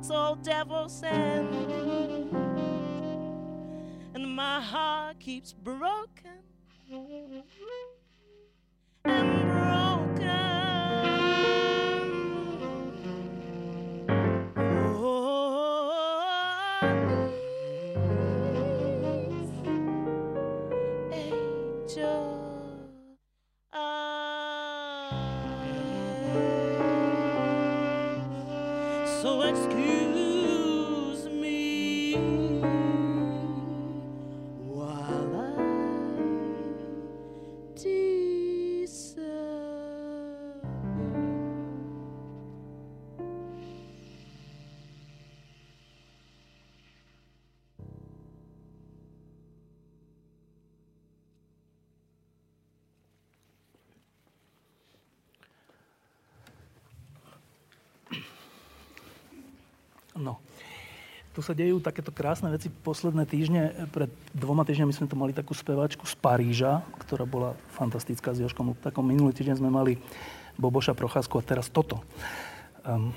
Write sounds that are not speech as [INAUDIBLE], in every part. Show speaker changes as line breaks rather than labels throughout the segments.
it's all devil sent. And my heart keeps broken and broken.
No. Tu sa dejú takéto krásne veci posledné týždne. Pred dvoma týždňami sme tu mali takú speváčku z Paríža, ktorá bola fantastická s Jožkom. Takom minulý týždeň sme mali Boboša Procházku a teraz toto. Um,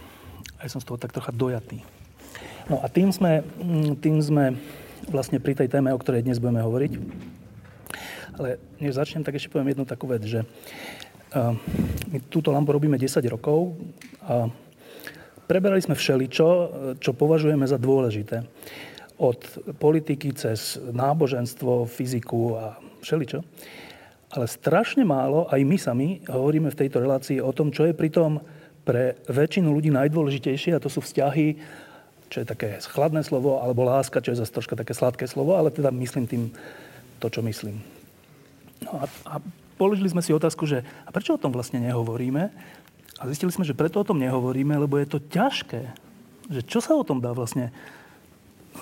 aj som z toho tak trocha dojatý. No a tým sme, mm, tým sme vlastne pri tej téme, o ktorej dnes budeme hovoriť. Ale než začnem, tak ešte poviem jednu takú vec, že uh, my túto lampu robíme 10 rokov a preberali sme všeličo, čo považujeme za dôležité. Od politiky cez náboženstvo, fyziku a všeličo. Ale strašne málo, aj my sami, hovoríme v tejto relácii o tom, čo je pritom pre väčšinu ľudí najdôležitejšie, a to sú vzťahy, čo je také chladné slovo, alebo láska, čo je zase troška také sladké slovo, ale teda myslím tým to, čo myslím. No a, a položili sme si otázku, že a prečo o tom vlastne nehovoríme? A zistili sme, že preto o tom nehovoríme, lebo je to ťažké. Že čo sa o tom dá vlastne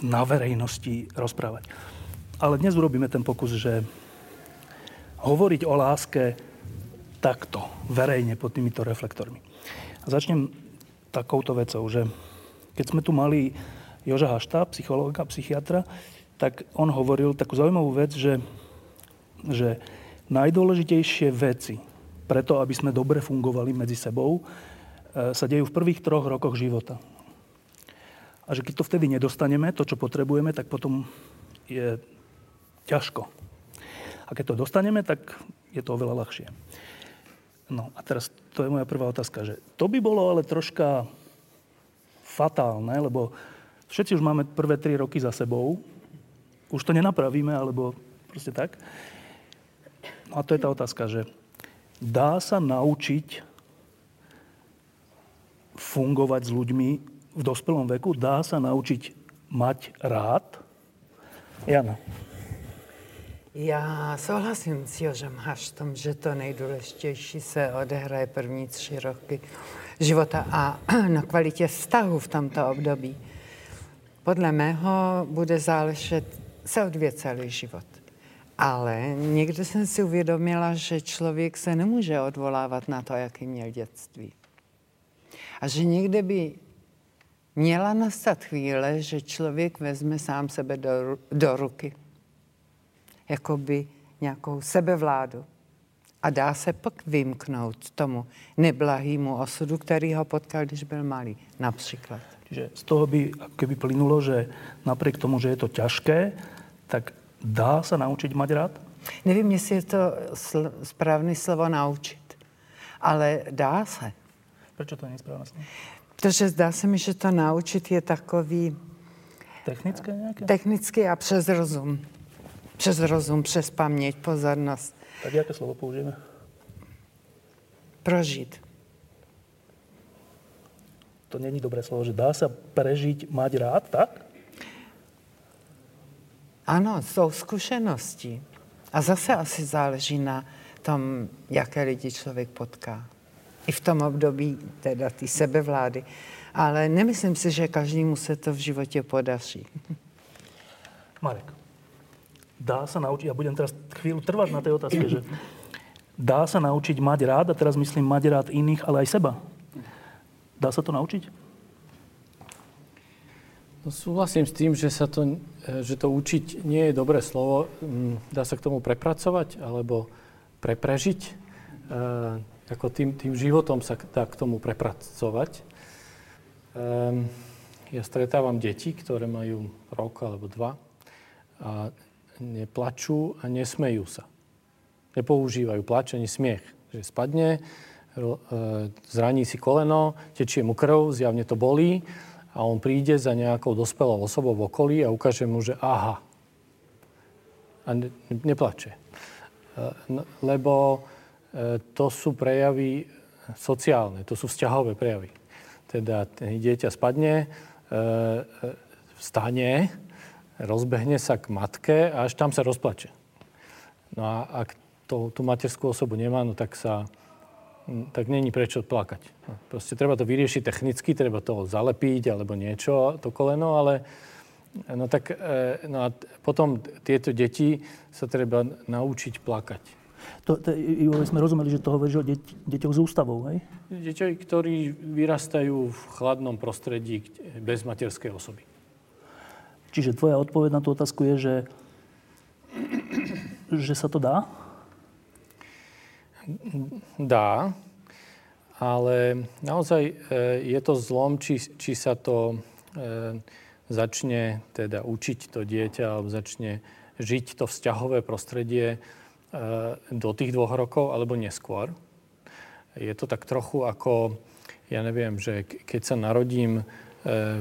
na verejnosti rozprávať. Ale dnes urobíme ten pokus, že hovoriť o láske takto, verejne, pod týmito reflektormi. A začnem takouto vecou, že keď sme tu mali Joža Hašta, psychológa, psychiatra, tak on hovoril takú zaujímavú vec, že, že najdôležitejšie veci preto, aby sme dobre fungovali medzi sebou, e, sa dejú v prvých troch rokoch života. A že keď to vtedy nedostaneme, to, čo potrebujeme, tak potom je ťažko. A keď to dostaneme, tak je to oveľa ľahšie. No a teraz to je moja prvá otázka, že to by bolo ale troška fatálne, lebo všetci už máme prvé tri roky za sebou, už to nenapravíme, alebo proste tak. No a to je tá otázka, že dá sa naučiť fungovať s ľuďmi v dospelom veku? Dá sa naučiť mať rád? Jana.
Já souhlasím s Jožem Haštom, že to nejdůležitější se odehraje první tři roky života a [CLEARS THROAT] na kvalitě vztahu v tomto období. Podle mého bude záležet se odvě celý život. Ale někdy jsem si uvědomila, že člověk se nemůže odvolávat na to, jaký měl dětství. A že někde by měla nastat chvíle, že člověk vezme sám sebe do, do ruky. Jakoby nějakou sebevládu. A dá se pak vymknout tomu neblahýmu osudu, který ho potkal, když byl malý. Například.
Čiže z toho by keby plynulo, že napriek tomu, že je to ťažké, tak dá sa naučiť mať rád?
Nevím, jestli je to sl- správné slovo naučit, ale dá se.
Prečo to je správne slovo?
Protože zdá se mi, že to naučit je takový
Technické nějaké?
Technicky a přes rozum. Přes rozum, přes paměť, pozornost.
Tak jaké slovo použijeme?
Prožít.
To není dobré slovo, že dá se prežiť, mať rád, tak?
Ano, jsou zkušenosti. A zase asi záleží na tom, jaké lidi člověk potká. I v tom období teda ty sebevlády. Ale nemyslím si, že každému se to v životě podaří. [LAUGHS]
Marek, dá sa naučiť, ja budem teraz chvíľu trvať na tej otázke, že dá sa naučiť mať rád, a teraz myslím mať rád iných, ale aj seba. Dá sa to naučiť?
No, súhlasím s tým, že, sa to, že to učiť nie je dobré slovo. Mm, dá sa k tomu prepracovať alebo preprežiť. E, ako tým, tým životom sa dá k tomu prepracovať. Um, ja stretávam deti, ktoré majú rok alebo dva a neplačú a nesmejú sa. Nepoužívajú plač ani smiech. Že spadne, e, zraní si koleno, tečie mu krv, zjavne to bolí a on príde za nejakou dospelou osobou v okolí a ukáže mu, že aha. A ne, neplače. E, lebo e, to sú prejavy sociálne, to sú vzťahové prejavy teda dieťa spadne, e, vstane, rozbehne sa k matke a až tam sa rozplače. No a ak to, tú materskú osobu nemá, no tak sa tak není prečo plakať. No, proste treba to vyriešiť technicky, treba to zalepiť alebo niečo, to koleno, ale no tak e, no a potom tieto deti sa treba naučiť plakať.
To, to, sme rozumeli, že to hovoríš o deť, deťoch s ústavou, hej?
Deťoch, ktorí vyrastajú v chladnom prostredí bez materskej osoby.
Čiže tvoja odpoveď na tú otázku je, že, že sa to dá?
Dá, ale naozaj e, je to zlom, či, či sa to e, začne teda učiť to dieťa alebo začne žiť to vzťahové prostredie Eh, do tých dvoch rokov alebo neskôr. Je to tak trochu ako, ja neviem, že keď sa narodím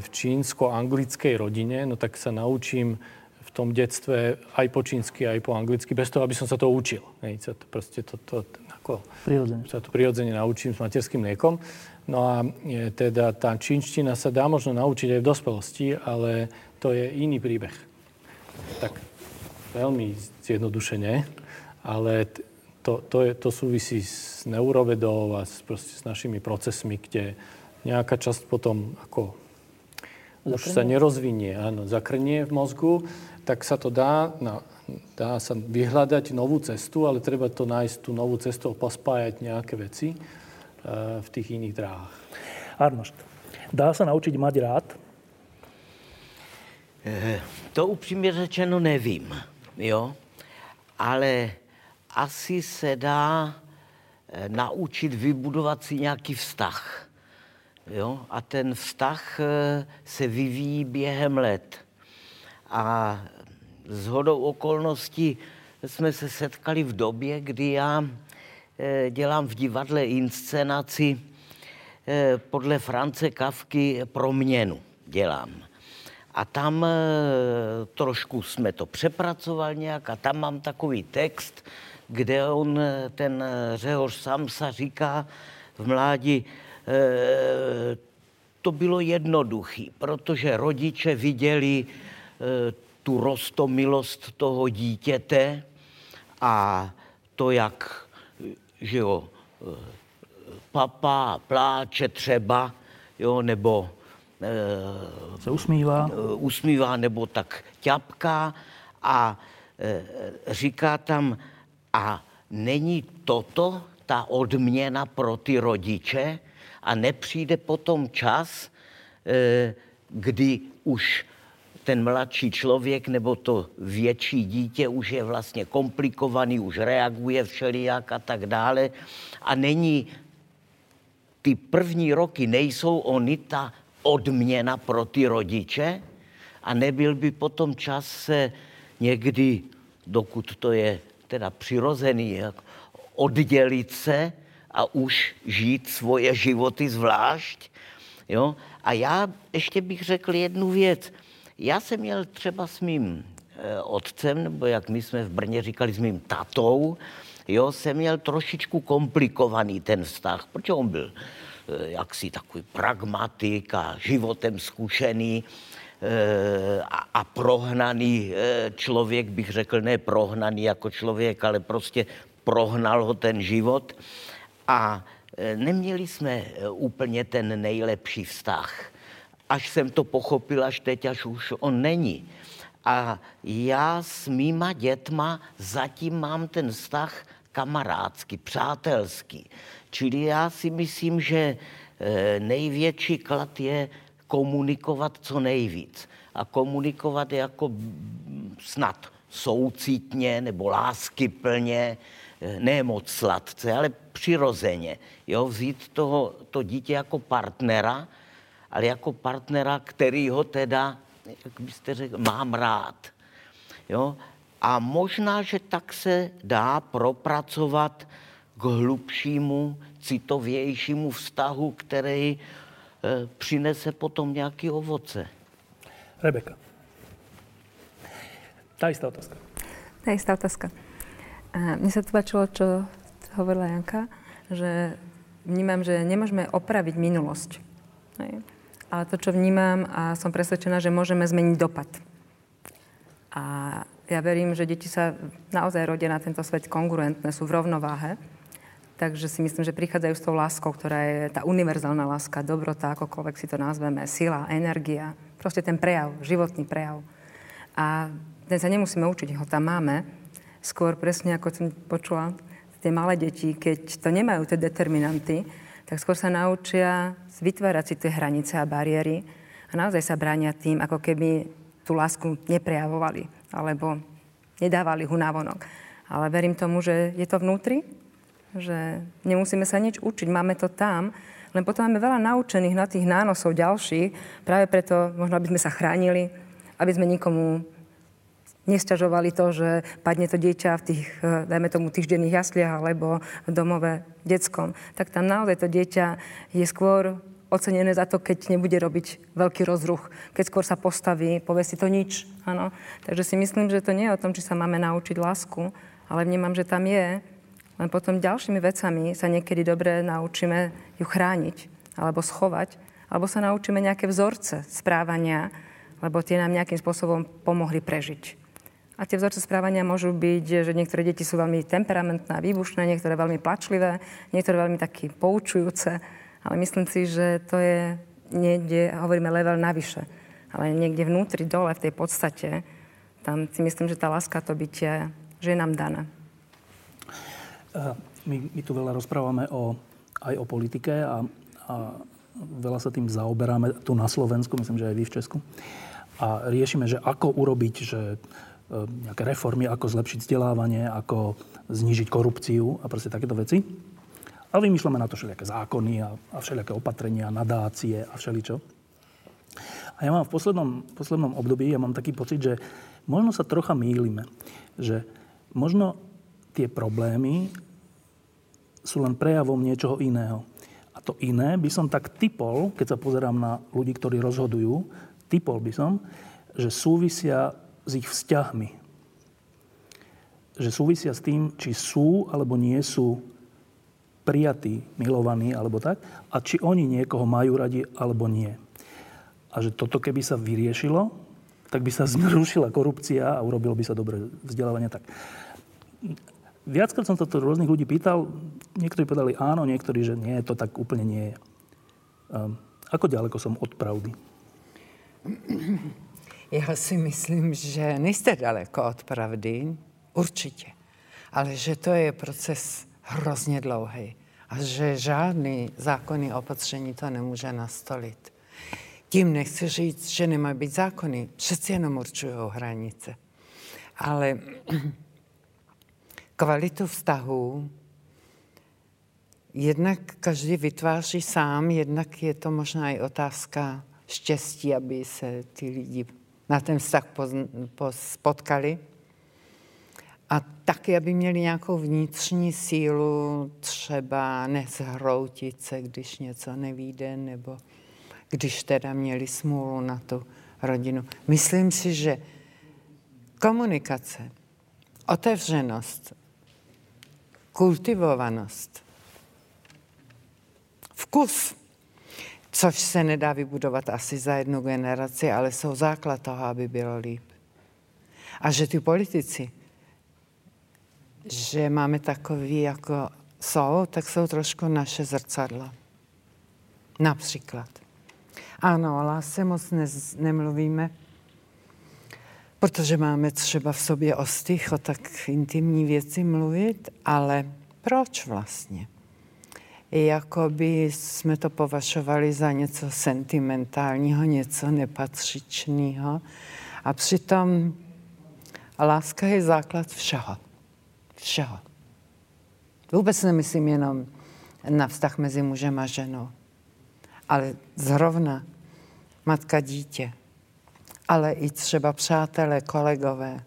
v čínsko-anglickej rodine, no tak sa naučím v tom detstve aj po čínsky, aj po anglicky, bez toho, aby som sa to učil. Hej, to to, to, ako,
prirodzene.
sa to prirodzene naučím s materským mliekom. No a je, teda tá čínština sa dá možno naučiť aj v dospelosti, ale to je iný príbeh. Tak veľmi zjednodušene ale to, to, je, to súvisí s neurovedou a s, proste s našimi procesmi, kde nejaká časť potom ako zakrnie. už sa nerozvinie, áno, zakrnie v mozgu, tak sa to dá, na, dá sa vyhľadať novú cestu, ale treba to nájsť tú novú cestu a pospájať nejaké veci uh, v tých iných dráhách.
Arnošt, dá sa naučiť mať rád?
E, to upřímně řečeno nevím, jo. Ale asi se dá eh, naučit vybudovat si nějaký vztah. Jo? A ten vztah eh, se vyvíjí během let. A s hodou okolností jsme se setkali v době, kdy já eh, dělám v divadle inscenaci podle France Kavky Proměnu dělám. A tam trošku jsme to přepracoval nějak a tam mám takový text, kde on, ten Řehoř Samsa říká v mládí, e, to bylo jednoduchý, protože rodiče viděli tu rostomilost toho dítěte a to, jak, že jo, papa pláče třeba, jo, nebo
e, se usmívá.
usmívá, nebo tak ťapká a říká tam, a není toto ta odměna pro ty rodiče a nepřijde potom čas, eh, kdy už ten mladší člověk nebo to větší dítě už je vlastně komplikovaný, už reaguje všelijak a tak dále. A není, ty první roky nejsou oni ta odměna pro ty rodiče a nebyl by potom čas se někdy, dokud to je teda přirozený, oddělit se a už žít svoje životy zvlášť. Jo? A já ještě bych řekl jednu věc. Já jsem měl třeba s mým eh, otcem, nebo jak my jsme v Brně říkali, s mým tatou, jo, jsem měl trošičku komplikovaný ten vztah, protože on byl eh, jaksi takový pragmatik a životem zkušený eh, a, prohnaný člověk, bych řekl, ne prohnaný jako člověk, ale prostě prohnal ho ten život. A neměli jsme úplně ten nejlepší vztah až jsem to pochopil, až teď, až už on není. A já s mýma dětma zatím mám ten vztah kamarádský, přátelský. Čili já si myslím, že eh, největší klad je komunikovat co nejvíc. A komunikovat jako snad soucitně nebo láskyplně, eh, ne moc sladce, ale přirozeně. Jo, vzít toho, to dítě jako partnera, ale jako partnera, který ho teda, jak byste řekl, mám rád. Jo? A možná, že tak se dá propracovat k hlubšímu, citovějšímu vztahu, který e, přinese potom nějaký ovoce.
Rebeka. Tá istá otázka.
Tá istá otázka. Mne sa tu páčilo, čo hovorila Janka, že vnímam, že nemôžeme opraviť minulosť. Ale to, čo vnímam a som presvedčená, že môžeme zmeniť dopad. A ja verím, že deti sa naozaj rodia na tento svet kongruentné, sú v rovnováhe. Takže si myslím, že prichádzajú s tou láskou, ktorá je tá univerzálna láska, dobrota, akokoľvek si to nazveme, sila, energia, proste ten prejav, životný prejav. A ten sa nemusíme učiť, ho tam máme. Skôr presne, ako som počula, tie malé deti, keď to nemajú tie determinanty, tak skôr sa naučia vytvárať si tie hranice a bariéry a naozaj sa bránia tým, ako keby tú lásku neprejavovali alebo nedávali ho navonok. Ale verím tomu, že je to vnútri, že nemusíme sa nič učiť, máme to tam, len potom máme veľa naučených na tých nánosov ďalších, práve preto možno, aby sme sa chránili, aby sme nikomu nesťažovali to, že padne to dieťa v tých, eh, dajme tomu, týždenných jasliach alebo v domove detskom, tak tam naozaj to dieťa je skôr ocenené za to, keď nebude robiť veľký rozruch, keď skôr sa postaví, povie si to nič. Áno. Takže si myslím, že to nie je o tom, či sa máme naučiť lásku, ale vnímam, že tam je. Len potom ďalšími vecami sa niekedy dobre naučíme ju chrániť alebo schovať, alebo sa naučíme nejaké vzorce správania, lebo tie nám nejakým spôsobom pomohli prežiť. A tie vzorce správania môžu byť, že niektoré deti sú veľmi temperamentné a výbušné, niektoré veľmi plačlivé, niektoré veľmi taký poučujúce. Ale myslím si, že to je niekde, hovoríme level navyše. Ale niekde vnútri, dole, v tej podstate, tam si myslím, že tá láska to bytie, že je nám daná.
My, my tu veľa rozprávame o, aj o politike a, a veľa sa tým zaoberáme tu na Slovensku, myslím, že aj vy v Česku. A riešime, že ako urobiť, že nejaké reformy, ako zlepšiť vzdelávanie, ako znížiť korupciu a proste takéto veci. Ale vymýšľame na to všelijaké zákony a, a všelijaké opatrenia, nadácie a všeličo. A ja mám v poslednom, poslednom období, ja mám taký pocit, že možno sa trocha mýlime. Že možno tie problémy sú len prejavom niečoho iného. A to iné by som tak typol, keď sa pozerám na ľudí, ktorí rozhodujú, typol by som, že súvisia s ich vzťahmi. Že súvisia s tým, či sú alebo nie sú prijatí, milovaní alebo tak, a či oni niekoho majú radi alebo nie. A že toto keby sa vyriešilo, tak by sa [LAUGHS] zrušila korupcia a urobilo by sa dobre vzdelávanie. Tak. Viackrát som to rôznych ľudí pýtal, niektorí povedali áno, niektorí, že nie, to tak úplne nie je. Um, ako ďaleko som od pravdy?
Já si myslím, že nejste daleko od pravdy, určitě. Ale že to je proces hrozně dlouhý a že žádný zákonný opatření to nemůže nastolit. Tím nechci říct, že nemají být zákony, přeci jenom určují hranice. Ale [CLEARS THROAT] kvalitu vztahů jednak každý vytváří sám, jednak je to možná i otázka štěstí, aby se ty lidi na ten vztah spotkali. A taky, aby měli nějakou vnitřní sílu, třeba nezhroutit se, když něco nevíde, nebo když teda měli smůlu na tu rodinu. Myslím si, že komunikace, otevřenost, kultivovanost, vkus, což se nedá vybudovat asi za jednu generaci, ale jsou základ toho, aby bylo líp. A že ty politici, že máme takový, jako jsou, tak jsou trošku naše zrcadla. Například. Ano, o lásce moc ne, nemluvíme, protože máme třeba v sobě ostych o tak intimní věci mluvit, ale proč vlastně? Jakoby jsme to považovali za něco sentimentálního, něco nepatřičného. A přitom láska je základ všeho. Všeho. Vůbec nemyslím jenom na vztah mezi mužem a ženou, ale zrovna matka dítě, ale i třeba přátelé, kolegové,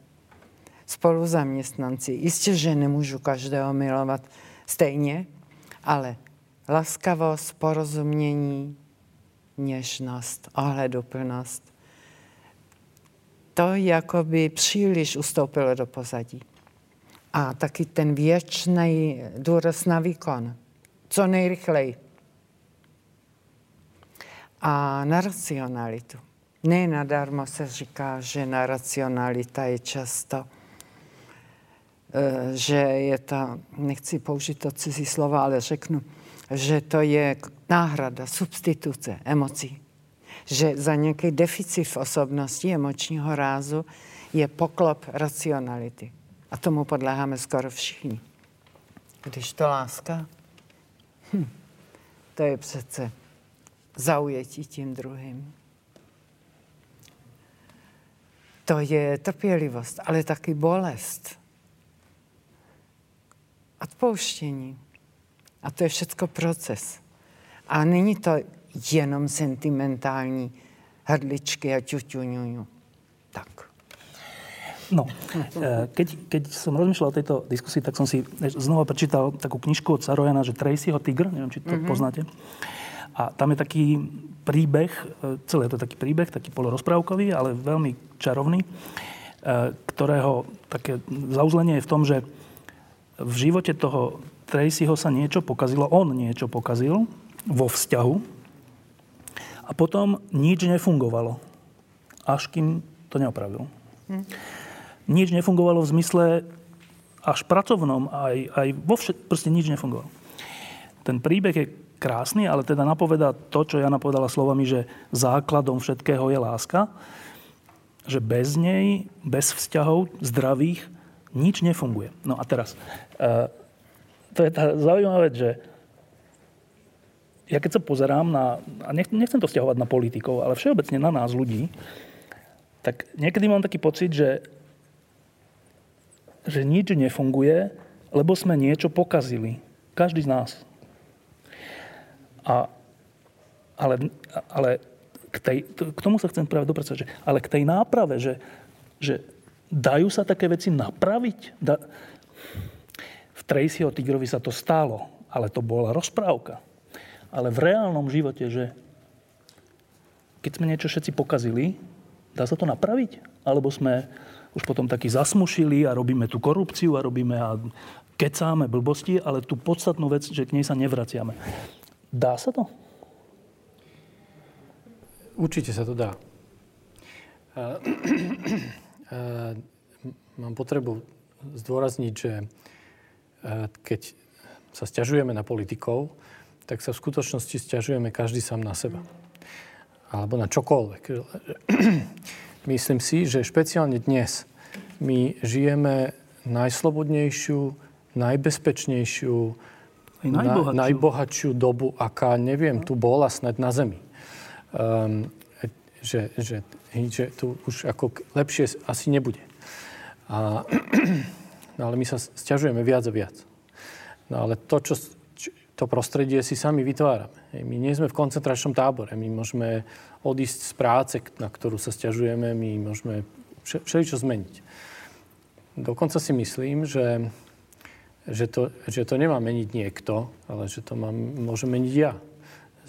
spoluzaměstnanci. Jistě, že nemůžu každého milovat stejně, ale laskavost, porozumění, něžnost, ohleduplnost, to jakoby příliš ustoupilo do pozadí. A taky ten věčný důraz na výkon. Co nejrychleji. A na racionalitu. Ne nadarmo se říká, že na racionalita je často, eh, že je to, nechci použít to cizí slova, ale řeknu, že to je náhrada, substituce emocí. Že za nějaký deficit v osobnosti emočního rázu je poklop racionality. A tomu podléháme skoro všichni. Když to láska, hm, to je přece zaujetí tím druhým. To je trpělivost, ale taky bolest. Odpouštění. A to je všechno proces. A není to jenom sentimentální hrdličky a ťuťuňuňu. Tak.
No, e, keď, keď som rozmýšľal o tejto diskusii, tak som si znova prečítal takú knižku od Sarojana, že Tracyho Tigr, neviem, či to mm-hmm. poznáte. A tam je taký príbeh, e, celý je to taký príbeh, taký polorozprávkový, ale veľmi čarovný, e, ktorého také zauzlenie je v tom, že v živote toho Tracyho sa niečo pokazilo, on niečo pokazil vo vzťahu a potom nič nefungovalo, až kým to neopravil. Hm. Nič nefungovalo v zmysle až pracovnom, aj, aj vo všet, proste nič nefungovalo. Ten príbeh je krásny, ale teda napoveda to, čo ja napovedala slovami, že základom všetkého je láska, že bez nej, bez vzťahov zdravých, nič nefunguje. No a teraz, uh, to je tá zaujímavá vec, že ja keď sa pozerám na, a nechcem to stiahovať na politikov, ale všeobecne na nás ľudí, tak niekedy mám taký pocit, že, že nič nefunguje, lebo sme niečo pokazili. Každý z nás. A, ale, ale k, tej, k tomu sa chcem práve dopracovať, že, ale k tej náprave, že, že dajú sa také veci napraviť? Da, Tracyho Tigrovi sa to stalo, ale to bola rozprávka. Ale v reálnom živote, že keď sme niečo všetci pokazili, dá sa to napraviť? Alebo sme už potom takí zasmušili a robíme tú korupciu a robíme a kecáme blbosti, ale tú podstatnú vec, že k nej sa nevraciame. Dá sa to?
Určite sa to dá. Uh, [CLEARS THROAT] uh, mám potrebu zdôrazniť, že keď sa stiažujeme na politikov, tak sa v skutočnosti stiažujeme každý sám na seba. Alebo na čokoľvek. [CLEARS THROAT] Myslím si, že špeciálne dnes my žijeme najslobodnejšiu, najbezpečnejšiu, najbohatšiu. Na, najbohatšiu dobu, aká, neviem, tu bola snad na Zemi. Um, že, že, že tu už ako lepšie asi nebude. A [CLEARS THROAT] No ale my sa stiažujeme viac a viac. No ale to, čo, to prostredie si sami vytvárame. My nie sme v koncentračnom tábore. My môžeme odísť z práce, na ktorú sa stiažujeme. My môžeme všeličo zmeniť. Dokonca si myslím, že, že, to, že to nemá meniť niekto, ale že to má, môže meniť ja.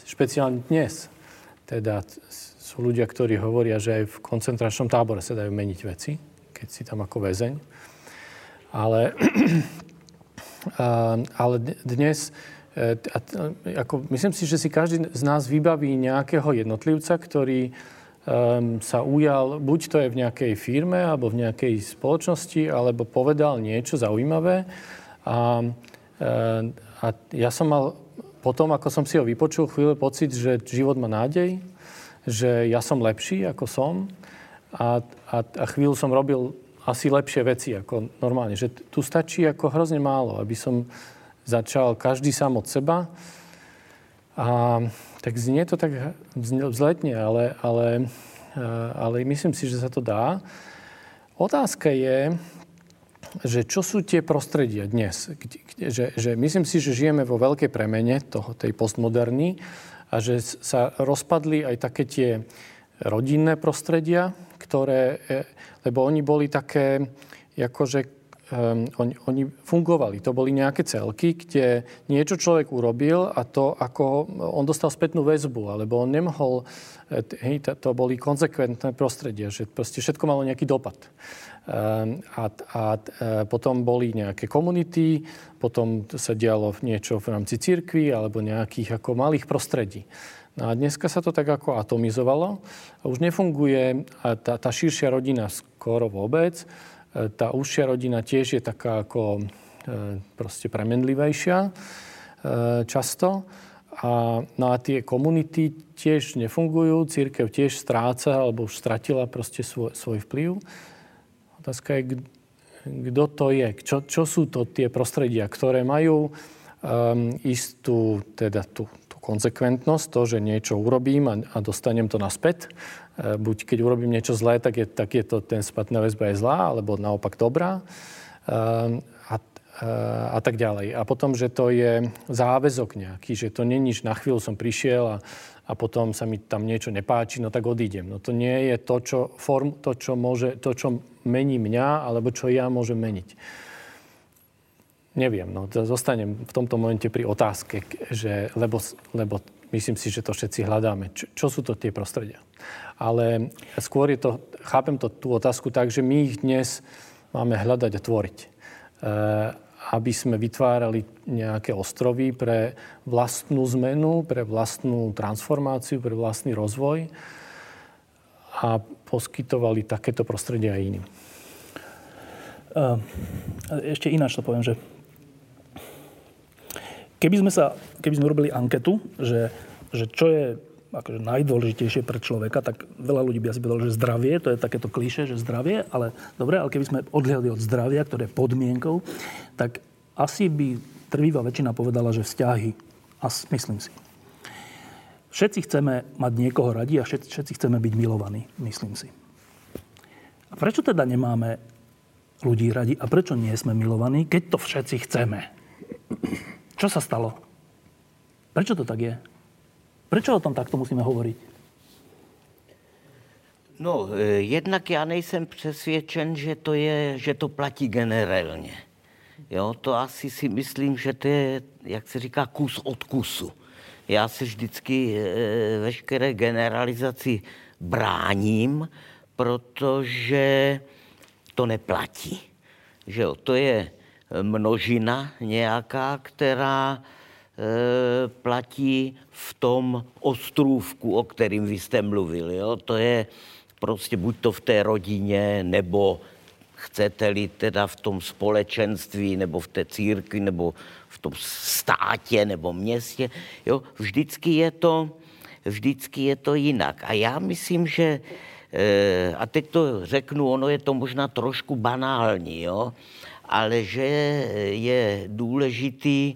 Špeciálne dnes. teda sú ľudia, ktorí hovoria, že aj v koncentračnom tábore sa dajú meniť veci, keď si tam ako väzeň. Ale, [CLEARS THROAT] ale dnes, e, ako, myslím si, že si každý z nás vybaví nejakého jednotlivca, ktorý um, sa ujal, buď to je v nejakej firme, alebo v nejakej spoločnosti, alebo povedal niečo zaujímavé. A, a ja som mal potom, ako som si ho vypočul, chvíľu pocit, že život má nádej, že ja som lepší, ako som a, a, a chvíľu som robil asi lepšie veci ako normálne. Že tu stačí ako hrozne málo, aby som začal každý sám od seba. A tak znie to tak vzletne, ale, ale, ale myslím si, že sa to dá. Otázka je, že čo sú tie prostredia dnes? Kde, že, že myslím si, že žijeme vo veľkej premene toho, tej postmoderny a že sa rozpadli aj také tie rodinné prostredia, ktoré, e, lebo oni boli také, akože um, oni, oni fungovali. To boli nejaké celky, kde niečo človek urobil a to, ako on dostal spätnú väzbu, alebo on nemohol, e, hej, to, boli konsekventné prostredia, že proste všetko malo nejaký dopad. Um, a, a, a potom boli nejaké komunity, potom sa dialo niečo v rámci cirkvi alebo nejakých ako malých prostredí. No a dneska sa to tak ako atomizovalo už nefunguje tá, tá širšia rodina skoro vôbec. E, tá užšia rodina tiež je taká ako e, proste premenlivejšia e, často. A, no a tie komunity tiež nefungujú, církev tiež stráca alebo už stratila proste svoj, svoj vplyv. Otázka je, kto to je, čo, čo sú to tie prostredia, ktoré majú um, istú teda tú konsekventnosť, to, že niečo urobím a, a dostanem to naspäť. E, buď keď urobím niečo zlé, tak je, tak je to ten spätná väzba je zlá, alebo naopak dobrá. Um, a, e, a tak ďalej. A potom, že to je záväzok nejaký, že to není, že na chvíľu som prišiel a, a potom sa mi tam niečo nepáči, no tak odídem. No to nie je to, čo, form, to, čo, môže, to, čo mení mňa, alebo čo ja môžem meniť. Neviem, no zostanem v tomto momente pri otázke, že, lebo, lebo myslím si, že to všetci hľadáme. Čo, čo sú to tie prostredia? Ale skôr je to, chápem to, tú otázku tak, že my ich dnes máme hľadať a tvoriť. E, aby sme vytvárali nejaké ostrovy pre vlastnú zmenu, pre vlastnú transformáciu, pre vlastný rozvoj a poskytovali takéto prostredie aj iným.
Ešte ináč to poviem, že keby sme, sa, keby sme robili anketu, že, že čo je akože najdôležitejšie pre človeka, tak veľa ľudí by asi povedalo, že zdravie, to je takéto kliše, že zdravie, ale dobre, ale keby sme odhľadli od zdravia, ktoré je podmienkou, tak asi by trvýva väčšina povedala, že vzťahy, a myslím si. Všetci chceme mať niekoho radi a všetci, všetci chceme byť milovaní, myslím si. A prečo teda nemáme ľudí radi a prečo nie sme milovaní, keď to všetci chceme? Čo sa stalo? Prečo to tak je? Prečo o tom takto musíme hovoriť?
No, e, jednak já nejsem přesvědčen, že to, je, že to platí generálně. Jo, to asi si myslím, že to je, jak se říká, kus od kusu já se vždycky e, veškeré generalizaci bráním, protože to neplatí. Že jo, to je množina nějaká, která e, platí v tom ostrůvku, o kterým vy jste mluvil. Jo? To je prostě buď to v té rodině, nebo chcete-li teda v tom společenství, nebo v té církvi, nebo v tom státě nebo městě. Jo? Vždycky, je to, vždycky je to jinak. A já myslím, že, eh, a teď to řeknu, ono je to možná trošku banální, jo? Ale že je důležitý,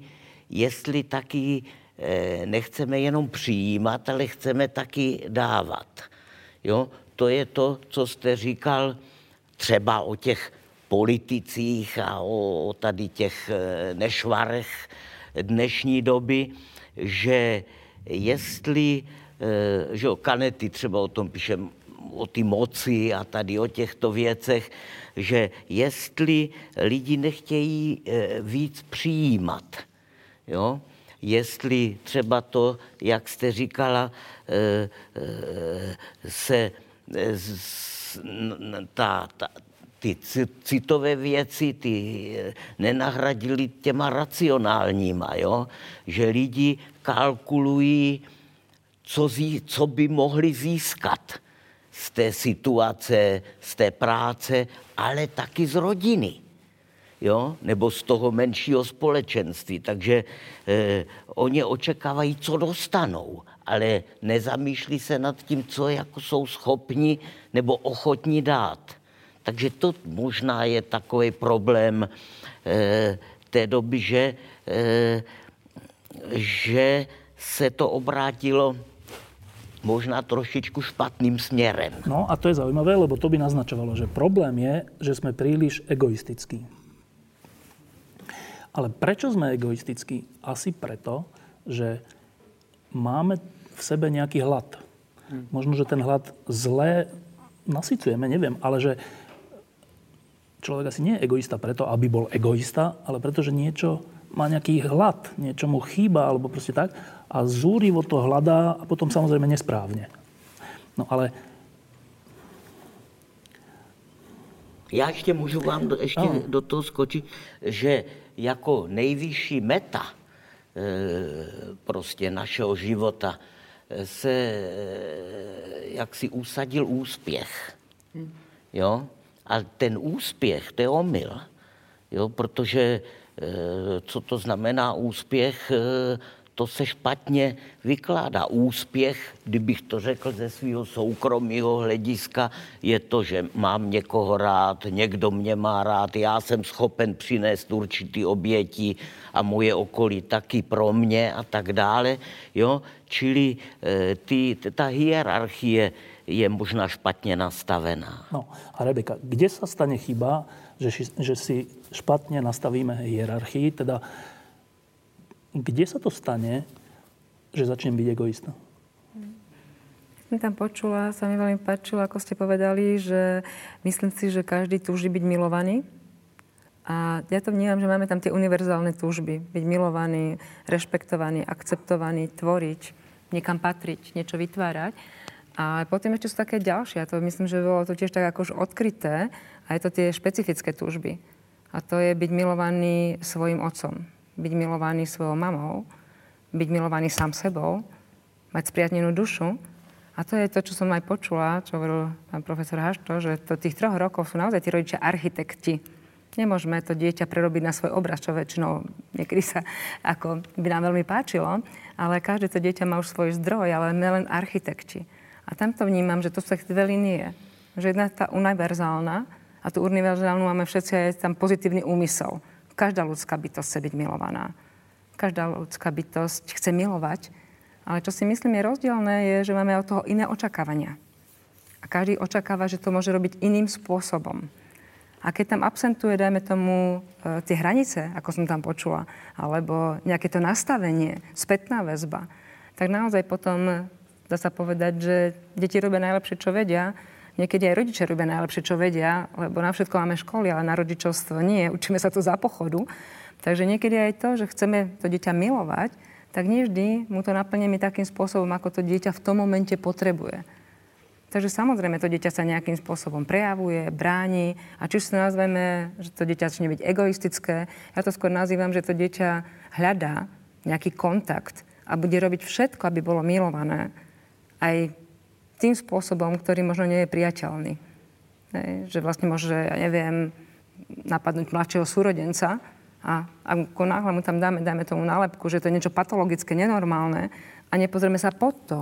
jestli taky eh, nechceme jenom přijímat, ale chceme taky dávat. Jo? To je to, co jste říkal třeba o těch politicích a o, o tady těch eh, nešvarech dnešní doby, že jestli, eh, že o Kanety třeba o tom píše, o ty moci a tady o těchto věcech, že jestli lidi nechtějí eh, víc přijímat, jo, jestli třeba to, jak jste říkala, eh, eh, se ta, ta, ty citové věci, ty nenahradili těma racionálníma, jo? že lidi kalkulují, co, zí, co by mohli získat z té situace, z té práce, ale taky z rodiny jo? nebo z toho menšího společenství. Takže eh, oni očekávají, co dostanou, ale nezamýšlí se nad tím, co jako jsou schopni nebo ochotní dát. Takže to možná je takový problém eh, té doby, že, eh, že se to obrátilo možná trošičku špatným směrem.
No a to je zaujímavé, lebo to by naznačovalo, že problém je, že sme príliš egoistickí. Ale prečo sme egoistickí? Asi preto, že máme v sebe nejaký hlad. Možno, že ten hlad zlé nasycujeme, neviem, ale že človek asi nie je egoista preto, aby bol egoista, ale preto, že niečo má nejaký hlad, niečo mu chýba, alebo proste tak. A zúrivo to hľadá a potom samozrejme nesprávne. No ale
Já ještě můžu vám do, ještě no. do toho skočit, že jako nejvyšší meta e, prostě našeho života e, se e, jak si usadil úspěch. Jo? A ten úspěch, to je omyl. Jo? Protože co to znamená úspěch, to se špatně vykládá. Úspěch, kdybych to řekl ze svého soukromého hlediska, je to, že mám někoho rád, někdo mě má rád, já jsem schopen přinést určitý oběti a moje okolí taky pro mě a tak dále. Jo? Čili e, ty, ta hierarchie je možná špatně nastavená.
No a Rebeka, kde sa stane chyba, že, že si špatne nastavíme hierarchii, teda kde sa to stane, že začnem byť egoista?
Som tam počula, sa mi veľmi páčilo, ako ste povedali, že myslím si, že každý túži byť milovaný. A ja to vnímam, že máme tam tie univerzálne túžby. Byť milovaný, rešpektovaný, akceptovaný, tvoriť, niekam patriť, niečo vytvárať. A potom ešte sú také ďalšie. A to myslím, že bolo to tiež tak akož odkryté. A je to tie špecifické túžby. A to je byť milovaný svojim otcom byť milovaný svojou mamou, byť milovaný sám sebou, mať spriatnenú dušu. A to je to, čo som aj počula, čo hovoril pán profesor Hašto, že to tých troch rokov sú naozaj tí rodičia architekti. Nemôžeme to dieťa prerobiť na svoj obraz, čo väčšinou niekedy sa ako by nám veľmi páčilo, ale každé to dieťa má už svoj zdroj, ale len architekti. A tam to vnímam, že to sú dve linie. Že jedna tá univerzálna a tú univerzálnu máme všetci aj tam pozitívny úmysel Každá ľudská bytosť chce byť milovaná. Každá ľudská bytosť chce milovať. Ale čo si myslím je rozdielne, je, že máme od toho iné očakávania. A každý očakáva, že to môže robiť iným spôsobom. A keď tam absentuje, dajme tomu, e, tie hranice, ako som tam počula, alebo nejaké to nastavenie, spätná väzba, tak naozaj potom dá sa povedať, že deti robia najlepšie, čo vedia Niekedy aj rodičia robia najlepšie, čo vedia, lebo na všetko máme školy, ale na rodičovstvo nie. Učíme sa to za pochodu. Takže niekedy aj to, že chceme to dieťa milovať, tak nevždy mu to naplníme takým spôsobom, ako to dieťa v tom momente potrebuje. Takže samozrejme to dieťa sa nejakým spôsobom prejavuje, bráni a či sa nazveme, že to dieťa začne byť egoistické, ja to skôr nazývam, že to dieťa hľadá nejaký kontakt a bude robiť všetko, aby bolo milované. Aj tým spôsobom, ktorý možno nie je priateľný. Hej, že vlastne môže, ja neviem, napadnúť mladšieho súrodenca a ako náhle mu tam dáme, dáme tomu nálepku, že to je niečo patologické, nenormálne a nepozrieme sa pod to,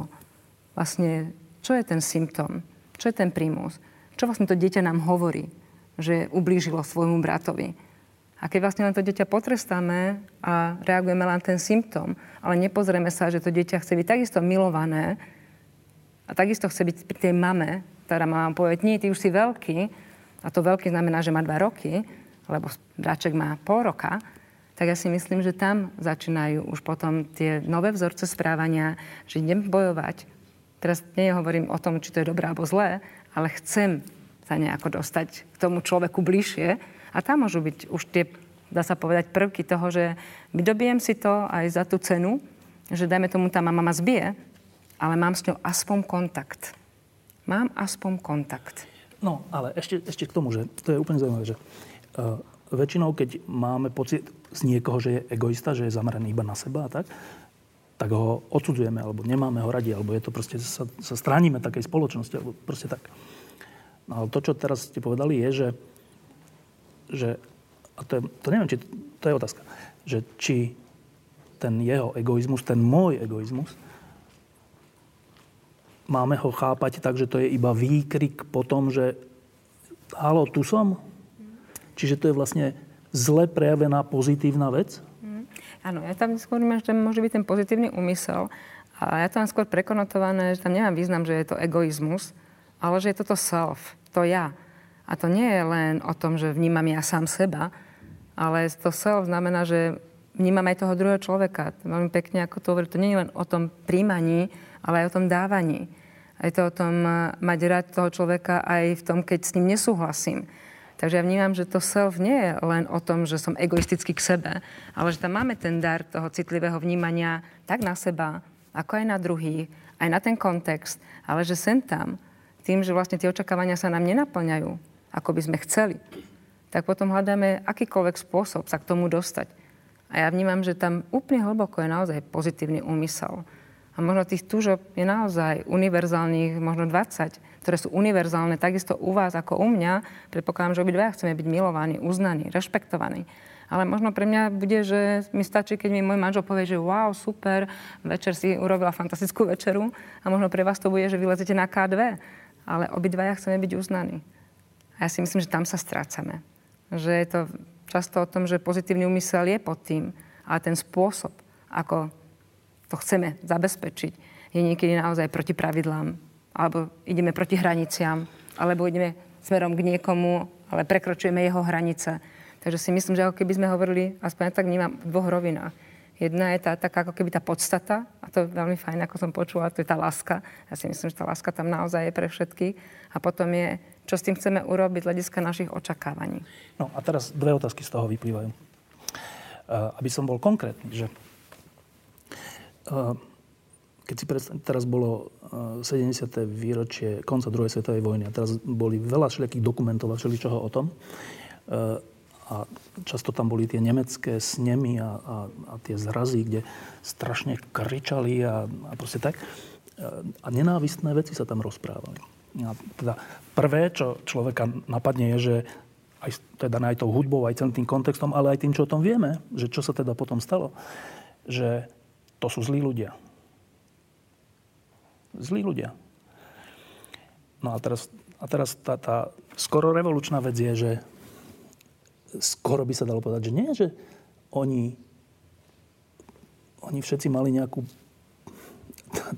vlastne, čo je ten symptóm, čo je ten prímus, čo vlastne to dieťa nám hovorí, že ublížilo svojmu bratovi. A keď vlastne len to dieťa potrestáme a reagujeme len ten symptóm, ale nepozrieme sa, že to dieťa chce byť takisto milované, a takisto chce byť pri tej mame, ktorá má povedať, nie, ty už si veľký, a to veľký znamená, že má dva roky, lebo bráček má pol roka, tak ja si myslím, že tam začínajú už potom tie nové vzorce správania, že idem bojovať. Teraz nehovorím o tom, či to je dobré alebo zlé, ale chcem sa nejako dostať k tomu človeku bližšie. A tam môžu byť už tie dá sa povedať, prvky toho, že vydobijem si to aj za tú cenu, že dajme tomu, tá mama ma zbije, ale mám s ňou aspoň kontakt. Mám aspoň kontakt.
No, ale ešte, ešte k tomu, že to je úplne zaujímavé, že uh, väčšinou, keď máme pocit z niekoho, že je egoista, že je zameraný iba na seba a tak, tak ho odsudzujeme, alebo nemáme ho radi, alebo je to proste, sa, sa stránime takej spoločnosti, alebo proste tak. No ale to, čo teraz ste povedali, je, že, že a to, je, to neviem, či to je otázka, že či ten jeho egoizmus, ten môj egoizmus, máme ho chápať tak, že to je iba výkrik po tom, že halo, tu som? Čiže to je vlastne zle prejavená pozitívna vec?
Áno, ja tam skôr vnímam, že môže byť ten pozitívny úmysel. A ja tam skôr prekonotované, že tam nemám význam, že je to egoizmus, ale že je toto self, to ja. A to nie je len o tom, že vnímam ja sám seba, ale to self znamená, že vnímam aj toho druhého človeka. Veľmi pekne, ako to hovorí, to nie je len o tom príjmaní, ale aj o tom dávaní. Je to o tom eh, mať rád toho človeka aj v tom, keď s ním nesúhlasím. Takže ja vnímam, že to self nie je len o tom, že som egoistický k sebe, ale že tam máme ten dar toho citlivého vnímania tak na seba, ako aj na druhých, aj na ten kontext, ale že sem tam, tým, že vlastne tie očakávania sa nám nenaplňajú, ako by sme chceli, tak potom hľadáme akýkoľvek spôsob sa k tomu dostať. A ja vnímam, že tam úplne hlboko je naozaj pozitívny úmysel. A možno tých túžob je naozaj univerzálnych, možno 20, ktoré sú univerzálne takisto u vás ako u mňa. Predpokladám, že obidva chceme byť milovaní, uznaní, rešpektovaní. Ale možno pre mňa bude, že mi stačí, keď mi môj manžel povie, že wow, super, večer si urobila fantastickú večeru a možno pre vás to bude, že vylezete na K2. Ale obidvaja chceme byť uznaní. A ja si myslím, že tam sa strácame. Že je to často o tom, že pozitívny úmysel je pod tým, ale ten spôsob, ako to chceme zabezpečiť, je niekedy naozaj proti pravidlám, alebo ideme proti hraniciam, alebo ideme smerom k niekomu, ale prekročujeme jeho hranice. Takže si myslím, že ako keby sme hovorili, aspoň tak vnímam, v dvoch rovinách. Jedna je tá taká ako keby tá podstata, a to je veľmi fajn, ako som počula, to je tá láska. Ja si myslím, že tá láska tam naozaj je pre všetkých. A potom je, čo s tým chceme urobiť hľadiska našich očakávaní.
No a teraz dve otázky z toho vyplývajú. Uh, aby som bol konkrétny, že keď si predstav, teraz bolo 70. výročie konca druhej svetovej vojny a teraz boli veľa všelijakých dokumentov a všeličoho o tom. A často tam boli tie nemecké snemy a, a, a tie zrazy, kde strašne kričali a, a proste tak. A nenávistné veci sa tam rozprávali. A teda prvé, čo človeka napadne, je, že aj, dané aj tou hudbou, aj celým tým kontextom, ale aj tým, čo o tom vieme, že čo sa teda potom stalo, že to sú zlí ľudia. Zlí ľudia. No a teraz, a teraz tá, tá skoro revolučná vec je, že skoro by sa dalo povedať, že nie, že oni, oni všetci mali nejakú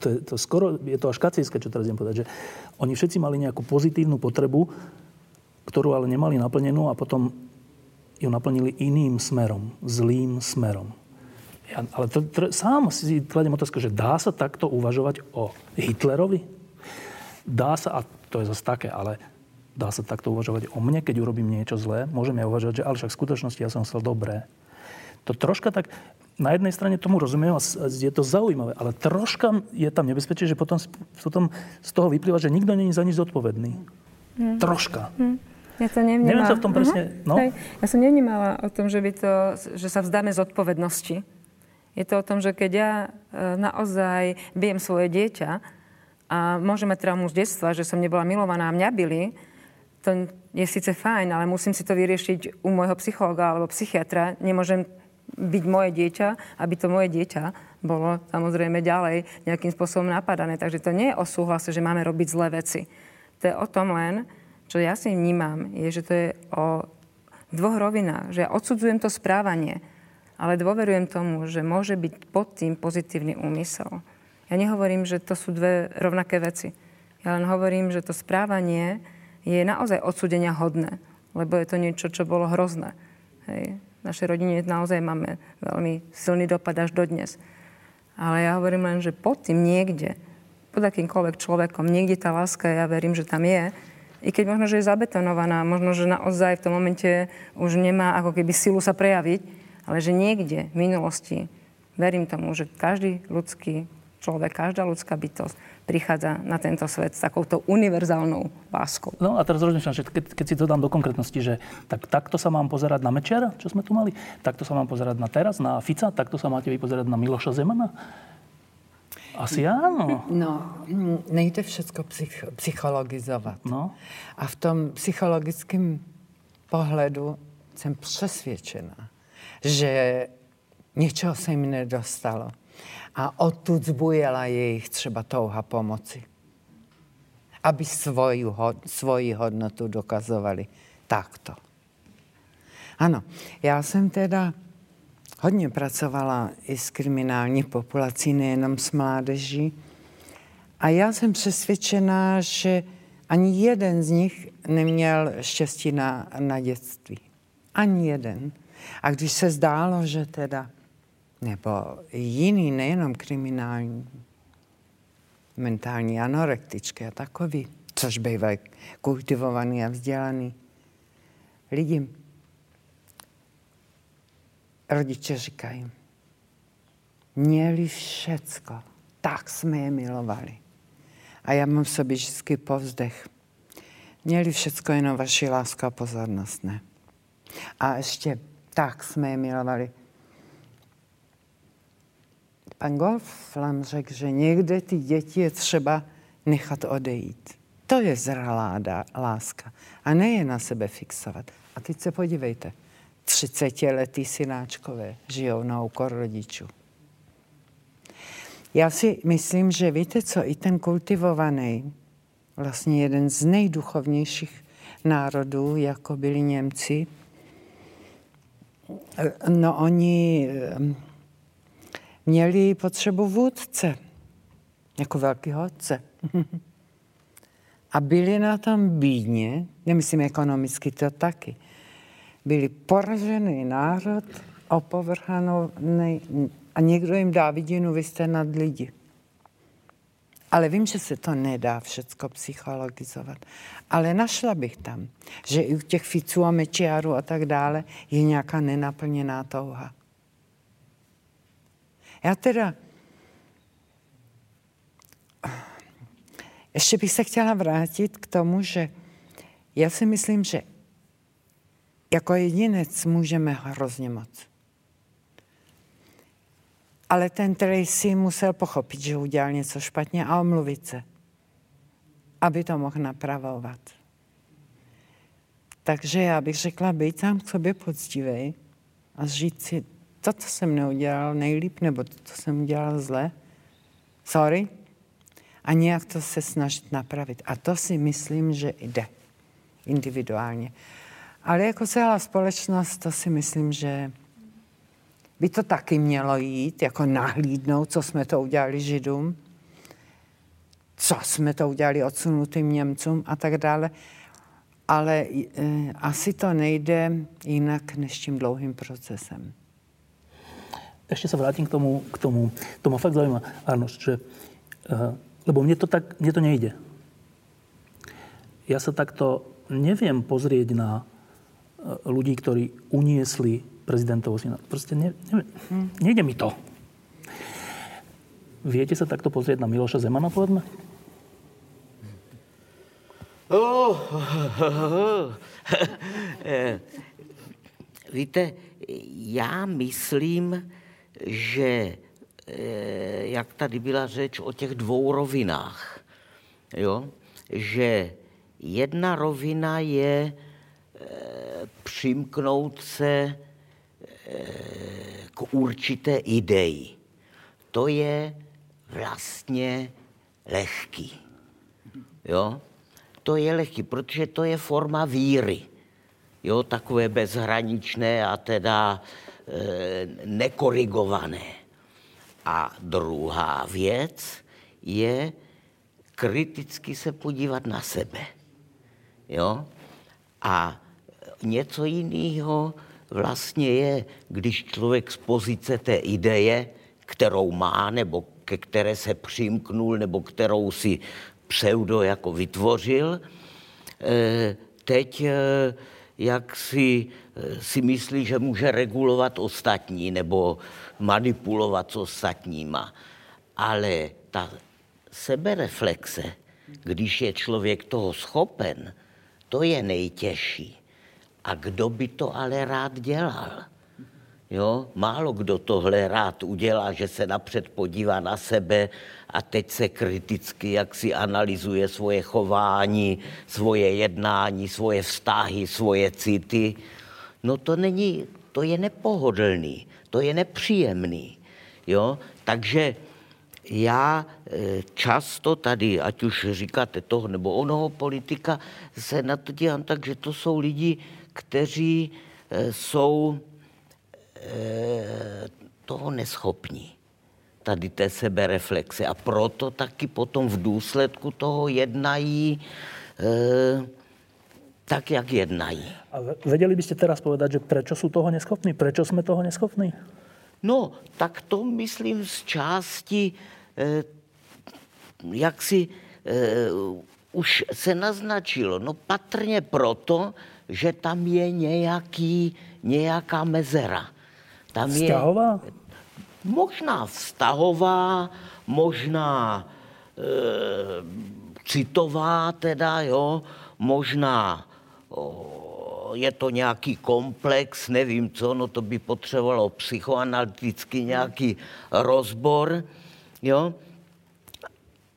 to, je, to skoro, je to až kacíske, čo teraz idem povedať, že oni všetci mali nejakú pozitívnu potrebu, ktorú ale nemali naplnenú a potom ju naplnili iným smerom, zlým smerom. Ja, ale to, to, sám si kladem otázku, že dá sa takto uvažovať o Hitlerovi? Dá sa, a to je zase také, ale dá sa takto uvažovať o mne, keď urobím niečo zlé? Môžem ja uvažovať, že ale však v skutočnosti ja som chcel dobré. To troška tak, na jednej strane tomu rozumiem a je to zaujímavé, ale troška je tam nebezpečie, že potom, potom z toho vyplýva, že nikto není za nič zodpovedný. Hmm. Troška. Hmm.
Ja to nevnímala.
Neviem sa v tom presne... Uh-huh. No?
Ja som nevnímala o tom, že, by to, že sa vzdáme zodpovednosti je to o tom, že keď ja e, naozaj bijem svoje dieťa a môžeme traumu z detstva, že som nebola milovaná a mňa byli, to je síce fajn, ale musím si to vyriešiť u môjho psychologa alebo psychiatra. Nemôžem byť moje dieťa, aby to moje dieťa bolo samozrejme ďalej nejakým spôsobom napadané. Takže to nie je o súhlase, že máme robiť zlé veci. To je o tom len, čo ja si vnímam, je, že to je o dvoch rovinách. Že ja odsudzujem to správanie ale dôverujem tomu, že môže byť pod tým pozitívny úmysel. Ja nehovorím, že to sú dve rovnaké veci. Ja len hovorím, že to správanie je naozaj odsudenia hodné, lebo je to niečo, čo bolo hrozné. Hej. V našej rodine naozaj máme veľmi silný dopad až dodnes. Ale ja hovorím len, že pod tým niekde, pod akýmkoľvek človekom, niekde tá láska, ja verím, že tam je, i keď možno, že je zabetonovaná, možno, že naozaj v tom momente už nemá ako keby silu sa prejaviť, ale že niekde v minulosti, verím tomu, že každý ľudský človek, každá ľudská bytosť prichádza na tento svet s takouto univerzálnou láskou.
No a teraz rozmýšľam, že keď, keď si to dám do konkrétnosti, že tak, takto sa mám pozerať na Mečiara, čo sme tu mali, takto sa mám pozerať na teraz, na Fica, takto sa máte vy pozerať na Miloša Zemana? Asi áno.
No, nejde všetko psych, psychologizovat.
No.
A v tom psychologickém pohledu jsem přesvědčená, že něčeho se jim nedostalo. A odtud zbujela jejich třeba touha pomoci. Aby svoju, svoji hodnotu dokazovali takto. Ano, já jsem teda hodně pracovala i s kriminální populací, nejenom s mládeží. A já jsem přesvědčená, že ani jeden z nich neměl štěstí na, na dětství. Ani jeden. A když se zdálo, že teda, nebo jiný, nejenom kriminální, mentální anorektičky a takový, což bývají kultivovaný a vzdělaný lidi, rodiče říkají, měli všecko, tak jsme je milovali. A já mám v sobě vždycky povzdech. Měli všecko, jenom vaši láska a pozornost, ne? A ještě tak jsme je milovali. Pan Golf vám řekl, že někde ty děti je třeba nechat odejít. To je zralá láska. A ne je na sebe fixovat. A teď se podívejte. 30-letý synáčkové žijou na úkor rodičů. Já si myslím, že víte co, i ten kultivovaný, vlastně jeden z nejduchovnějších národů, jako byli Němci, no oni měli potřebu vůdce, jako velkého otce. A byli na tom bídně, nemyslím ekonomicky, to taky byli poražený národ, opovrhaný a někdo jim dá vidinu, vy jste nad lidi. Ale vím, že se to nedá všecko psychologizovat. Ale našla bych tam, že i u těch Ficů a Mečiarů a tak dále je nějaká nenaplněná touha. Já teda ještě bych se chtěla vrátit k tomu, že já si myslím, že jako jedinec můžeme hrozně moc. Ale ten Tracy musel pochopit, že udělal něco špatně a omluvit se, aby to mohl napravovat. Takže já bych řekla, být tam k sobě poctivý a říct si, toto jsem neudělal nejlíp, nebo toto jsem udělal zle. Sorry. A nějak to se snažit napravit. A to si myslím, že jde individuálně. Ale jako celá společnost, to si myslím, že by to taky mělo jít, jako nahlídnout, co jsme to udělali Židům, co jsme to udělali odsunutým Němcům a tak dále. Ale e, asi to nejde jinak než tím dlouhým procesem.
Ešte sa vrátim k tomu, k tomu. To ma fakt zaujíma, Arnoš, že, uh, lebo mne to tak, mne to nejde. Ja sa takto neviem pozrieť na ľudí, ktorí uniesli prezidentovú syna. Proste ne, ne, nejde mi to. Viete sa takto pozrieť na Miloša Zemana, povedzme?
Oh, [LAUGHS] Víte, já myslím, že eh, jak tady byla řeč o těch dvou rovinách, jo? že jedna rovina je přimknout se eh, k určité ideji. To je vlastně lehký. Jo? To je lehký, protože to je forma víry. Jo, takové bezhraničné a teda e, nekorigované. A druhá věc je kriticky se podívat na sebe. Jo? A něco jiného vlastně je, když člověk z pozice té ideje, kterou má, nebo ke které se přimknul, nebo kterou si pseudo jako vytvořil, eh, teď eh, jak si, eh, si myslí, že může regulovat ostatní nebo manipulovat s ostatníma. Ale ta sebereflexe, když je člověk toho schopen, to je nejtěžší. A kdo by to ale rád dělal? Jo? Málo kdo tohle rád udělá, že se napřed podívá na sebe a teď se kriticky jak si analyzuje svoje chování, svoje jednání, svoje vztahy, svoje city. No to není, to je nepohodlný, to je nepříjemný. Jo? Takže já e, často tady, ať už říkáte toho nebo onoho politika, se na to dívám tak, že to jsou lidi, kteří e, jsou e, toho neschopní tady té sebereflexe. A proto taky potom v důsledku toho jednají e, tak, jak jednají.
A vedeli by ste teraz povedať, že prečo sú toho neschopní? Prečo sme toho neschopní?
No, tak to myslím z části, e, jak si e, už se naznačilo. No patrně proto, že tam je nějaký, nějaká mezera. Tam
Vzťahová?
Je, možná vztahová, možná e, citová teda, jo, možná o, je to nějaký komplex, nevím co, no to by potřebovalo psychoanalyticky nějaký rozbor, jo.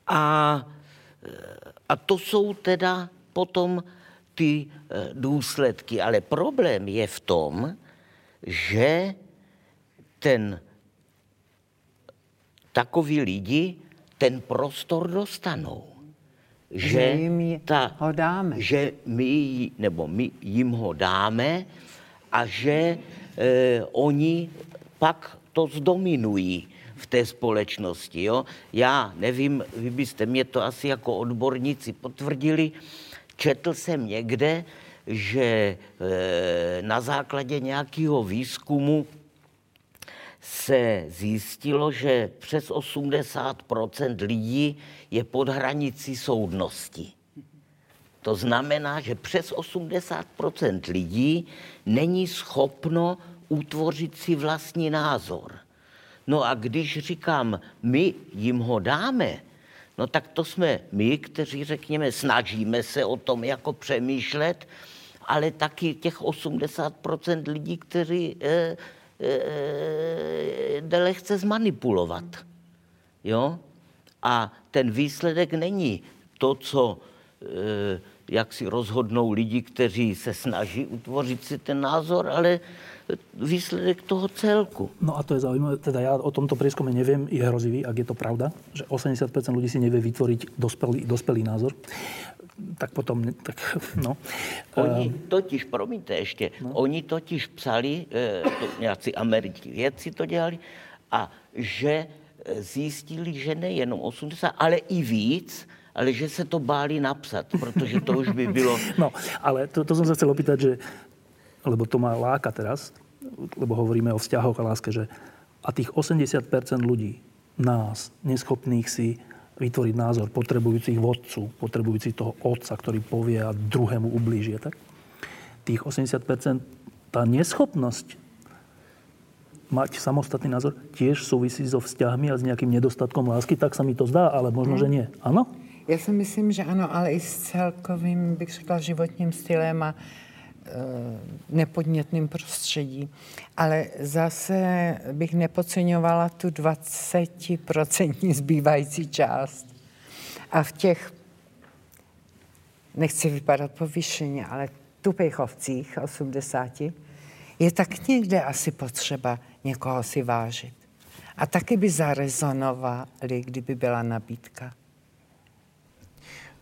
A, a to jsou teda potom ty e, důsledky. Ale problém je v tom, že ten takoví lidi ten prostor dostanou.
Že, že jim ta, ho dáme.
Že my, nebo my jim ho dáme a že e, oni pak to zdominují v té společnosti. Jo? Já nevím, vy byste mě to asi jako odborníci potvrdili, četl jsem někde, že e, na základě nějakého výzkumu se zjistilo, že přes 80% lidí je pod hranicí soudnosti. To znamená, že přes 80% lidí není schopno utvořit si vlastní názor. No a když říkám, my jim ho dáme, no tak to jsme my, kteří, řekněme, snažíme se o tom jako přemýšlet, ale taky těch 80% lidí, kteří eh, jde lehce zmanipulovat. Jo? A ten výsledek není to, co e, jak si rozhodnou lidi, kteří se snaží utvořit si ten názor, ale výsledek toho celku.
No a to je zaujímavé, teda ja o tomto prieskume neviem, je hrozivý, ak je to pravda, že 80% ľudí si nevie vytvoriť dospelý, dospelý názor tak potom, tak no.
Oni ehm. totiž, promiňte ještě, no. oni totiž psali, eh, to nějací američtí vědci to dělali, a že eh, zjistili, že nejenom 80, ale i víc, ale že se to báli napsat, protože to už by bylo... [LAUGHS]
No, ale to, to som sa chcel opýtať, že, lebo to má láka teraz, lebo hovoríme o vzťahoch a láske, že a tých 80% ľudí, nás, neschopných si vytvoriť názor potrebujúcich vodcu, potrebujúcich toho otca, ktorý povie a druhému ublížie. Tak? Tých 80%, tá neschopnosť mať samostatný názor tiež súvisí so vzťahmi a s nejakým nedostatkom lásky, tak sa mi to zdá, ale možno, hmm. že nie. Ano?
Já si myslím, že ano, ale i s celkovým, bych řekla, životním stylem a Eh, nepodnětným prostředí. Ale zase bych nepodceňovala tu 20% zbývající část. A v těch, nechci vypadat povyšeně, ale tupejchovcích 80, je tak někde asi potřeba někoho si vážit. A taky by zarezonovali, kdyby byla nabídka.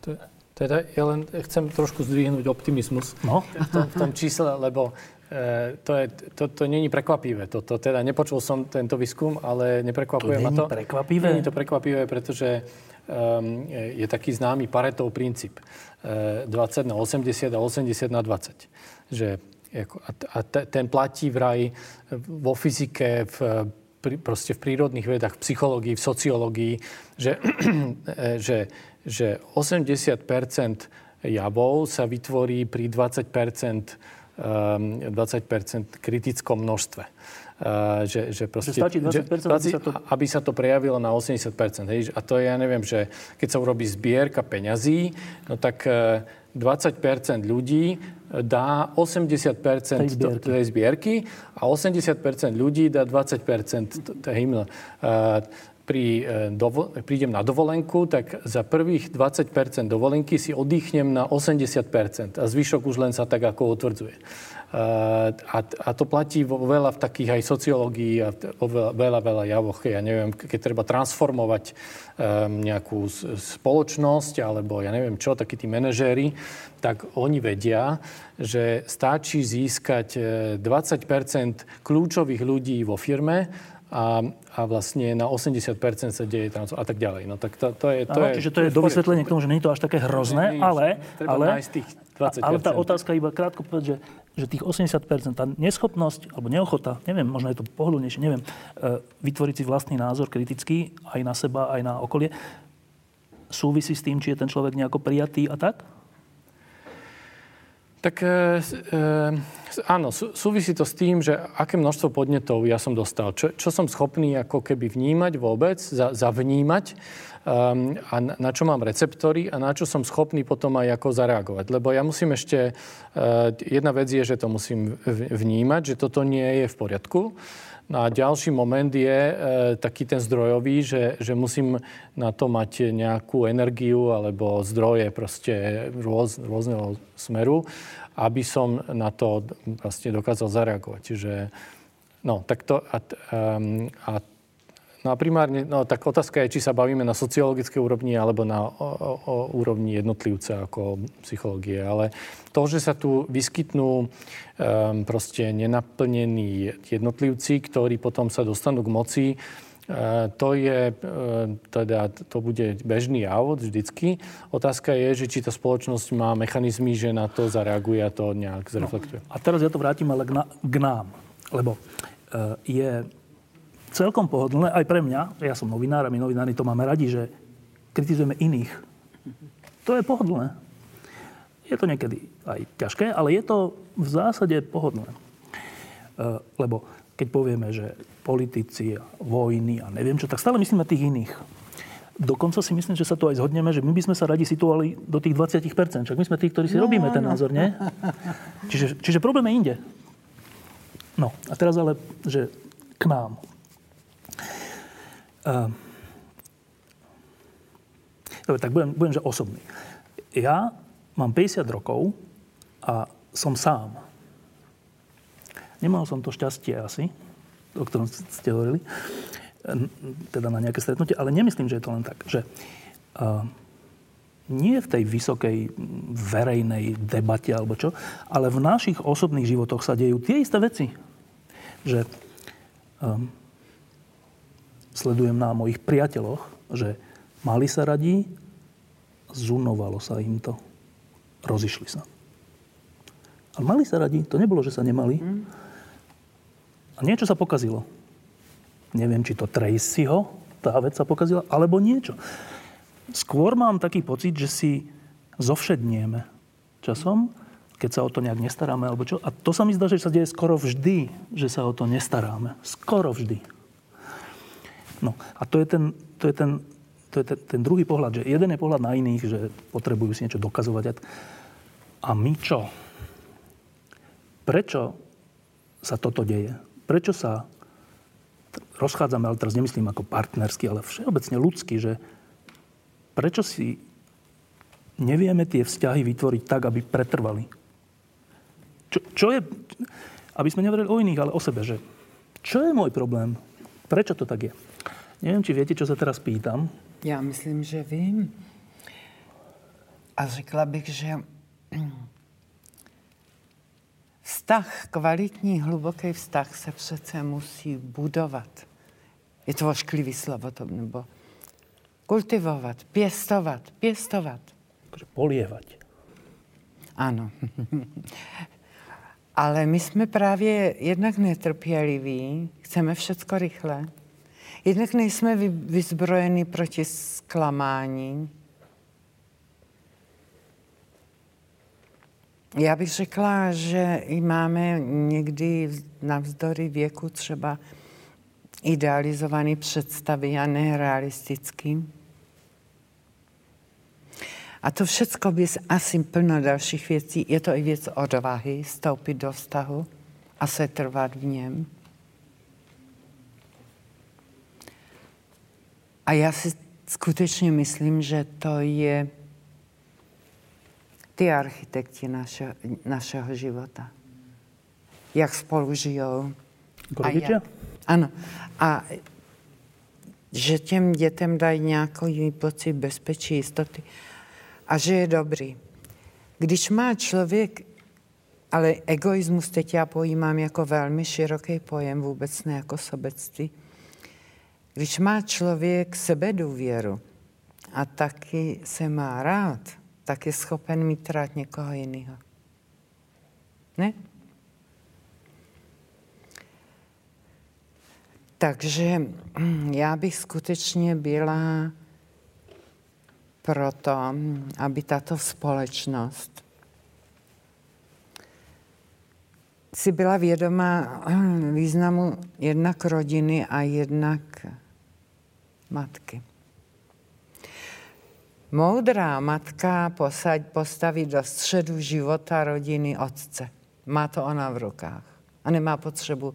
To, teda ja len chcem trošku zdvihnúť optimizmus no. v, tom, v tom čísle, lebo e, to, je, to, to není prekvapivé. To, to teda nepočul som tento výskum, ale neprekvapuje
to
ma to.
prekvapivé?
Není to prekvapivé, pretože um, je taký známy Paretov princíp. E, 20 na 80 a 80 na 20. Že, a, a ten platí vraj vo fyzike, v proste v prírodných vedách, v psychológii, v sociológii, že, [CLEARS THROAT] že že 80 e, javov sa vytvorí pri 20 20 kritickom množstve. Uh, že, že,
proste, že stačí 20%, že, aby, sa to...
aby sa to prejavilo na 80%. Hej? A to je, ja neviem, že keď sa urobí zbierka peňazí, no tak 20% ľudí dá 80% tej zbierky. tej zbierky a 80% ľudí dá 20% tej. Pri, e, dovo- prídem na dovolenku, tak za prvých 20% dovolenky si oddychnem na 80% a zvyšok už len sa tak ako utvrdzuje. Uh, a, a to platí vo veľa v takých aj sociológii a vo veľa, veľa, veľa javoch. Ja neviem, keď treba transformovať um, nejakú spoločnosť alebo ja neviem čo, takí tí manažéri, tak oni vedia, že stačí získať 20 e, kľúčových ľudí vo firme a, a vlastne na 80% sa deje transfer a tak ďalej. No tak to, to je... To
Aha, je čiže to je do vysvetlenia k tomu, že nie je to až také hrozné, nie, nie, ale...
ale,
tých 20%. ale tá otázka iba krátko povedať, že, že tých 80%, tá neschopnosť alebo neochota, neviem, možno je to pohodlnejšie, neviem, e, vytvoriť si vlastný názor kritický aj na seba, aj na okolie, súvisí s tým, či je ten človek nejako prijatý a tak?
Tak e, e, áno, súvisí to s tým, že aké množstvo podnetov ja som dostal. Čo, čo som schopný ako keby vnímať vôbec, za, zavnímať um, a na, na čo mám receptory a na čo som schopný potom aj ako zareagovať. Lebo ja musím ešte, uh, jedna vec je, že to musím vnímať, že toto nie je v poriadku. No a ďalší moment je e, taký ten zdrojový, že, že musím na to mať nejakú energiu alebo zdroje proste rôz, rôzneho smeru, aby som na to vlastne dokázal zareagovať. Čiže, no, tak to, a, a No a primárne, no tak otázka je, či sa bavíme na sociologické úrovni alebo na o, o, úrovni jednotlivca ako psychológie. Ale to, že sa tu vyskytnú um, proste nenaplnení jednotlivci, ktorí potom sa dostanú k moci, Uh, to je, uh, teda, to bude bežný jav vždycky. Otázka je, že či tá spoločnosť má mechanizmy, že na to zareaguje a to nejak zreflektuje. No,
a teraz ja to vrátim ale k, na, k nám. Lebo uh, je celkom pohodlné, aj pre mňa, ja som novinár a my novinári to máme radi, že kritizujeme iných. To je pohodlné. Je to niekedy aj ťažké, ale je to v zásade pohodlné. E, lebo keď povieme, že politici a vojny a neviem čo, tak stále myslíme tých iných. Dokonca si myslím, že sa tu aj zhodneme, že my by sme sa radi situovali do tých 20%. Však my sme tí, ktorí si no, robíme ten názor, nie? Čiže, čiže problém je inde. No a teraz ale, že k nám. Uh, dobre, tak budem, budem že osobný. Ja mám 50 rokov a som sám. Nemal som to šťastie asi, o ktorom ste hovorili, teda na nejaké stretnutie, ale nemyslím, že je to len tak, že uh, nie v tej vysokej verejnej debate alebo čo, ale v našich osobných životoch sa dejú tie isté veci. Že um, sledujem na mojich priateľoch, že mali sa radi, zunovalo sa im to. Rozišli sa. Ale mali sa radi, to nebolo, že sa nemali. A niečo sa pokazilo. Neviem, či to Tracyho, tá vec sa pokazila, alebo niečo. Skôr mám taký pocit, že si zovšednieme časom, keď sa o to nejak nestaráme, alebo čo. A to sa mi zdá, že sa deje skoro vždy, že sa o to nestaráme. Skoro vždy. No a to je ten, to je ten, to je ten, ten druhý pohľad, že jeden je pohľad na iných, že potrebujú si niečo dokazovať. A my čo? Prečo sa toto deje? Prečo sa rozchádzame, ale teraz nemyslím ako partnersky, ale všeobecne ľudsky, že prečo si nevieme tie vzťahy vytvoriť tak, aby pretrvali? Čo, čo je, aby sme neverili o iných, ale o sebe, že čo je môj problém? Prečo to tak je? Neviem, či viete, čo sa teraz pýtam.
Já myslím, že vím. A řekla bych, že vztah, kvalitní, hluboký vztah se přece musí budovat. Je to ošklivý slovo, to, nebo kultivovat, pěstovat, pěstovat.
Polievať.
Ano. [LAUGHS] Ale my jsme právě jednak netrpěliví, chceme všecko rychle. Jednak nejsme vyzbrojeni proti zklamání. Já bych řekla, že máme někdy navzdory věku třeba idealizované představy a nerealistický. A to všecko by asi plno dalších věcí. Je to i věc odvahy, stoupit do vztahu a se trvat v něm. A já si skutečně myslím, že to je ty architekti naše, našeho života. Jak spolu.
Ako rodičia?
Ano. A že těm dětem dají nějaký pocit bezpečí, jistoty a že je dobrý. Když má člověk, ale egoismus teď já pojímám jako velmi široký pojem, vůbec ne jako sobectví, když má člověk sebedůvěru a taky se má rád, tak je schopen mít rád někoho jiného. Ne? Takže já bych skutečně byla proto, aby tato společnost si byla vědoma významu jednak rodiny a jednak matky. Moudrá matka postaví do středu života rodiny otce. Má to ona v rukách. A nemá potřebu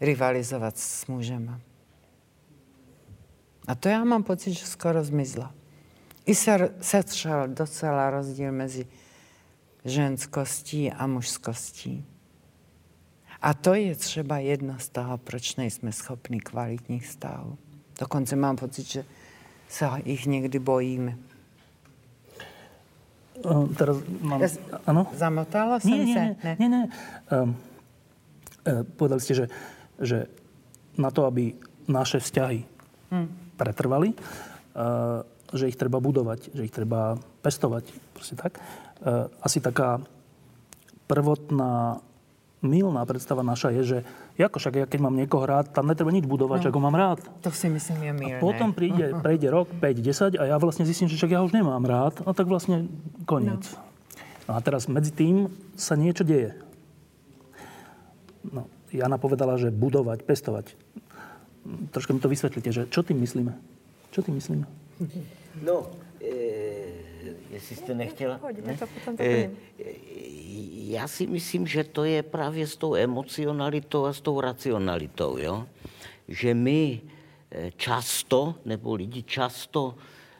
rivalizovat s mužem. A to já mám pocit, že skoro zmizla. I se setřel docela rozdíl mezi ženskostí a mužskostí. A to je třeba jedno z toho, proč nejsme schopni kvalitních stavů. Dokonce mám pocit, že se ich někdy bojíme.
Uh, teraz mám... Áno?
Zamotala som
nie,
sa?
Nie, nie, nie. nie. Um, uh, povedali ste, že, že na to, aby naše vzťahy hmm. pretrvali, uh, že ich treba budovať, že ich treba pestovať. Proste tak. Uh, asi taká prvotná milná predstava naša je, že ako však ja keď mám niekoho rád, tam netreba nič budovať, no. však ho mám rád.
To si myslím je milné.
A potom príde, uh-huh. [LAUGHS] prejde rok, 5, 10 a ja vlastne zistím, že však ja už nemám rád, a tak vlastne koniec. No. no a teraz medzi tým sa niečo deje. No, Jana povedala, že budovať, pestovať. Troška mi to vysvetlite, že čo tým myslíme? Čo tým myslíme?
No, e, jestli jste nechtěla...
Ne? To potom to
e, já si myslím, že to je právě s tou emocionalitou a s tou racionalitou, jo? že my eh, často, nebo lidi často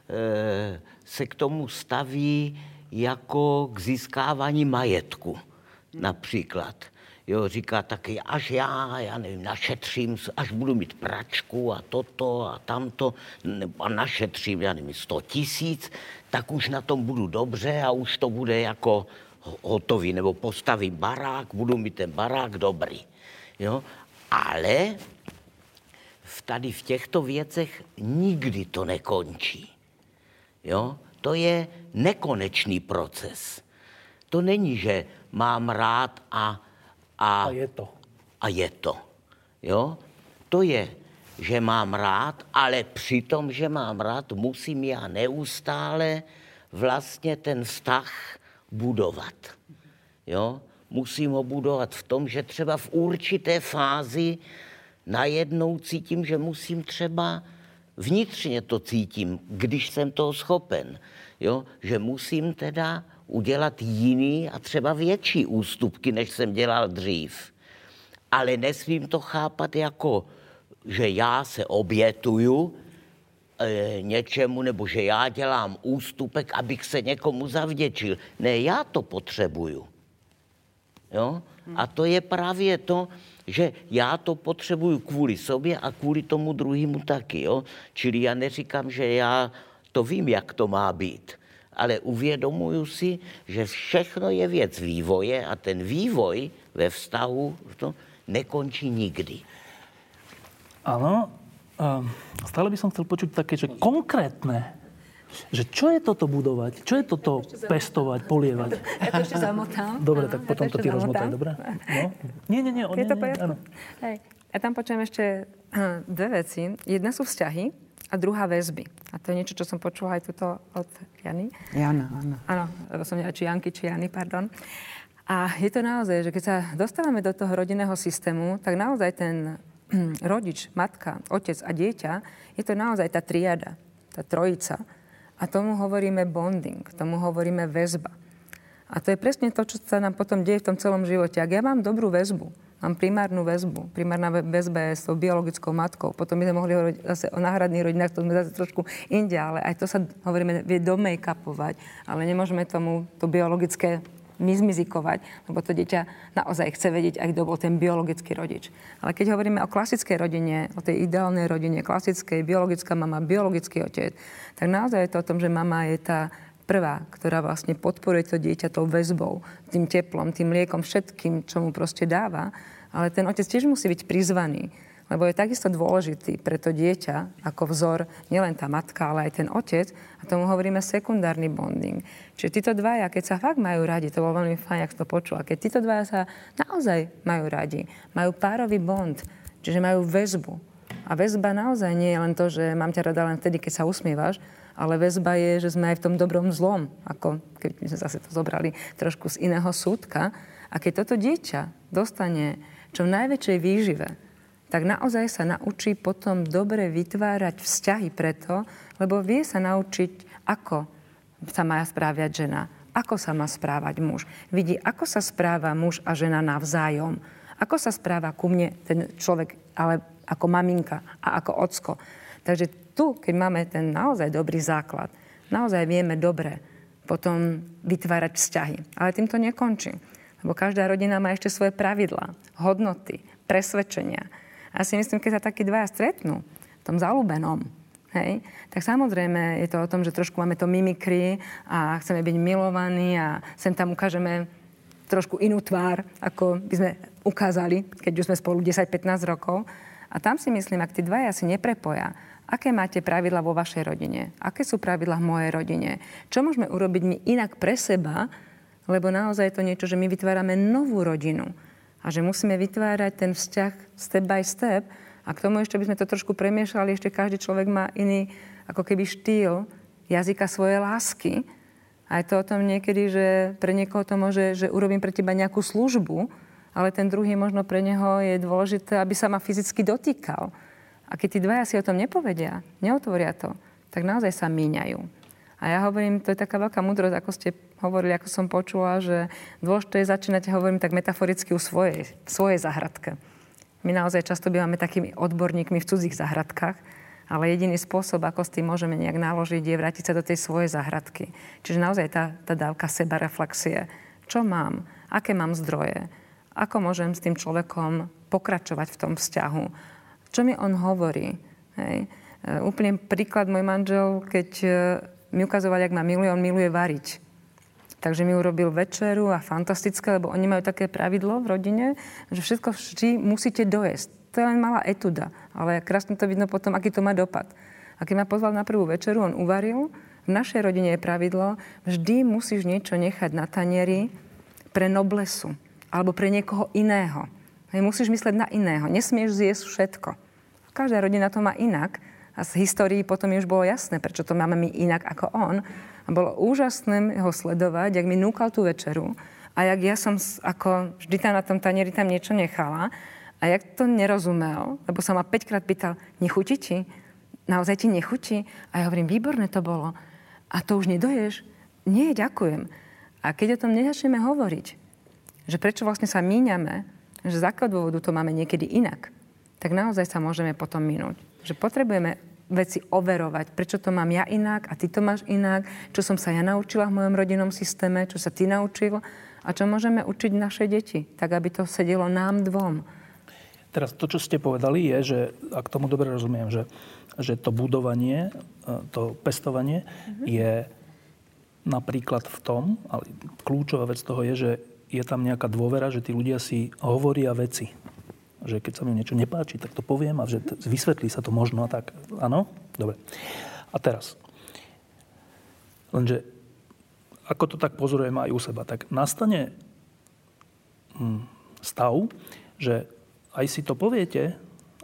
e, se k tomu staví jako k získávání majetku, například. Jo, říká taky, až já, já nevím, našetřím, až budu mít pračku a toto a tamto a našetřím, já nevím, 100 tisíc, tak už na tom budu dobře a už to bude jako hotový, nebo postavím barák, budu mít ten barák dobrý. Jo? Ale v tady v těchto věcech nikdy to nekončí. Jo? To je nekonečný proces. To není, že mám rád a...
A, a je to.
A je to. Jo? To je, že mám rád, ale přitom, že mám rád, musím já neustále vlastně ten vztah budovat. Jo? Musím ho budovat v tom, že třeba v určité fázi najednou cítím, že musím třeba vnitřně to cítím, když jsem toho schopen. Jo? Že musím teda udělat jiný a třeba větší ústupky, než jsem dělal dřív. Ale nesmím to chápat jako, že já se obětuju, e, něčemu, nebo že já dělám ústupek, abych se někomu zavděčil. Ne, já to potřebuju. Jo? A to je právě to, že já to potřebuju kvůli sobě a kvůli tomu druhému taky. Jo? Čili já neříkám, že já to vím, jak to má být, ale uvědomuju si, že všechno je věc vývoje a ten vývoj ve vztahu to nekončí nikdy.
Ano, stále by som chcel počuť také, že konkrétne že čo je toto budovať? Čo je toto pestovať, polievať?
Ja to ešte zamotám.
Dobre, tak potom ja to, to ty rozmotaj, dobre? No? Nie, nie, nie.
Je to nie, áno. Hej. Ja tam počujem ešte dve veci. Jedna sú vzťahy a druhá väzby. A to je niečo, čo som počula aj tuto od Jany.
Jana, áno.
Áno, lebo som neviem, či Janky, či Jany, pardon. A je to naozaj, že keď sa dostávame do toho rodinného systému, tak naozaj ten [CLEARS THROAT] rodič, matka, otec a dieťa, je to naozaj tá triada, tá trojica. A tomu hovoríme bonding, tomu hovoríme väzba. A to je presne to, čo sa nám potom deje v tom celom živote. Ak ja mám dobrú väzbu, mám primárnu väzbu, primárna väzba je s tou biologickou matkou, potom by sme mohli hovoriť zase o náhradných rodinách, to sme zase trošku inde, ale aj to sa, hovoríme, vie domake-upovať, ale nemôžeme tomu to biologické mizmizikovať, lebo to dieťa naozaj chce vedieť, aj kto bol ten biologický rodič. Ale keď hovoríme o klasickej rodine, o tej ideálnej rodine, klasickej, biologická mama, biologický otec, tak naozaj je to o tom, že mama je tá prvá, ktorá vlastne podporuje to dieťa tou väzbou, tým teplom, tým liekom, všetkým, čo mu proste dáva. Ale ten otec tiež musí byť prizvaný lebo je takisto dôležitý pre to dieťa ako vzor, nielen tá matka, ale aj ten otec. A tomu hovoríme sekundárny bonding. Čiže títo dvaja, keď sa fakt majú radi, to bolo veľmi fajn, ak to počula, keď títo dvaja sa naozaj majú radi, majú párový bond, čiže majú väzbu. A väzba naozaj nie je len to, že mám ťa rada len vtedy, keď sa usmievaš, ale väzba je, že sme aj v tom dobrom zlom, ako keď sme zase to zobrali trošku z iného súdka. A keď toto dieťa dostane čo v najväčšej výžive, tak naozaj sa naučí potom dobre vytvárať vzťahy preto, lebo vie sa naučiť, ako sa má správať žena, ako sa má správať muž. Vidí, ako sa správa muž a žena navzájom. Ako sa správa ku mne ten človek, ale ako maminka a ako ocko. Takže tu, keď máme ten naozaj dobrý základ, naozaj vieme dobre potom vytvárať vzťahy. Ale tým to nekončí. Lebo každá rodina má ešte svoje pravidlá, hodnoty, presvedčenia. A si myslím, keď sa takí dvaja stretnú v tom zalúbenom, hej, tak samozrejme je to o tom, že trošku máme to mimikry a chceme byť milovaní a sem tam ukážeme trošku inú tvár, ako by sme ukázali, keď už sme spolu 10-15 rokov. A tam si myslím, ak tí dvaja si neprepoja, aké máte pravidla vo vašej rodine, aké sú pravidla v mojej rodine, čo môžeme urobiť my inak pre seba, lebo naozaj je to niečo, že my vytvárame novú rodinu a že musíme vytvárať ten vzťah step by step a k tomu ešte by sme to trošku premiešali, ešte každý človek má iný ako keby štýl jazyka svojej lásky. A je to o tom niekedy, že pre niekoho to môže, že urobím pre teba nejakú službu, ale ten druhý možno pre neho je dôležité, aby sa ma fyzicky dotýkal. A keď tí dvaja si o tom nepovedia, neotvoria to, tak naozaj sa míňajú. A ja hovorím, to je taká veľká múdrosť, ako ste hovorili, ako som počula, že dôležité je začínať, hovorím tak metaforicky, u svojej, svojej zahradke. My naozaj často bývame takými odborníkmi v cudzích zahradkách, ale jediný spôsob, ako s tým môžeme nejak naložiť, je vrátiť sa do tej svojej zahradky. Čiže naozaj tá, tá dávka sebareflexie. Čo mám? Aké mám zdroje? Ako môžem s tým človekom pokračovať v tom vzťahu? Čo mi on hovorí? Hej. E, úplne príklad, môj manžel, keď e, mi ukazoval, jak ma miluje, on miluje variť. Takže mi urobil večeru a fantastické, lebo oni majú také pravidlo v rodine, že všetko vždy musíte dojesť. To je len malá etuda, ale krásne to vidno potom, aký to má dopad. A keď ma pozval na prvú večeru, on uvaril. V našej rodine je pravidlo, vždy musíš niečo nechať na tanieri pre noblesu alebo pre niekoho iného. Hej, musíš mysleť na iného. Nesmieš zjesť všetko. Každá rodina to má inak. A z histórii potom už bolo jasné, prečo to máme my inak ako on. A bolo úžasné ho sledovať, jak mi núkal tú večeru a jak ja som ako vždy tam na tom tanieri tam niečo nechala a jak to nerozumel, lebo sa ma 5 krát pýtal, nechutí ti? Naozaj ti nechutí? A ja hovorím, výborné to bolo. A to už nedoješ? Nie, ďakujem. A keď o tom nezačneme hovoriť, že prečo vlastne sa míňame, že z akého dôvodu to máme niekedy inak, tak naozaj sa môžeme potom minúť. Že potrebujeme veci overovať, prečo to mám ja inak a ty to máš inak, čo som sa ja naučila v mojom rodinnom systéme, čo sa ty naučil a čo môžeme učiť naše deti, tak aby to sedelo nám dvom.
Teraz to, čo ste povedali, je, že ak tomu dobre rozumiem, že, že to budovanie, e, to pestovanie mm-hmm. je napríklad v tom, ale kľúčová vec toho je, že je tam nejaká dôvera, že tí ľudia si hovoria veci že keď sa mi niečo nepáči, tak to poviem a že vysvetlí sa to možno a tak. Áno? Dobre. A teraz. Lenže, ako to tak pozorujem aj u seba, tak nastane hm, stav, že aj si to poviete,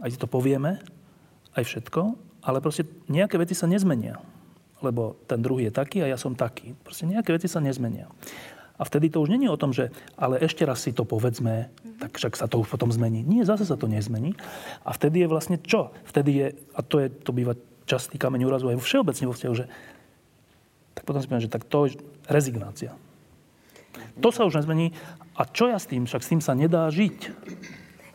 aj si to povieme, aj všetko, ale proste nejaké veci sa nezmenia. Lebo ten druhý je taký a ja som taký. Proste nejaké veci sa nezmenia. A vtedy to už není o tom, že ale ešte raz si to povedzme, tak však sa to už potom zmení. Nie, zase sa to nezmení. A vtedy je vlastne čo? Vtedy je, a to, je, to býva častý kameň úrazu aj všeobecne vo vzťahu, že tak potom si poviem, že tak to je rezignácia. To sa už nezmení. A čo ja s tým? Však s tým sa nedá žiť.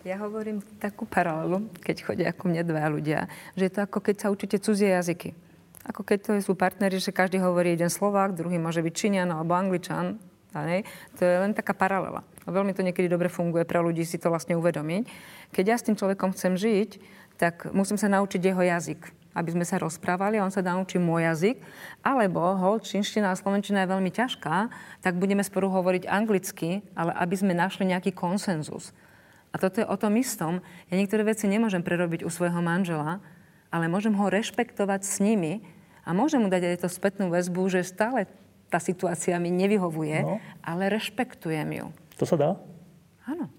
Ja hovorím takú paralelu, keď chodia ako mne dva ľudia, že je to ako keď sa učíte cudzie jazyky. Ako keď to sú partneri, že každý hovorí jeden Slovák, druhý môže byť Číňan alebo Angličan. Ne? To je len taká paralela. A veľmi to niekedy dobre funguje pre ľudí si to vlastne uvedomiť. Keď ja s tým človekom chcem žiť, tak musím sa naučiť jeho jazyk aby sme sa rozprávali, on sa naučí môj jazyk, alebo hol, čínština a slovenčina je veľmi ťažká, tak budeme spolu hovoriť anglicky, ale aby sme našli nejaký konsenzus. A toto je o tom istom. Ja niektoré veci nemôžem prerobiť u svojho manžela, ale môžem ho rešpektovať s nimi a môžem mu dať aj to spätnú väzbu, že stále tá situácia mi nevyhovuje, no. ale rešpektujem ju.
To sa dá?
Áno.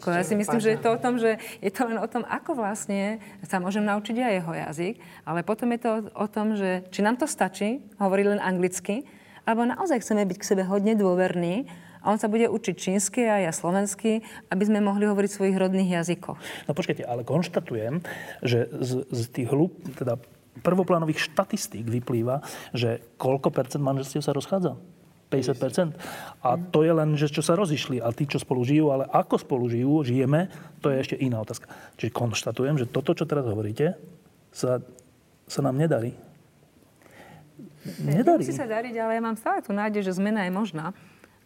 ako ja si myslím, že je to o tom, že je to len o tom, ako vlastne sa môžem naučiť aj jeho jazyk, ale potom je to o, o tom, že či nám to stačí hovoriť len anglicky, alebo naozaj chceme byť k sebe hodne dôverní a on sa bude učiť čínsky a ja slovensky, aby sme mohli hovoriť v svojich rodných jazykoch.
No počkajte, ale konštatujem, že z, z tých hlup, teda prvoplánových štatistík vyplýva, že koľko percent manželstiev sa rozchádza? 50%. A to je len, že čo sa rozišli. A tí, čo spolu žijú, ale ako spolu žijú, žijeme, to je ešte iná otázka. Čiže konštatujem, že toto, čo teraz hovoríte, sa, sa nám nedarí.
Nedarí. Musí sa dariť, ale ja mám stále tu nádej, že zmena je možná.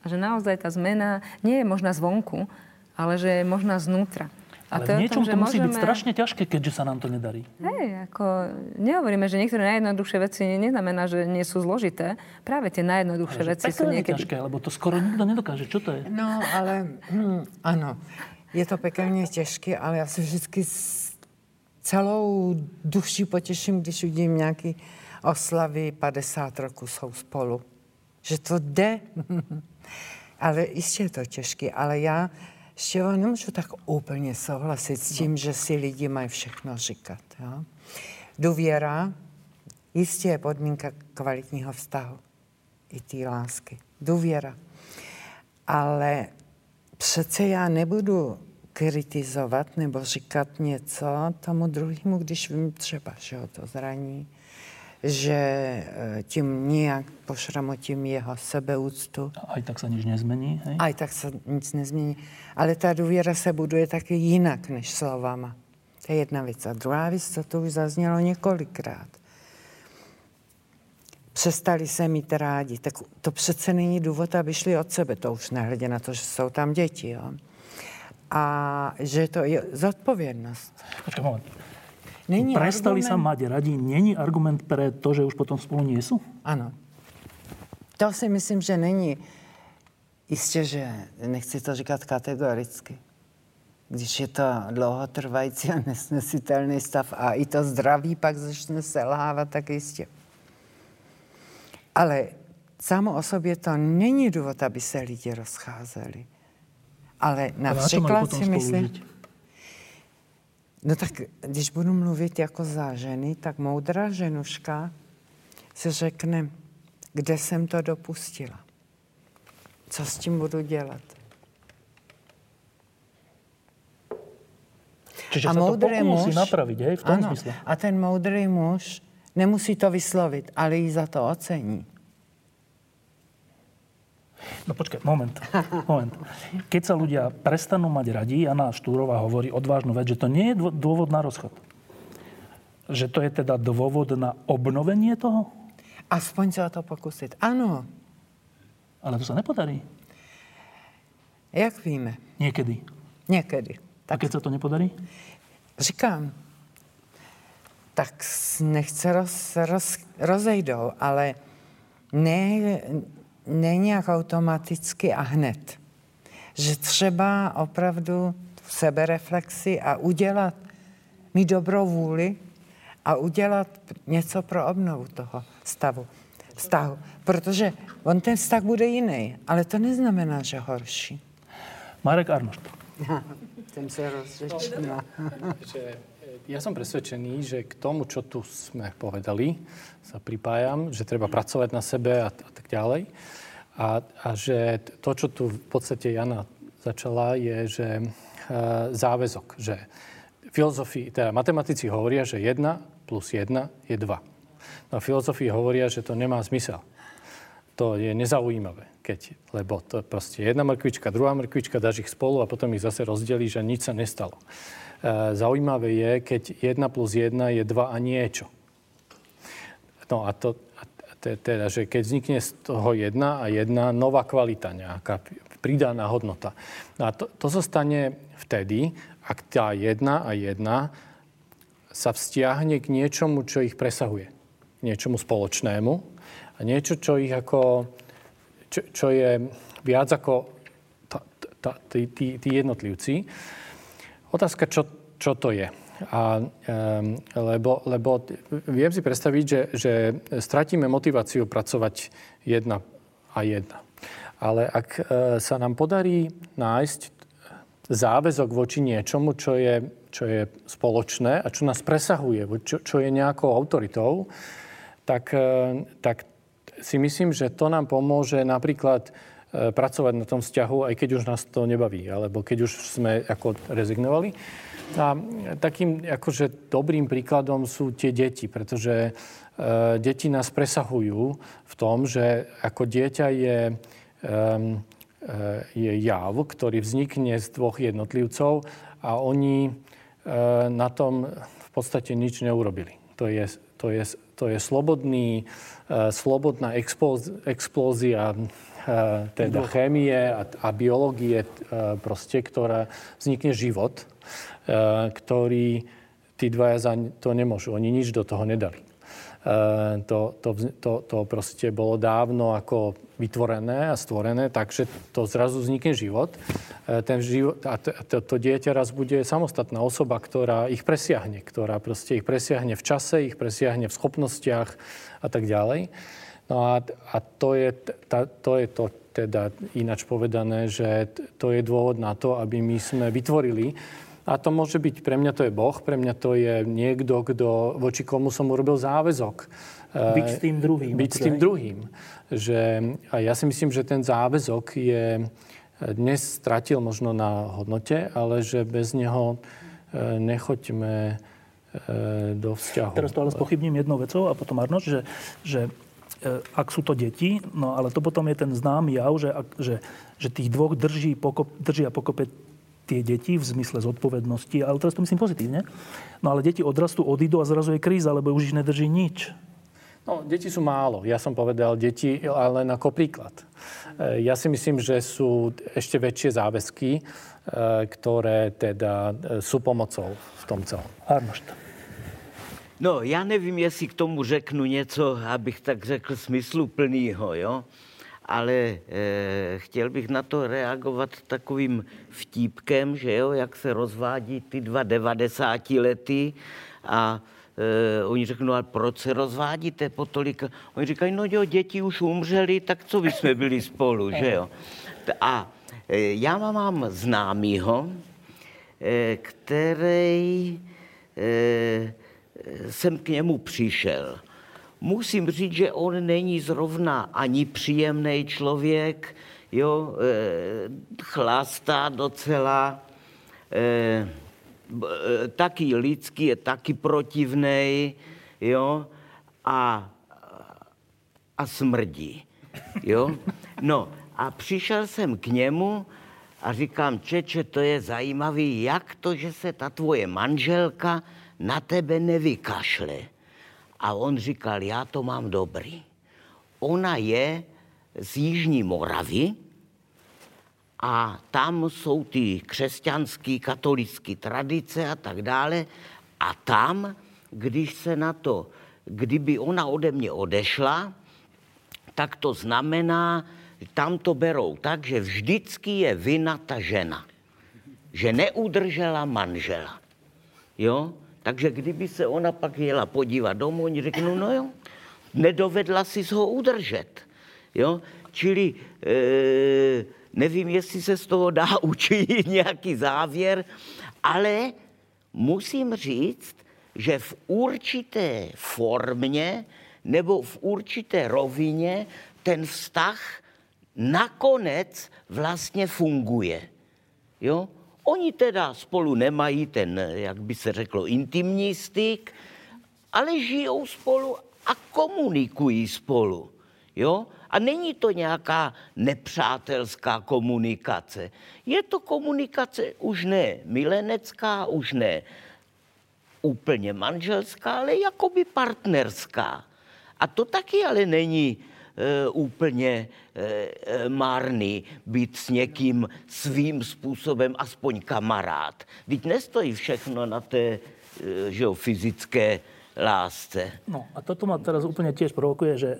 A že naozaj tá zmena nie je možná zvonku, ale že je možná znútra.
A ale to v niečom tom, to musí môžeme... byť strašne ťažké, keďže sa nám to nedarí.
Hej, ako nehovoríme, že niektoré najjednoduchšie veci neznamená, že nie sú zložité. Práve tie najjednoduchšie ale veci sú niekedy...
ťažké, lebo to skoro nikto nedokáže. Čo to je?
No, ale hm, áno, je to pekelne ťažké, ale ja sa vždy s celou duší poteším, když vidím nejaký oslavy 50 rokov sú spolu. Že to jde. [LAUGHS] Ale jistě je to těžké, ale já ještě nemůžu tak úplně souhlasit s tím, no. že si lidi mají všechno říkat. Jo? Důvěra jistě je podmínka kvalitního vztahu. I té lásky. Důvěra. Ale přece já nebudu kritizovat nebo říkat něco tomu druhému, když vím třeba, že ho to zraní, že e, tím nijak pošramotím jeho sebeúctu.
Aj tak sa nič nezmení, hej?
Aj tak sa nic nezmení. Ale tá důvěra se buduje taky jinak než slovama. To je jedna věc. A druhá věc, co tu už zaznělo několikrát. Přestali se mít rádi. Tak to přece není důvod, aby šli od sebe. To už nehledě na to, že jsou tam děti. Jo? A že to je zodpovědnost.
Počkej, moment. Není prestali argument... sa mať radi, není argument pre to, že už potom spolu nie sú?
Áno. To si myslím, že není Isté, že nechci to říkat kategoricky. Když je to dlouhotrvající a nesnesitelný stav a i to zdraví pak začne selhávat, tak jistě. Ale samo o sobě to není důvod, aby se lidi rozcházeli. Ale například si myslím... No tak, když budu mluvit jako za ženy, tak moudrá ženuška si řekne, kde jsem to dopustila. Co s tím budu dělat?
Čiže a sa to pokusí muž, napraviť, hej, v tom ano, zmysle.
A ten moudrý muž nemusí to vyslovit, ale i za to ocení.
No počkaj, moment, moment. Keď sa ľudia prestanú mať radi, Jana Štúrová hovorí odvážnu vec, že to nie je dôvod na rozchod. Že to je teda dôvod na obnovenie toho?
Aspoň sa to pokúsiť. Áno.
Ale to sa nepodarí.
Jak víme?
Niekedy.
Niekedy.
Tak... A keď sa to nepodarí?
Říkám, tak nech se roz, roz, rozejdou, ale ne, ne nějak automaticky a hned. Že třeba opravdu v sebereflexi a udělat, mít dobrou vůli a udělat něco pro obnovu toho stavu, vztahu. Protože on ten vztah bude jiný, ale to neznamená, že horší.
Marek Arnošt. [LAUGHS]
Ten se rozřečná.
Ja som presvedčený, že k tomu, čo tu sme povedali, sa pripájam, že treba pracovať na sebe a, a tak ďalej. A, a že to, čo tu v podstate Jana začala, je, že e, záväzok, že filozofii, teda matematici hovoria, že 1 plus 1 je 2. No a filozofii hovoria, že to nemá zmysel. To je nezaujímavé, keď, lebo to proste jedna mrkvička, druhá mrkvička, dáš ich spolu a potom ich zase rozdelíš a nič sa nestalo. E, zaujímavé je, keď 1 plus 1 je 2 a niečo. No a to, teda, že keď vznikne z toho jedna a jedna nová kvalita nejaká, pridaná hodnota. No a to, to sa vtedy, ak tá jedna a jedna sa vzťahne k niečomu, čo ich presahuje. K niečomu spoločnému a niečo, čo ich ako, čo, čo je viac ako tí, tí, tí. Otázka, čo, čo to je. A, um, lebo, lebo viem si predstaviť, že, že stratíme motiváciu pracovať jedna a jedna. Ale ak uh, sa nám podarí nájsť záväzok voči niečomu, čo je, čo je spoločné a čo nás presahuje, čo, čo je nejakou autoritou, tak, e, tak si myslím, že to nám pomôže napríklad e, pracovať na tom vzťahu, aj keď už nás to nebaví, alebo keď už sme ako rezignovali. A takým akože dobrým príkladom sú tie deti, pretože e, deti nás presahujú v tom, že ako dieťa je Eh, je jav, ktorý vznikne z dvoch jednotlivcov a oni na tom v podstate nič neurobili. To je, to je, to je slobodný, slobodná explózia teda chémie a, a biológie, proste, ktorá vznikne život, ktorý tí dvaja za to nemôžu. Oni nič do toho nedali. Eh, to, to, to, to proste bolo dávno ako vytvorené a stvorené, takže to zrazu vznikne život. Eh, ten život a to, to, to dieťa raz bude samostatná osoba, ktorá ich presiahne, ktorá proste ich presiahne v čase, ich presiahne v schopnostiach a tak ďalej. No a, a to, je, ta, to je to teda ináč povedané, že to je dôvod na to, aby my sme vytvorili a to môže byť, pre mňa to je Boh, pre mňa to je niekto, kto, voči komu som urobil záväzok.
Byť s tým druhým.
Byť s tým druhým. Že, a ja si myslím, že ten záväzok je dnes stratil možno na hodnote, ale že bez neho e, nechoďme do vzťahu.
Teraz to ale spochybním jednou vecou a potom Arnoš, že, že ak sú to deti, no ale to potom je ten známy jav, že, že, že tých dvoch drží pokop, držia pokope tie deti v zmysle zodpovednosti, ale teraz to myslím pozitívne. No ale deti odrastú, odídu a zrazu je kríza, lebo už ich nedrží nič.
No, deti sú málo. Ja som povedal deti, ale len ako príklad. E, ja si myslím, že sú ešte väčšie záväzky, e, ktoré teda e, sú pomocou v tom celom.
Arnošt.
No, já nevím, jestli k tomu řeknu něco, abych tak řekl, smysluplnýho, jo ale e, chtěl bych na to reagovat takovým vtípkem, že jo, jak se rozvádí ty dva devadesátilety a e, oni řeknou, ale proč se rozvádíte po tolika? Oni říkají, no jo, děti už umřeli, tak co by jsme byli spolu, že jo? A e, já mám známýho, e, který e, jsem k němu přišel musím říct, že on není zrovna ani příjemný člověk, jo, e, chlastá docela, e, e, taky lidský, je taky protivný, jo, a, a smrdí, jo. No a přišel jsem k němu a říkám, Čeče, to je zajímavý, jak to, že se ta tvoje manželka na tebe nevykašle. A on říkal, já to mám dobrý. Ona je z Jižní Moravy a tam jsou ty křesťanské, katolické tradice a tak dále. A tam, když se na to, kdyby ona ode mě odešla, tak to znamená, tam to berou tak, že vždycky je vina ta žena. Že neudržela manžela. Jo? Takže kdyby se ona pak jela podívat domů, oni řeknou, no jo, nedovedla si ho udržet. Jo? Čili e, nevím, jestli se z toho dá [LAUGHS] učinit nějaký závěr, ale musím říct, že v určité formě nebo v určité rovině ten vztah nakonec vlastně funguje. Jo? Oni teda spolu nemají ten, jak by se řeklo, intimní styk, ale žijou spolu a komunikují spolu. Jo? A není to nějaká nepřátelská komunikace. Je to komunikace už ne milenecká, už ne úplně manželská, ale jakoby partnerská. A to taky ale není e, úplně e, být s někým svým způsobem aspoň kamarád. Teď nestojí všechno na té e, že jo, fyzické lásce.
No a toto ma teraz úplne tiež provokuje, že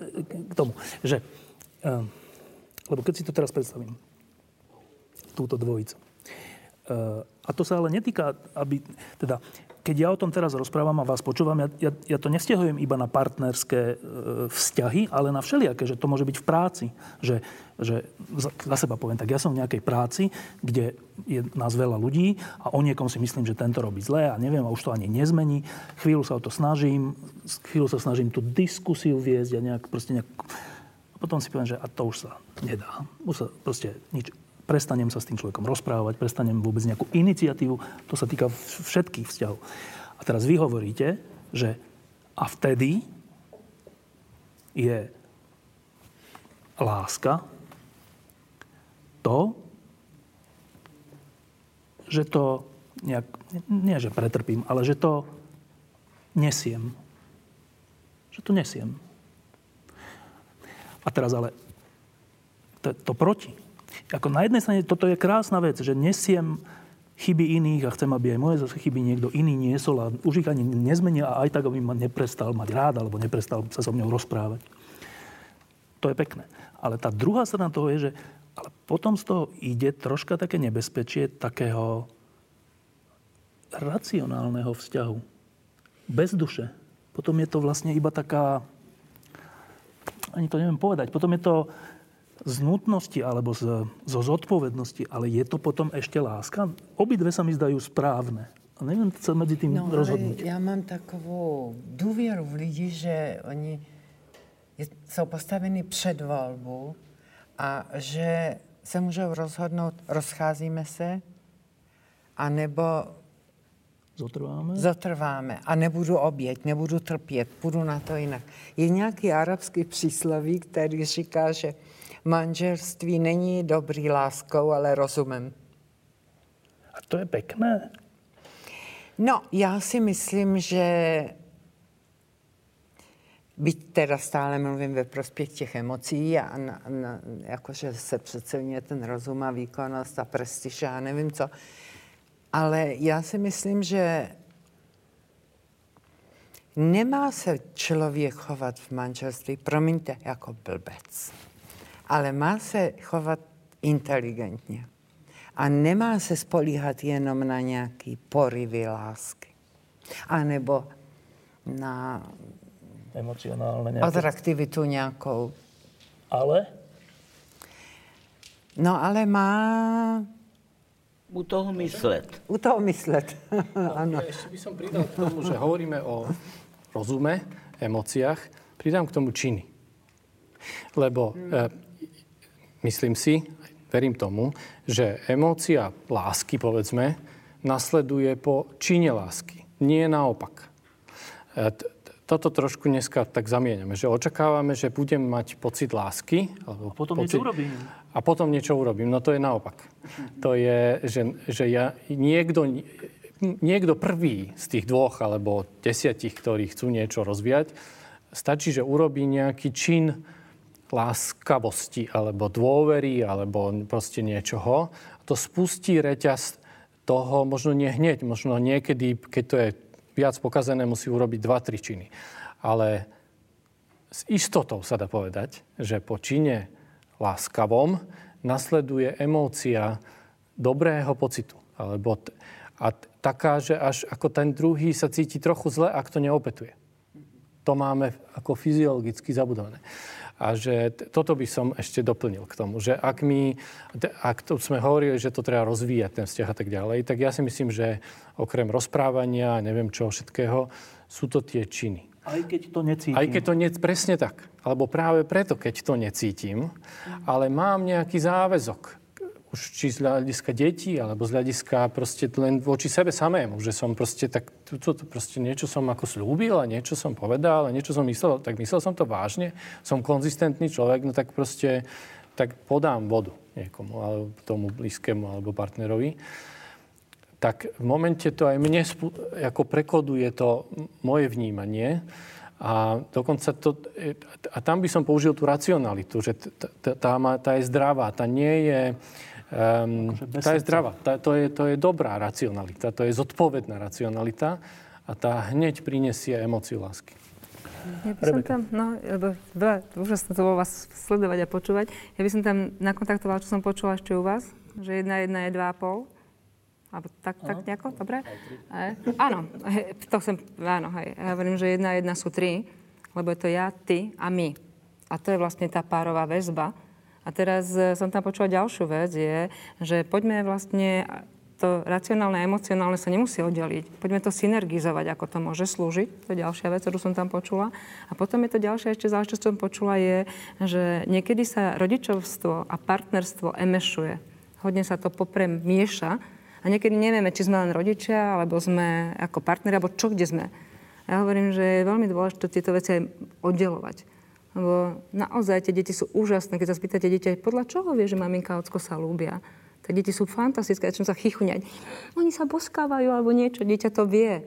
k tomu, že... Uh, lebo keď si to teraz predstavím, túto dvojicu. Uh, a to sa ale netýka, aby... Teda, keď ja o tom teraz rozprávam a vás počúvam, ja, ja, ja to nestiahujem iba na partnerské e, vzťahy, ale na všelijaké, že to môže byť v práci. Že, že za, za seba poviem, tak ja som v nejakej práci, kde je nás veľa ľudí a o niekom si myslím, že tento robí zle a neviem a už to ani nezmení. Chvíľu sa o to snažím, chvíľu sa snažím tú diskusiu viesť a nejak proste nejak... A potom si poviem, že a to už sa nedá. Už sa proste nič prestanem sa s tým človekom rozprávať, prestanem vôbec nejakú iniciatívu. To sa týka všetkých vzťahov. A teraz vy hovoríte, že a vtedy je láska to, že to nejak, nie že pretrpím, ale že to nesiem. Že to nesiem. A teraz ale to, to proti ako na jednej strane toto je krásna vec, že nesiem chyby iných a chcem, aby aj moje chyby niekto iný niesol a už ich ani nezmenia a aj tak, aby ma neprestal mať rád alebo neprestal sa so mnou rozprávať. To je pekné. Ale tá druhá strana toho je, že ale potom z toho ide troška také nebezpečie takého racionálneho vzťahu. Bez duše. Potom je to vlastne iba taká, ani to neviem povedať, potom je to z nutnosti alebo z, zo zodpovednosti, ale je to potom ešte láska? Obidve sa mi zdajú správne. A neviem sa medzi tým no, rozhodnúť.
já mám takovou důvěru v lidi, že oni jsou postaveni před volbu a že se můžou rozhodnout, rozcházíme se, anebo
Zotrváme?
Zotrváme. A nebudu oběť, nebudu trpět, půjdu na to jinak. Je nějaký arabský přísloví, který říká, že manželství není dobrý láskou, ale rozumem.
A to je pekné.
No, já si myslím, že byť teda stále mluvím ve prospěch těch emocí a na, na, jakože se přeceňuje ten rozum a výkonnost a prestiž a nevím co, ale já si myslím, že nemá se člověk chovat v manželství, promiňte, jako blbec ale má se chovat inteligentně. A nemá se spolíhat jenom na nějaký porivy lásky. A nebo na
emocionálne nejaké...
atraktivitu nějakou.
Ale?
No ale má...
U toho myslet.
U toho myslet, [LAUGHS]
ano. Ja ešte by som pridal k tomu, že hovoríme o rozume, emóciách, pridám k tomu činy. Lebo hmm. Myslím si, verím tomu, že emócia lásky, povedzme, nasleduje po čine lásky. Nie naopak. E, toto trošku dneska tak zamieňame, že očakávame, že budem mať pocit lásky.
Alebo a potom pocit, niečo urobím.
A potom niečo urobím. No to je naopak. To je, že, že ja, niekto, niekto prvý z tých dvoch alebo desiatich, ktorí chcú niečo rozvíjať, stačí, že urobí nejaký čin, láskavosti alebo dôvery alebo proste niečoho. To spustí reťaz toho, možno nie hneď, možno niekedy, keď to je viac pokazené, musí urobiť dva, tri činy. Ale s istotou sa dá povedať, že po čine láskavom nasleduje emócia dobrého pocitu. Alebo t- a taká, že až ako ten druhý sa cíti trochu zle, ak to neopetuje. To máme ako fyziologicky zabudované. A že toto by som ešte doplnil k tomu, že ak my, ak to sme hovorili, že to treba rozvíjať, ten vzťah a tak ďalej, tak ja si myslím, že okrem rozprávania, neviem čo všetkého, sú to tie činy.
Aj keď to necítim.
Aj keď to nie, presne tak. Alebo práve preto, keď to necítim, ale mám nejaký záväzok. Už či z hľadiska detí, alebo z hľadiska proste len voči sebe samému, že som proste tak, to, to proste niečo som ako slúbil a niečo som povedal a niečo som myslel, tak myslel som to vážne, som konzistentný človek, no tak proste tak podám vodu niekomu, alebo tomu blízkemu, alebo partnerovi tak v momente to aj mne ako prekoduje to moje vnímanie. A dokonca to, a tam by som použil tú racionalitu, že tá, tá, tá je zdravá, tá nie je, um, tá je zdravá, tá, to, je, to je dobrá racionalita, to je zodpovedná racionalita a tá hneď prinesie emóciu lásky.
Ja by som tam, no, lebo veľa, úžasné to bolo vás sledovať a počúvať. Ja by som tam nakontaktovala, čo som počula ešte u vás, že jedna jedna je dva a pol alebo tak, tak nejako, dobre? E, áno, he, to som, áno, hej. Ja hovorím, že jedna jedna sú tri, lebo je to ja, ty a my. A to je vlastne tá párová väzba. A teraz e, som tam počula ďalšiu vec, je, že poďme vlastne to racionálne a emocionálne sa nemusí oddeliť. Poďme to synergizovať, ako to môže slúžiť. To je ďalšia vec, ktorú som tam počula. A potom je to ďalšia ešte záležitosť, čo som počula, je, že niekedy sa rodičovstvo a partnerstvo emešuje. Hodne sa to popremieša a niekedy nevieme, či sme len rodičia, alebo sme ako partneri, alebo čo, kde sme. Ja hovorím, že je veľmi dôležité tieto veci aj oddelovať. Lebo naozaj tie deti sú úžasné. Keď sa spýtate dieťa, podľa čoho vie, že maminka a ocko sa ľúbia? Tak deti sú fantastické, začnú sa chychuňať. Oni sa boskávajú alebo niečo. Dieťa to vie,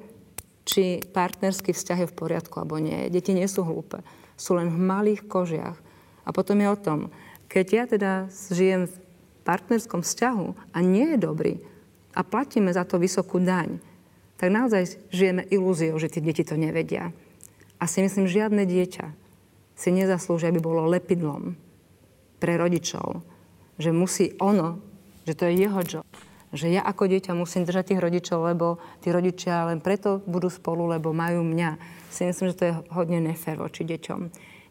či partnerský vzťah je v poriadku alebo nie. Deti nie sú hlúpe. Sú len v malých kožiach. A potom je o tom, keď ja teda žijem v partnerskom vzťahu a nie je dobrý, a platíme za to vysokú daň, tak naozaj žijeme ilúziou, že tie deti to nevedia. A si myslím, žiadne dieťa si nezaslúži, aby bolo lepidlom pre rodičov. Že musí ono, že to je jeho job. Že ja ako dieťa musím držať tých rodičov, lebo tí rodičia len preto budú spolu, lebo majú mňa. Si myslím, že to je hodne nefér voči deťom.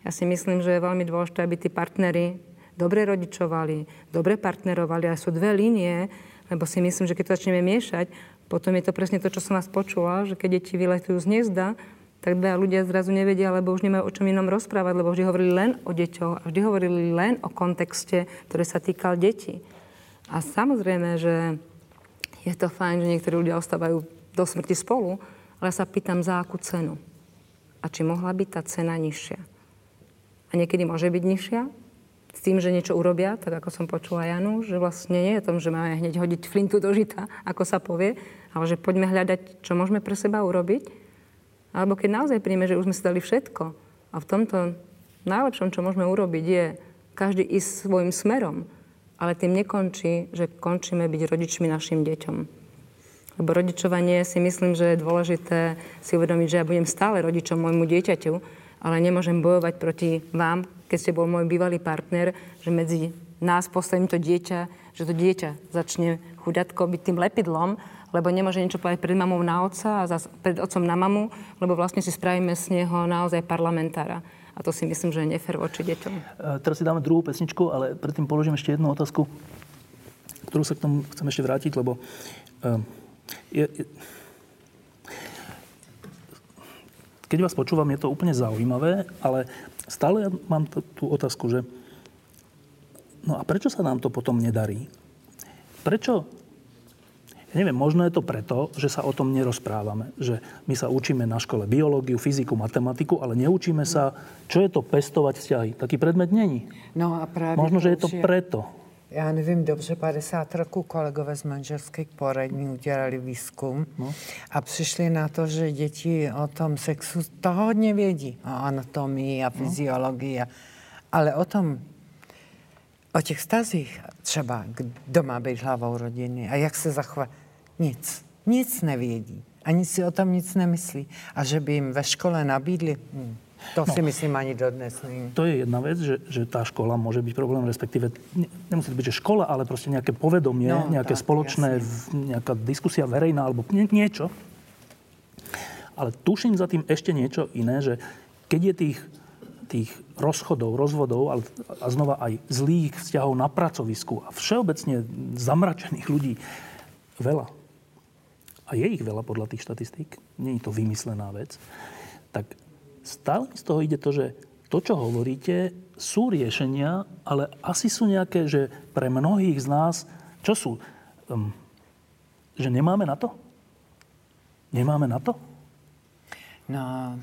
Ja si myslím, že je veľmi dôležité, aby tí partnery dobre rodičovali, dobre partnerovali. A sú dve línie, lebo si myslím, že keď to začneme miešať, potom je to presne to, čo som vás počula, že keď deti vyletujú z hniezda, tak dva ľudia zrazu nevedia, lebo už nemajú o čom inom rozprávať, lebo vždy hovorili len o deťoch a vždy hovorili len o kontexte, ktorý sa týkal detí. A samozrejme, že je to fajn, že niektorí ľudia ostávajú do smrti spolu, ale sa pýtam, za akú cenu. A či mohla byť tá cena nižšia. A niekedy môže byť nižšia, s tým, že niečo urobia, tak ako som počula Janu, že vlastne nie je tom, že máme hneď hodiť flintu do žita, ako sa povie, ale že poďme hľadať, čo môžeme pre seba urobiť. Alebo keď naozaj príjme, že už sme si dali všetko a v tomto najlepšom, čo môžeme urobiť, je každý ísť svojim smerom, ale tým nekončí, že končíme byť rodičmi našim deťom. Lebo rodičovanie si myslím, že je dôležité si uvedomiť, že ja budem stále rodičom môjmu dieťaťu, ale nemôžem bojovať proti vám, keď ste bol môj bývalý partner, že medzi nás postavím to dieťa, že to dieťa začne chuďatko byť tým lepidlom, lebo nemôže niečo povedať pred mamou na otca a zase pred otcom na mamu, lebo vlastne si spravíme z neho naozaj parlamentára. A to si myslím, že je nefér voči deťom. E,
teraz si dáme druhú pesničku, ale predtým položím ešte jednu otázku, ktorú sa k tomu chcem ešte vrátiť, lebo e, je, je, keď vás počúvam, je to úplne zaujímavé, ale stále mám tú otázku, že no a prečo sa nám to potom nedarí? Prečo? Neviem, možno je to preto, že sa o tom nerozprávame. Že my sa učíme na škole biológiu, fyziku, matematiku, ale neučíme sa, čo je to pestovať vzťahy. Taký predmet není.
No a práve
Možno, že je to preto
já nevím dobře, 50 roků kolegové z manželských poradní udělali výzkum no. a přišli na to, že děti o tom sexu to hodně vědí, o anatomii a no. fyziologii, no. ale o tom, o těch stazích třeba, kdo má být hlavou rodiny a jak se zachovat, nic, nic nevědí. Ani si o tom nic nemyslí. A že by jim ve škole nabídli, hm, to no, si myslím ani dodnes. Nie.
To je jedna vec, že, že tá škola môže byť problém, respektíve nemusí byť, že škola, ale proste nejaké povedomie, no, nejaké tak, spoločné, jasne. nejaká diskusia verejná alebo nie, niečo. Ale tuším za tým ešte niečo iné, že keď je tých, tých rozchodov, rozvodov ale, a znova aj zlých vzťahov na pracovisku a všeobecne zamračených ľudí veľa, a je ich veľa podľa tých štatistík, nie je to vymyslená vec, tak stále z toho ide to, že to, čo hovoríte, sú riešenia, ale asi sú nejaké, že pre mnohých z nás, čo sú? Um, že nemáme na to? Nemáme na to?
No,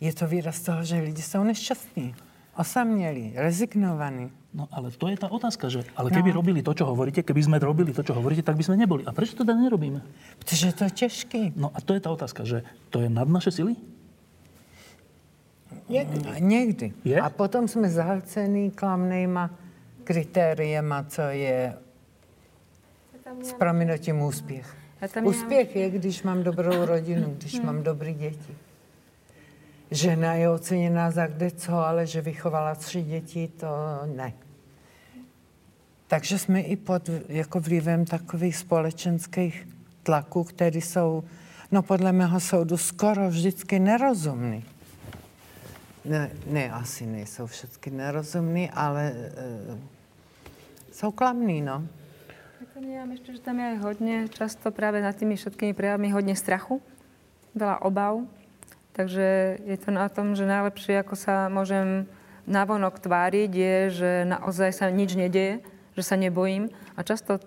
je to výraz toho, že lidi jsou nešťastní, osamělí, rezignovaní.
No ale to je tá otázka, že ale keby no. robili to, čo hovoríte, keby sme robili to, čo hovoríte, tak by sme neboli. A prečo to teda nerobíme?
Protože to je těžký.
No a to je tá otázka, že to je nad naše sily?
Někdy. Někdy.
Je?
A potom jsme zahlcený klamnýma kritériema, co je s prominutím úspěch. Úspěch je, když mám dobrou rodinu, když mám dobrý děti. Žena je oceněná za kde co, ale že vychovala tři děti, to ne. Takže jsme i pod jako vlivem takových společenských tlaků, které jsou, no podle mého soudu, skoro vždycky nerozumný. Ne, ne, asi nejsou všechny nerozumný, ale e, jsou klamný, no.
Ja ešte, že tam je aj hodne, často práve nad tými všetkými prejavmi hodne strachu, veľa obav. Takže je to na tom, že najlepšie, ako sa môžem navonok tváriť, je, že naozaj sa nič nedeje, že sa nebojím. A často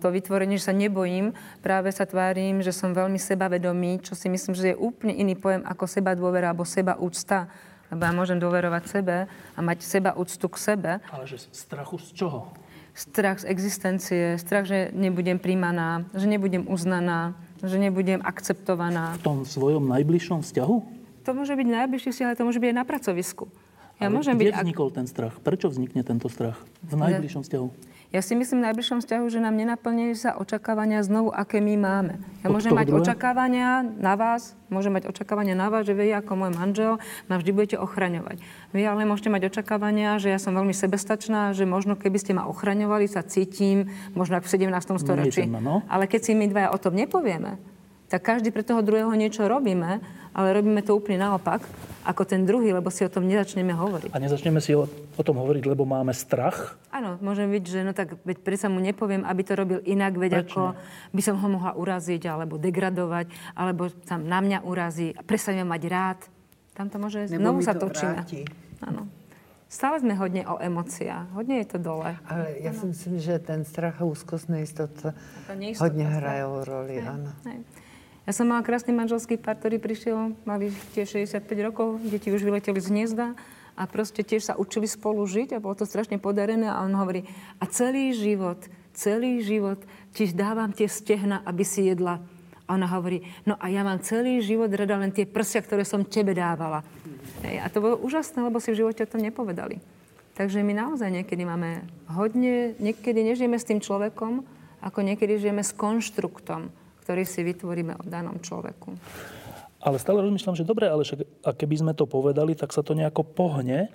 to vytvorenie, že sa nebojím, práve sa tvárim, že som veľmi sebavedomý, čo si myslím, že je úplne iný pojem ako seba dôvera alebo seba úcta. Lebo ja môžem dôverovať sebe a mať seba úctu k sebe,
Ale že strachu z čoho?
strach z existencie, strach, že nebudem príjmaná, že nebudem uznaná, že nebudem akceptovaná.
V tom svojom najbližšom vzťahu?
To môže byť najbližšie si, ale to môže byť aj na pracovisku. Ja
Ale
môžem
kde
byť...
vznikol ten strach? Prečo vznikne tento strach? V najbližšom vzťahu?
Ja si myslím v najbližšom vzťahu, že nám nenaplňujú sa očakávania znovu, aké my máme. Ja
Od
môžem mať
druhého?
očakávania na vás, môžem mať očakávania na vás, že vy ako môj manžel ma vždy budete ochraňovať. Vy ale môžete mať očakávania, že ja som veľmi sebestačná, že možno keby ste ma ochraňovali, sa cítim, možno ako v 17. storočí.
No.
Ale keď si my dvaja o tom nepovieme, tak každý pre toho druhého niečo robíme, ale robíme to úplne naopak, ako ten druhý, lebo si o tom nezačneme hovoriť.
A nezačneme si o, o tom hovoriť, lebo máme strach?
Áno, môžem byť, že no tak veď predsa mu nepoviem, aby to robil inak, veď
Prečo?
ako by som ho mohla uraziť, alebo degradovať, alebo tam na mňa urazí a prestaňme mať rád. Tam to môže,
Nebo
znovu sa
to
točíme.
vráti.
Áno. Stále sme hodne o emóciách, hodne je to dole.
Ale já si myslím, že ten strach a
Ta neistota,
hodně
strach.
hrajou roli, ano.
hej. Ja som mala krásny manželský pár, ktorý prišiel, mali tiež 65 rokov, deti už vyleteli z hniezda a proste tiež sa učili spolu žiť a bolo to strašne podarené a on hovorí, a celý život, celý život ti dávam tie stehna, aby si jedla. A ona hovorí, no a ja mám celý život rada len tie prsia, ktoré som tebe dávala. Hej, a to bolo úžasné, lebo si v živote o tom nepovedali. Takže my naozaj niekedy máme hodne, niekedy nežijeme s tým človekom, ako niekedy žijeme s konštruktom, ktorý si vytvoríme o danom človeku.
Ale stále rozmýšľam, že dobre, ale však, a keby sme to povedali, tak sa to nejako pohne.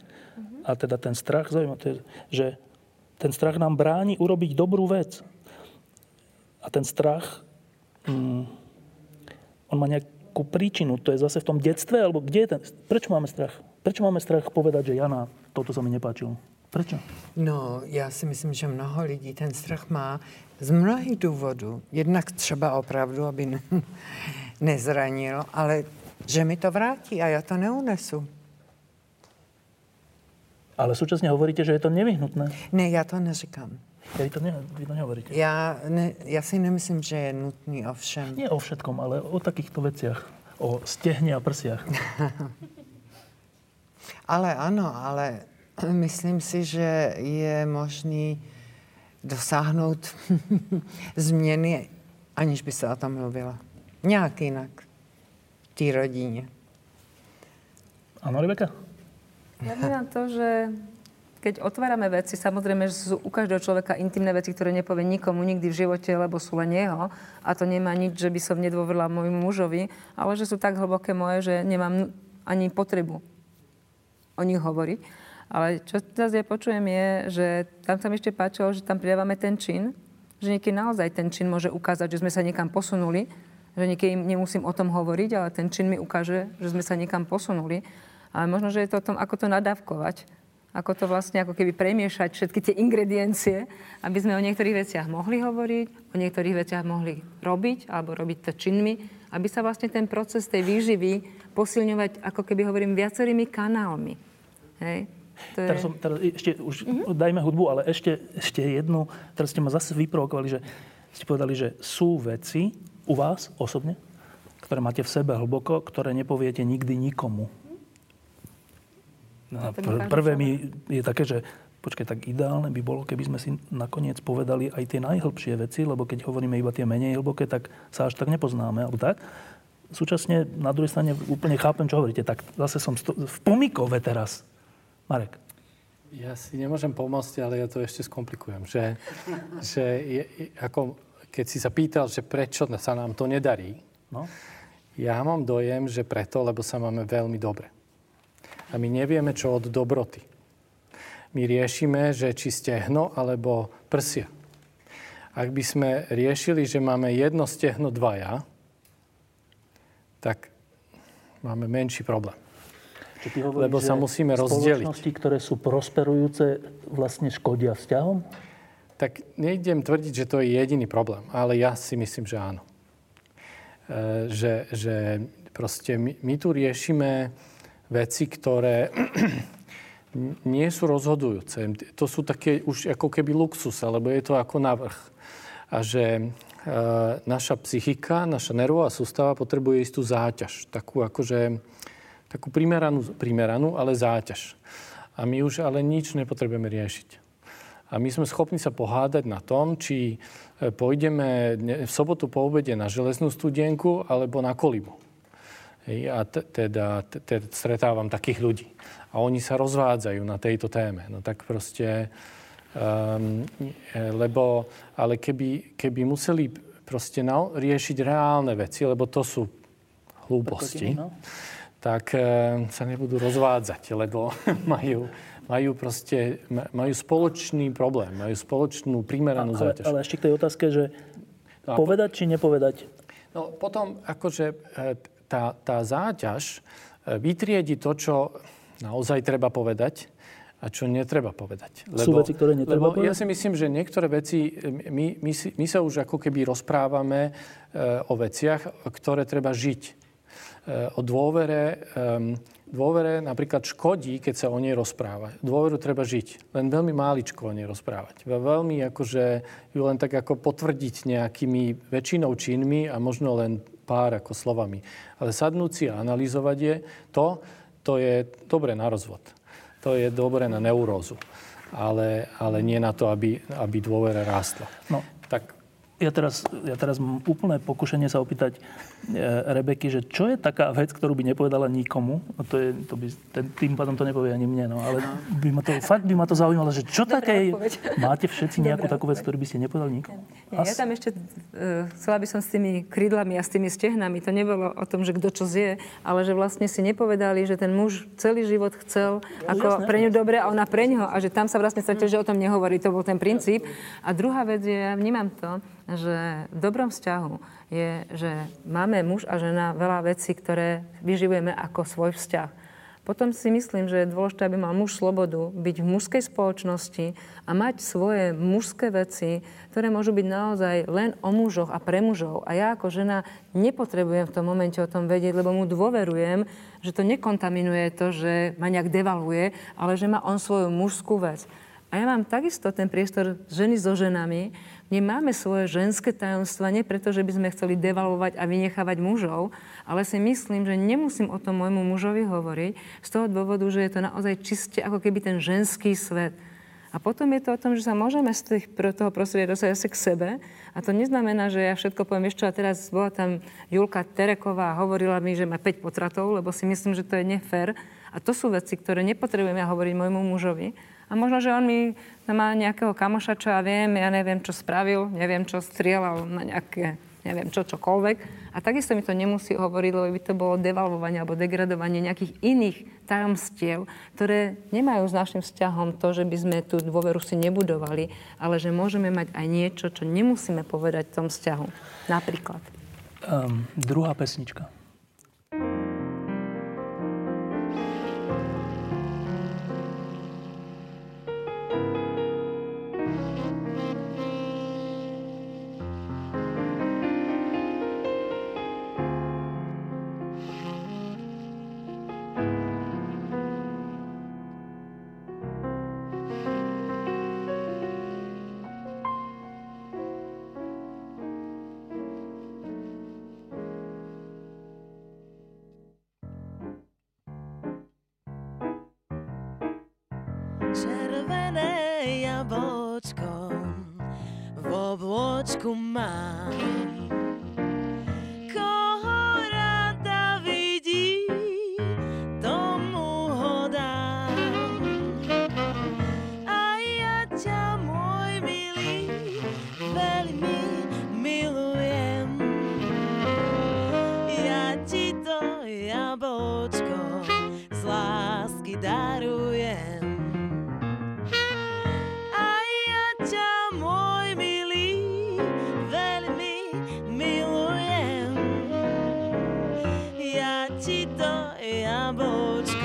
A teda ten strach, zaujímavé, že ten strach nám bráni urobiť dobrú vec. A ten strach, mm, on má nejakú príčinu. To je zase v tom detstve, alebo kde je ten... Prečo máme strach? Prečo máme strach povedať, že Jana, toto sa mi nepáčilo? Prečo?
No, já si myslím, že mnoho lidí ten strach má z mnohých důvodů. Jednak třeba opravdu, aby ne, [LAUGHS] nezranil, ale že mi to vrátí a já to neunesu.
Ale súčasne hovoríte, že je to nevyhnutné.
Ne, já to neříkám.
Ja vy to, ne, vy to nehovoríte.
Já, ne, já si nemyslím, že je nutný ovšem.
Nie o všetkom, ale o takýchto veciach. O stehne a prsiach. [LAUGHS]
Ale ano, ale [CLEARS THROAT] myslím si, že je možný dosáhnout [LAUGHS] změny, aniž by se o tom mluvila. Nějak jinak. V té rodině.
Áno, Rebeka?
Ja vnímam to, že keď otvárame veci, samozrejme, že sú u každého človeka intimné veci, ktoré nepovie nikomu nikdy v živote, lebo sú len jeho. A to nemá nič, že by som nedôverila môjmu mužovi, ale že sú tak hlboké moje, že nemám ani potrebu o nich hovoriť. Ale čo teraz ja počujem je, že tam sa mi ešte páčilo, že tam pridávame ten čin, že niekedy naozaj ten čin môže ukázať, že sme sa niekam posunuli, že niekedy nemusím o tom hovoriť, ale ten čin mi ukáže, že sme sa niekam posunuli. Ale možno, že je to o tom, ako to nadávkovať. Ako to vlastne ako keby premiešať všetky tie ingrediencie, aby sme o niektorých veciach mohli hovoriť, o niektorých veciach mohli robiť, alebo robiť to činmi, aby sa vlastne ten proces tej výživy posilňovať, ako keby hovorím, viacerými kanálmi. Hej?
To je... Teraz, som, teraz ešte už mm-hmm. dajme hudbu, ale ešte, ešte jednu. Teraz ste ma zase vyprovokovali, že ste povedali, že sú veci u vás osobne, ktoré máte v sebe hlboko, ktoré nepoviete nikdy nikomu. No, pr- prvé mi je také, že počkaj, tak ideálne by bolo, keby sme si nakoniec povedali aj tie najhlbšie veci, lebo keď hovoríme iba tie menej hlboké, tak sa až tak nepoznáme, alebo tak. Súčasne na druhej strane úplne chápem, čo hovoríte. Tak zase som sto- v pomikove teraz. Marek.
Ja si nemôžem pomôcť, ale ja to ešte skomplikujem. Že, že je, ako, keď si sa pýtal, že prečo sa nám to nedarí, no? ja mám dojem, že preto, lebo sa máme veľmi dobre. A my nevieme, čo od dobroty. My riešime, že či stehno alebo prsia. Ak by sme riešili, že máme jedno stehno dvaja, tak máme menší problém.
Hovoríš,
Lebo sa musíme rozdeliť.
Spoločnosti, ktoré sú prosperujúce, vlastne škodia vzťahom?
Tak nejdem tvrdiť, že to je jediný problém, ale ja si myslím, že áno. E, že, že proste my, my tu riešime veci, ktoré [CLEARS THROAT] nie sú rozhodujúce. To sú také už ako keby luxus, alebo je to ako navrh. A že e, naša psychika, naša nervová sústava potrebuje istú záťaž. Takú akože takú primeranú, primeranú, ale záťaž. A my už ale nič nepotrebujeme riešiť. A my sme schopní sa pohádať na tom, či e, pôjdeme v sobotu po obede na železnú studienku alebo na kolibu. A teda, teda stretávam takých ľudí. A oni sa rozvádzajú na tejto téme. No tak proste, um, lebo, ale keby, keby museli proste na, riešiť reálne veci, lebo to sú hlúposti, no tak e, sa nebudú rozvádzať, lebo [LAUGHS] majú, majú, proste, majú spoločný problém, majú spoločnú primeranú
ale,
záťaž.
Ale ešte k tej otázke, že no povedať či nepovedať?
No potom akože e, tá, tá záťaž e, vytriedi to, čo naozaj treba povedať a čo netreba povedať.
Lebo, Sú veci, ktoré netreba
lebo povedať? ja si myslím, že niektoré veci, my, my, my sa už ako keby rozprávame o veciach, ktoré treba žiť. Eh, o dôvere, dôvere napríklad škodí, keď sa o nej rozpráva. Dôveru treba žiť. Len veľmi máličko o nej rozprávať. Veľmi akože ju len tak ako potvrdiť nejakými väčšinou činmi a možno len pár ako slovami. Ale sadnúť si a analyzovať je, to, to je dobre na rozvod. To je dobre na neurózu. Ale, ale nie na to, aby, aby dôvera rástla.
No, tak ja teraz, ja teraz mám úplné pokušenie sa opýtať e, Rebeky, že čo je taká vec, ktorú by nepovedala nikomu? No to je, to by, ten, tým pádom to nepovie ani mne, no, ale by ma to, fakt by ma to zaujímalo, že čo Dobrá také odpoveď. máte všetci nejakú Dobrá takú vec, ktorú by ste nepovedali nikomu?
Ja, ja tam ešte, uh, chcela by som s tými krídlami a s tými stehnami, to nebolo o tom, že kto čo zje, ale že vlastne si nepovedali, že ten muž celý život chcel ja, ako jasné. pre ňu dobre a ona pre ňoho a že tam sa vlastne stretli, že o tom nehovorí, to bol ten princíp. A druhá vec je, ja vnímam to, že v dobrom vzťahu je, že máme muž a žena veľa vecí, ktoré vyživujeme ako svoj vzťah. Potom si myslím, že je dôležité, aby mal muž slobodu byť v mužskej spoločnosti a mať svoje mužské veci, ktoré môžu byť naozaj len o mužoch a pre mužov. A ja ako žena nepotrebujem v tom momente o tom vedieť, lebo mu dôverujem, že to nekontaminuje to, že ma nejak devaluje, ale že má on svoju mužskú vec. A ja mám takisto ten priestor ženy so ženami, Nemáme svoje ženské tajomstva, nie preto, že by sme chceli devalovať a vynechávať mužov, ale si myslím, že nemusím o tom môjmu mužovi hovoriť z toho dôvodu, že je to naozaj čiste ako keby ten ženský svet. A potom je to o tom, že sa môžeme z tých, toho prostredia dostať asi k sebe. A to neznamená, že ja všetko poviem, ešte a teraz bola tam Julka Tereková a hovorila mi, že má 5 potratov, lebo si myslím, že to je nefér. A to sú veci, ktoré nepotrebujem ja hovoriť môjmu mužovi. A možno, že on mi má nejakého kamoša, čo ja viem, ja neviem, čo spravil, neviem, čo strieľal na nejaké, neviem čo, čokoľvek. A takisto mi to nemusí hovoriť, lebo by to bolo devalvovanie alebo degradovanie nejakých iných tajomstiev, ktoré nemajú s našim vzťahom to, že by sme tú dôveru si nebudovali, ale že môžeme mať aj niečo, čo nemusíme povedať v tom vzťahu. Napríklad.
Um, druhá pesnička. Tak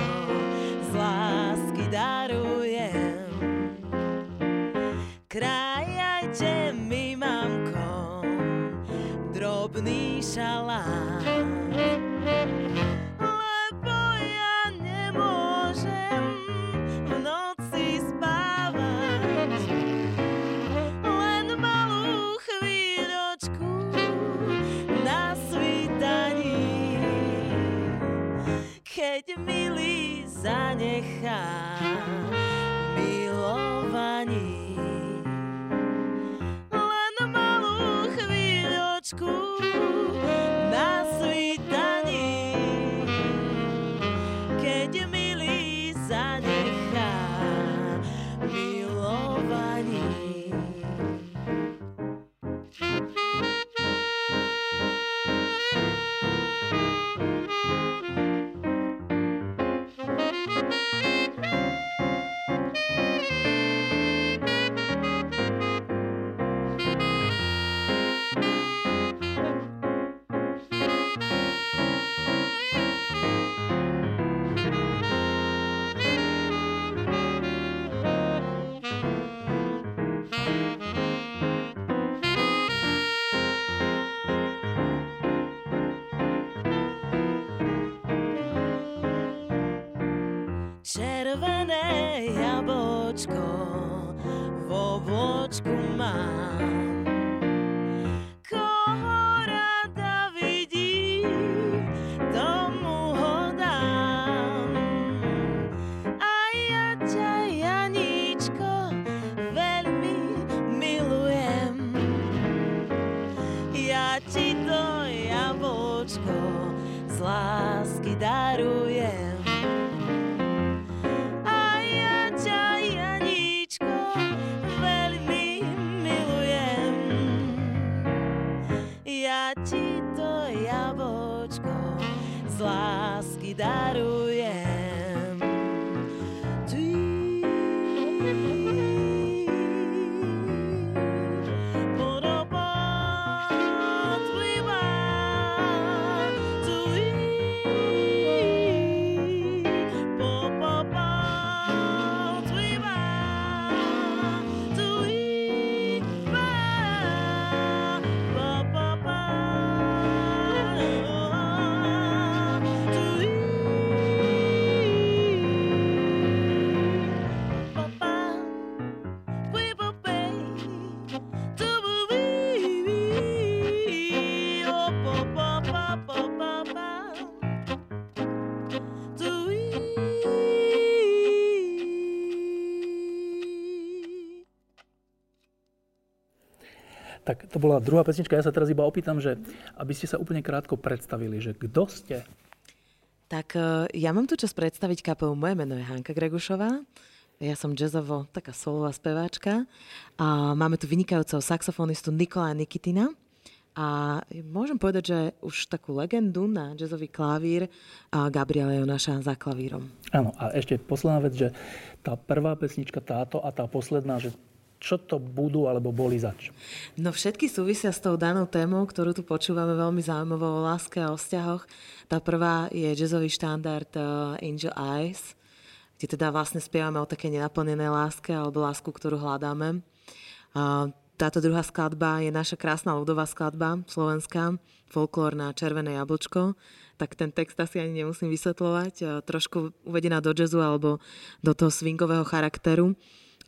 to bola druhá pesnička. Ja sa teraz iba opýtam, že aby ste sa úplne krátko predstavili, že kto ste?
Tak e, ja mám tu čas predstaviť kapelu. Moje meno je Hanka Gregušová. Ja som jazzovo taká solová speváčka. A máme tu vynikajúceho saxofonistu Nikola Nikitina. A môžem povedať, že už takú legendu na jazzový klavír a Gabriela Jonaša za klavírom.
Áno, a ešte posledná vec, že tá prvá pesnička táto a tá posledná, že
čo to budú alebo boli zač?
No všetky súvisia s tou danou témou, ktorú tu počúvame veľmi zaujímavou o láske a o vzťahoch. Tá prvá je jazzový štandard uh, Angel Eyes, kde teda vlastne spievame o také nenaplnenej láske alebo lásku, ktorú hľadáme. Uh, táto druhá skladba je naša krásna ľudová skladba, slovenská, folklórna Červené jablčko, tak ten text asi ani nemusím vysvetľovať, uh, trošku uvedená do jazzu alebo do toho swingového charakteru.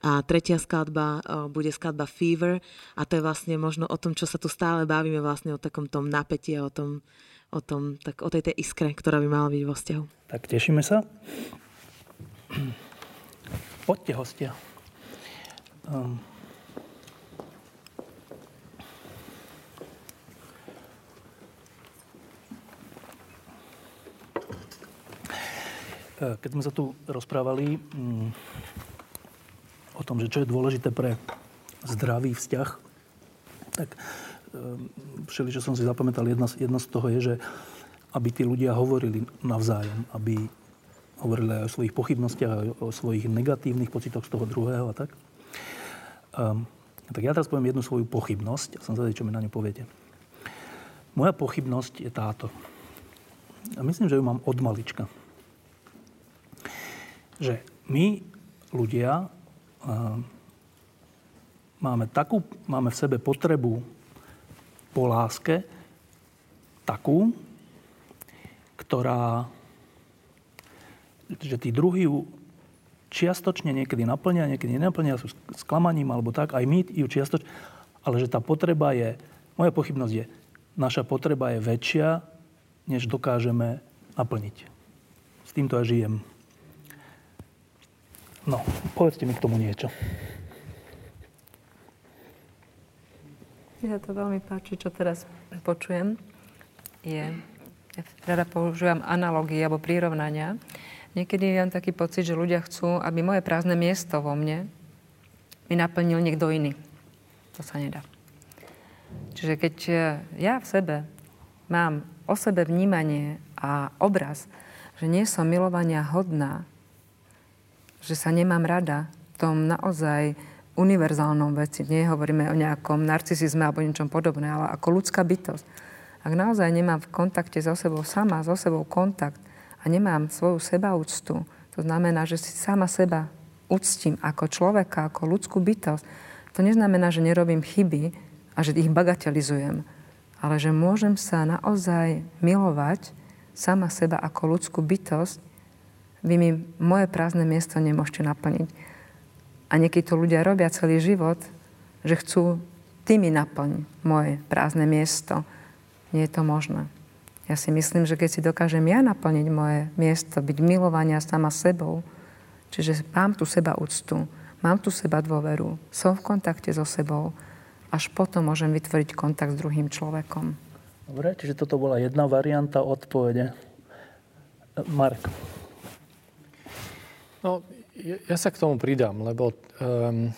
A tretia skladba bude skladba Fever a to je vlastne možno o tom, čo sa tu stále bavíme, vlastne o takom tom napätí a o tom, o, tom, tak o tej, tej iskre, ktorá by mala byť vo vzťahu.
Tak tešíme sa. Poďte, hostia. Um. Keď sme sa tu rozprávali, mm, o tom, že čo je dôležité pre zdravý vzťah, tak ehm, všeli, čo som si zapamätal, jedna, jedna z toho je, že aby tí ľudia hovorili navzájom, aby hovorili aj o svojich pochybnostiach, aj o svojich negatívnych pocitoch z toho druhého a tak. Um, tak ja teraz poviem jednu svoju pochybnosť a som zvedavý, čo mi na ňu poviete. Moja pochybnosť je táto. A myslím, že ju mám od malička. Že my, ľudia, máme, takú, máme v sebe potrebu po láske, takú, ktorá, že tí druhí ju čiastočne niekedy naplňa, niekedy nenaplňa, sú sklamaním alebo tak, aj my ju čiastočne, ale že tá potreba je, moja pochybnosť je, naša potreba je väčšia, než dokážeme naplniť. S týmto aj žijem. No, povedzte mi k tomu niečo.
Mne sa to veľmi páči, čo teraz počujem. Je, ja rada používam analogie alebo prirovnania. Niekedy mám taký pocit, že ľudia chcú, aby moje prázdne miesto vo mne mi naplnil niekto iný. To sa nedá. Čiže keď ja v sebe mám o sebe vnímanie a obraz, že nie som milovania hodná, že sa nemám rada v tom naozaj univerzálnom veci. Nie hovoríme o nejakom narcisizme alebo niečom podobné, ale ako ľudská bytosť. Ak naozaj nemám v kontakte so sebou sama, so sebou kontakt a nemám svoju sebaúctu, to znamená, že si sama seba uctím ako človeka, ako ľudskú bytosť, to neznamená, že nerobím chyby a že ich bagatelizujem, ale že môžem sa naozaj milovať sama seba ako ľudskú bytosť vy mi moje prázdne miesto nemôžete naplniť. A niekedy to ľudia robia celý život, že chcú ty mi naplň moje prázdne miesto. Nie je to možné. Ja si myslím, že keď si dokážem ja naplniť moje miesto, byť milovania sama sebou, čiže mám tu seba úctu, mám tu seba dôveru, som v kontakte so sebou, až potom môžem vytvoriť kontakt s druhým človekom.
Dobre, čiže toto bola jedna varianta odpovede. Mark.
No, ja sa k tomu pridám, lebo um,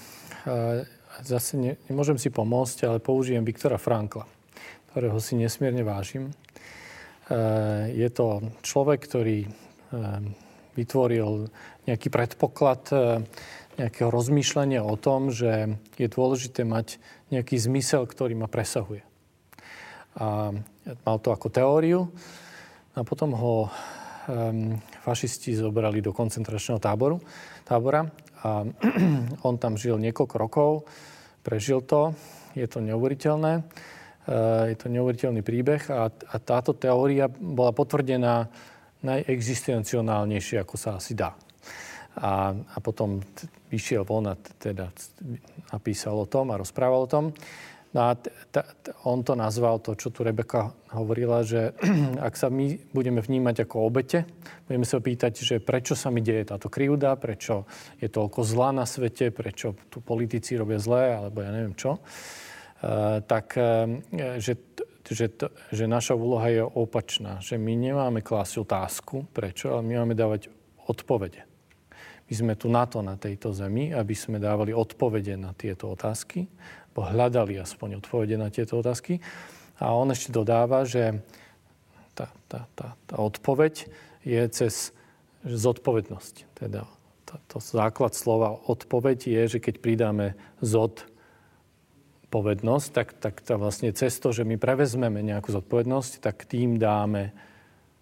zase ne, nemôžem si pomôcť, ale použijem Viktora Frankla, ktorého si nesmierne vážim. Uh, je to človek, ktorý uh, vytvoril nejaký predpoklad uh, nejakého rozmýšľania o tom, že je dôležité mať nejaký zmysel, ktorý ma presahuje. A mal to ako teóriu a potom ho um, fašisti zobrali do koncentračného táboru, tábora a [CLEARS THROAT] on tam žil niekoľko rokov, prežil to, je to neuveriteľné, uh, je to neuveriteľný príbeh a, a táto teória bola potvrdená najexistencionálnejšie, ako sa asi dá. A, a potom vyšiel von a teda napísal o tom a rozprával o tom. No a t- t- on to nazval to, čo tu Rebeka hovorila, že [CLEARS THROAT] ak sa my budeme vnímať ako obete, budeme sa pýtať, že prečo sa mi deje táto krivda, prečo je toľko zla na svete, prečo tu politici robia zlé, alebo ja neviem čo, uh, tak uh, že, že, to, že naša úloha je opačná, že my nemáme klásť otázku, prečo, ale my máme dávať odpovede. My sme tu na to, na tejto zemi, aby sme dávali odpovede na tieto otázky hľadali aspoň odpovede na tieto otázky. A on ešte dodáva, že tá, tá, tá, tá odpoveď je cez zodpovednosť. Teda to, základ slova odpoveď je, že keď pridáme zod povednosť, tak, tak to vlastne cez to, že my prevezmeme nejakú zodpovednosť, tak tým dáme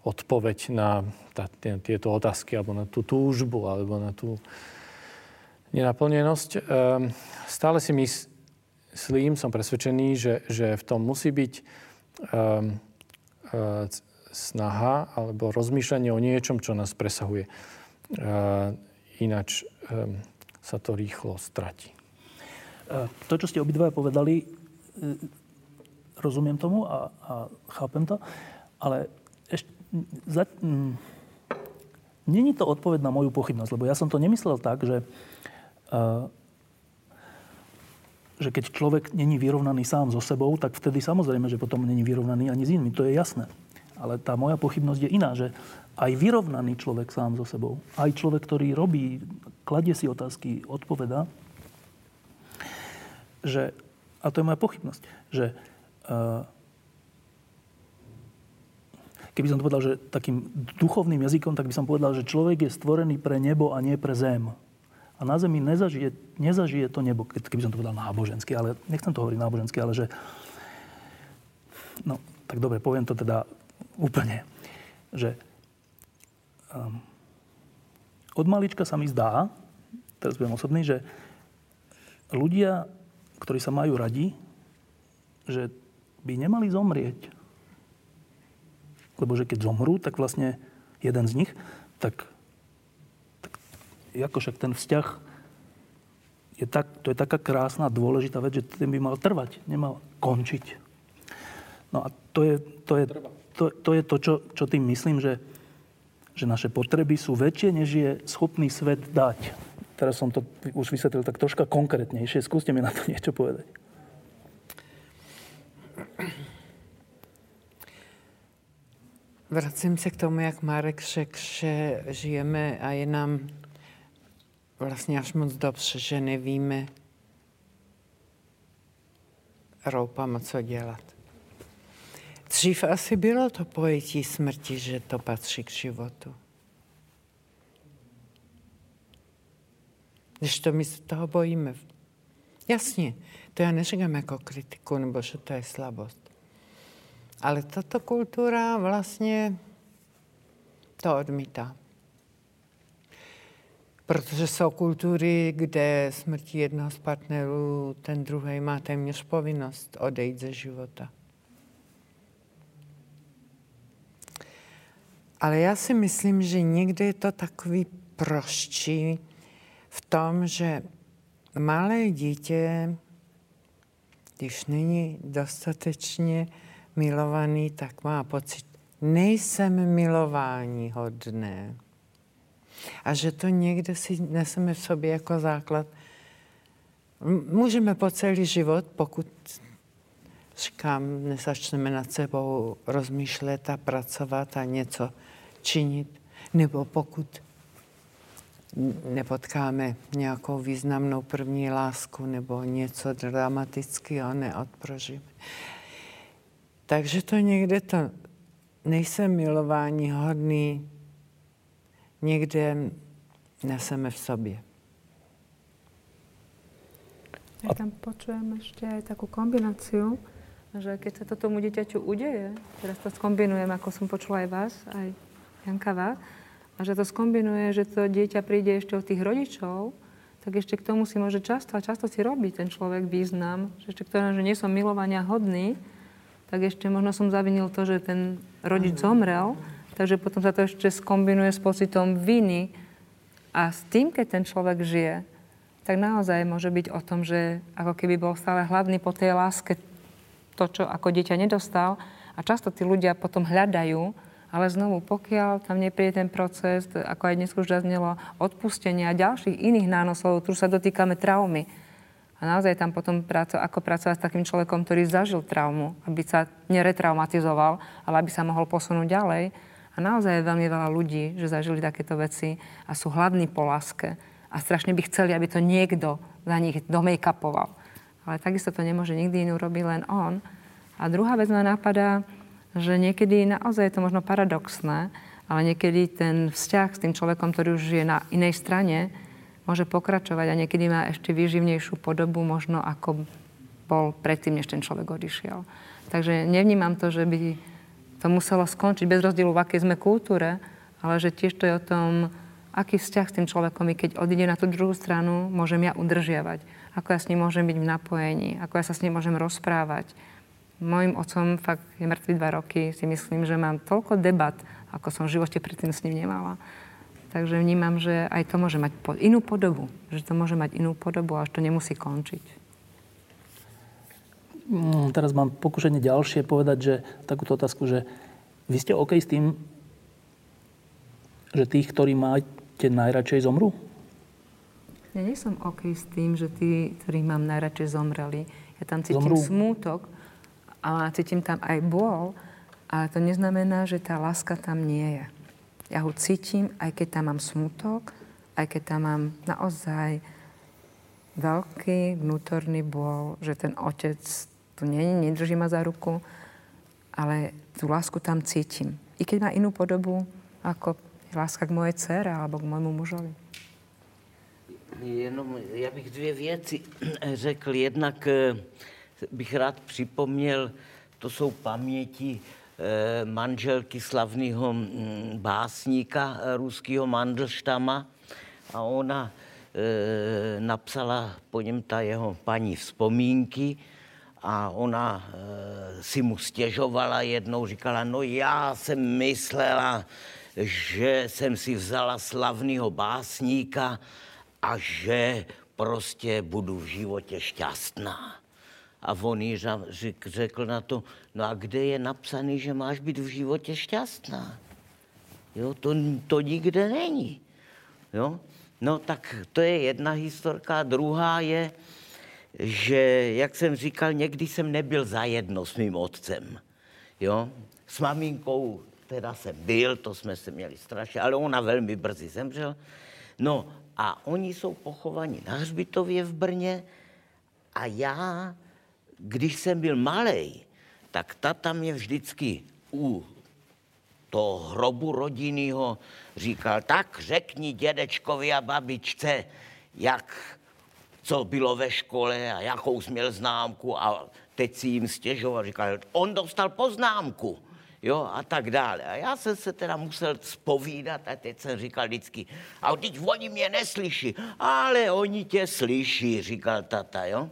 odpoveď na tá, tieto otázky, alebo na tú túžbu, alebo na tú nenaplnenosť. Ehm, stále si myslím, som presvedčený, že, že v tom musí byť um, snaha alebo rozmýšľanie o niečom, čo nás presahuje. Uh, ináč um, sa to rýchlo stratí.
To, čo ste obidvaja povedali, rozumiem tomu a, a chápem to, ale ešte, za, m, není to odpoveď na moju pochybnosť, lebo ja som to nemyslel tak, že že keď človek není vyrovnaný sám so sebou, tak vtedy samozrejme, že potom není vyrovnaný ani s inými. To je jasné. Ale tá moja pochybnosť je iná, že aj vyrovnaný človek sám so sebou, aj človek, ktorý robí, kladie si otázky, odpoveda, že, a to je moja pochybnosť, že uh, keby som to povedal, že takým duchovným jazykom, tak by som povedal, že človek je stvorený pre nebo a nie pre zem a na zemi nezažije, nezažije to nebo, keby som to povedal nábožensky, ale nechcem to hovoriť nábožensky, ale že... No, tak dobre, poviem to teda úplne, že um, od malička sa mi zdá, teraz budem osobný, že ľudia, ktorí sa majú radi, že by nemali zomrieť. Lebo že keď zomrú, tak vlastne jeden z nich, tak ako však ten vzťah je tak, to je taká krásna, dôležitá vec, že ten by mal trvať, nemal končiť. No a to je to, je, to, to, je to čo, čo tým myslím, že, že naše potreby sú väčšie, než je schopný svet dať. Teraz som to už vysvetlil tak troška konkrétnejšie. Skúste mi na to niečo povedať.
Vracím se k tomu, jak Marek řekl, že žijeme a je nám vlastně až moc dobře, že nevíme roupama, co dělat. Dřív asi bylo to pojetí smrti, že to patří k životu. Když to my se toho bojíme. Jasně, to já neříkám jako kritiku, nebo že to je slabost. Ale tato kultura vlastně to odmítá. Protože jsou kultury, kde smrtí jednoho z partnerů ten druhý má téměř povinnost odejít ze života. Ale já si myslím, že někdy je to takový proščí v tom, že malé dítě, když není dostatečně milovaný, tak má pocit, nejsem milování hodné. A že to někde si neseme v sobě jako základ. Můžeme po celý život, pokud říkám, nezačneme nad sebou rozmýšlet a pracovat a něco činit, nebo pokud nepotkáme nějakou významnou první lásku nebo něco dramatického neodprožíme. Takže to někde to nejsem milování hodný, niekde neseme v sobě.
Ja tam počujem ešte aj takú kombináciu, že keď sa to tomu dieťaťu udeje, teraz to skombinujem, ako som počula aj vás, aj Janka vás, a že to skombinuje, že to dieťa príde ešte od tých rodičov, tak ešte k tomu si môže často a často si robí ten človek význam, že ešte k tomu, že nie som milovania hodný, tak ešte možno som zavinil to, že ten rodič zomrel, Takže potom sa to ešte skombinuje s pocitom viny. A s tým, keď ten človek žije, tak naozaj môže byť o tom, že ako keby bol stále hlavný po tej láske to, čo ako dieťa nedostal. A často tí ľudia potom hľadajú, ale znovu, pokiaľ tam nepríde ten proces, ako aj dnes už zaznelo, odpustenia a ďalších iných nánosov, tu sa dotýkame traumy. A naozaj tam potom práco, ako pracovať s takým človekom, ktorý zažil traumu, aby sa neretraumatizoval, ale aby sa mohol posunúť ďalej a naozaj je veľmi veľa ľudí, že zažili takéto veci a sú hladní po láske a strašne by chceli, aby to niekto za nich domejkapoval. Ale takisto to nemôže nikdy iný urobiť, len on. A druhá vec ma napadá, že niekedy naozaj je to možno paradoxné, Ale niekedy ten vzťah s tým človekom, ktorý už je na inej strane, môže pokračovať a niekedy má ešte výživnejšiu podobu, možno ako bol predtým, než ten človek odišiel. Takže nevnímam to, že by to muselo skončiť bez rozdielu, v akej sme kultúre, ale že tiež to je o tom, aký vzťah s tým človekom, keď odíde na tú druhú stranu, môžem ja udržiavať. Ako ja s ním môžem byť v napojení, ako ja sa s ním môžem rozprávať. Mojim otcom fakt je mŕtvý dva roky, si myslím, že mám toľko debat, ako som v živote predtým s ním nemala. Takže vnímam, že aj to môže mať inú podobu. Že to môže mať inú podobu, až to nemusí končiť.
Mm, teraz mám pokušenie ďalšie povedať, že takúto otázku, že vy ste OK s tým, že tých, ktorí máte najradšej zomru?
Ja nie som OK s tým, že tí, ktorých mám najradšej zomreli. Ja tam cítim zomru. smútok a cítim tam aj bol, ale to neznamená, že tá láska tam nie je. Ja ho cítim, aj keď tam mám smútok, aj keď tam mám naozaj veľký vnútorný bol, že ten otec tu nie, nedrží ma za ruku, ale tú lásku tam cítim. I keď má inú podobu ako láska k mojej dcere alebo k môjmu mužovi.
Jenom já bych dvě věci [CLEARS THROAT] řekl. Jednak eh, bych rád připomněl, to jsou paměti eh, manželky slavného mm, básníka eh, ruského Mandelštama a ona napsala po něm ta jeho paní vzpomínky a ona e, si mu stěžovala jednou, říkala, no já jsem myslela, že jsem si vzala slavného básníka a že prostě budu v životě šťastná. A on jí řekl na to, no a kde je napsaný, že máš být v životě šťastná? Jo, to, to nikde není. Jo? No tak to je jedna historka. Druhá je, že, jak jsem říkal, někdy jsem nebyl zajedno s mým otcem. Jo? S maminkou teda jsem byl, to jsme se měli strašně, ale ona velmi brzy zemřel. No a oni jsou pochovaní na hřbitově v Brně a já, když jsem byl malý, tak tata mě vždycky u toho hrobu rodinného říkal, tak řekni dědečkovi a babičce, jak co bylo ve škole a jakou jsi měl známku a teď si jim stěžoval, říkal, on dostal poznámku, jo, a tak dále. A já jsem se teda musel spovídat a teď jsem říkal vždycky, a teď oni mě neslyší, ale oni tě slyší, říkal tata, jo.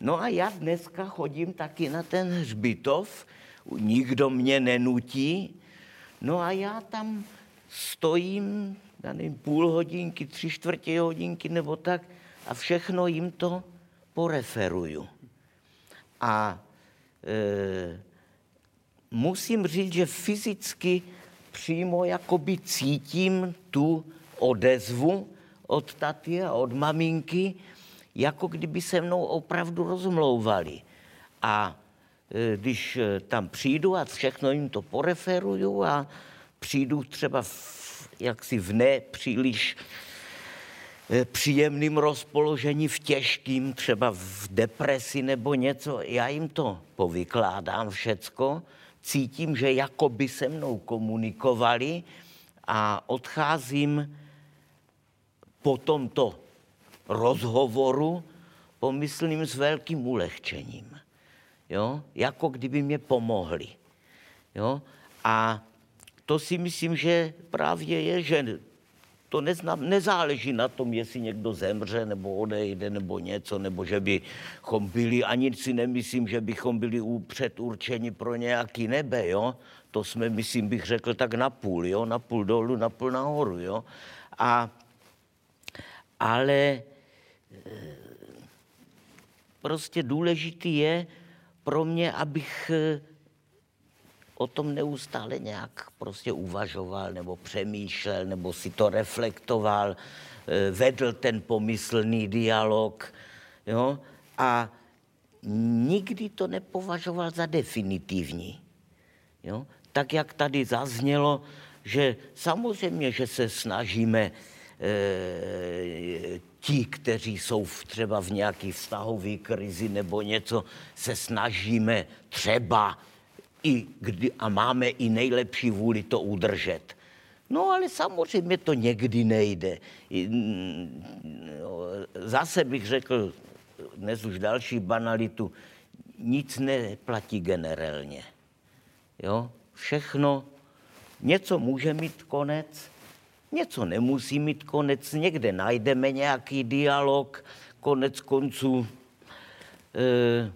No a já dneska chodím taky na ten hřbitov, nikdo mě nenutí, no a já tam stojím, já nevím, půl hodinky, tři čtvrtě hodinky nebo tak, a všechno jim to poreferuju. A e, musím říct, že fyzicky přímo jakoby cítím tu odezvu od taty a od maminky, jako kdyby se mnou opravdu rozmlouvali. A e, když e, tam přijdu a všechno jim to poreferuju a přijdu třeba v, jaksi v nepříliš Eh, příjemným rozpoložení, v těžkým, třeba v depresi nebo něco. Já jim to povykládám všecko, cítím, že jako by se mnou komunikovali a odcházím po tomto rozhovoru pomyslným s velkým ulehčením. Jo? Jako kdyby mě pomohli. Jo? A to si myslím, že právě je, že to neznám, nezáleží na tom, jestli někdo zemře nebo odejde nebo něco, nebo že bychom byli, ani si nemyslím, že bychom byli předurčeni pro nějaký nebe, jo. To jsme, myslím, bych řekl tak na půl, jo, na půl dolů, na půl nahoru, jo. A, ale e, prostě důležitý je pro mě, abych e, o tom neustále nějak prostě uvažoval nebo přemýšlel nebo si to reflektoval, eh, vedl ten pomyslný dialog. Jo? A nikdy to nepovažoval za definitivní. Jo? Tak, jak tady zaznělo, že samozřejmě, že se snažíme e, ti, kteří jsou v, třeba v nějaké vztahové krizi nebo něco, se snažíme třeba i kdy, a máme i nejlepší vůli to udržet. No ale samozřejmě to někdy nejde. Zase bych řekl, dnes už další banalitu, nic neplatí generálně. Jo? Všechno, něco může mít konec, něco nemusí mít konec, někde najdeme nějaký dialog, konec konců eh,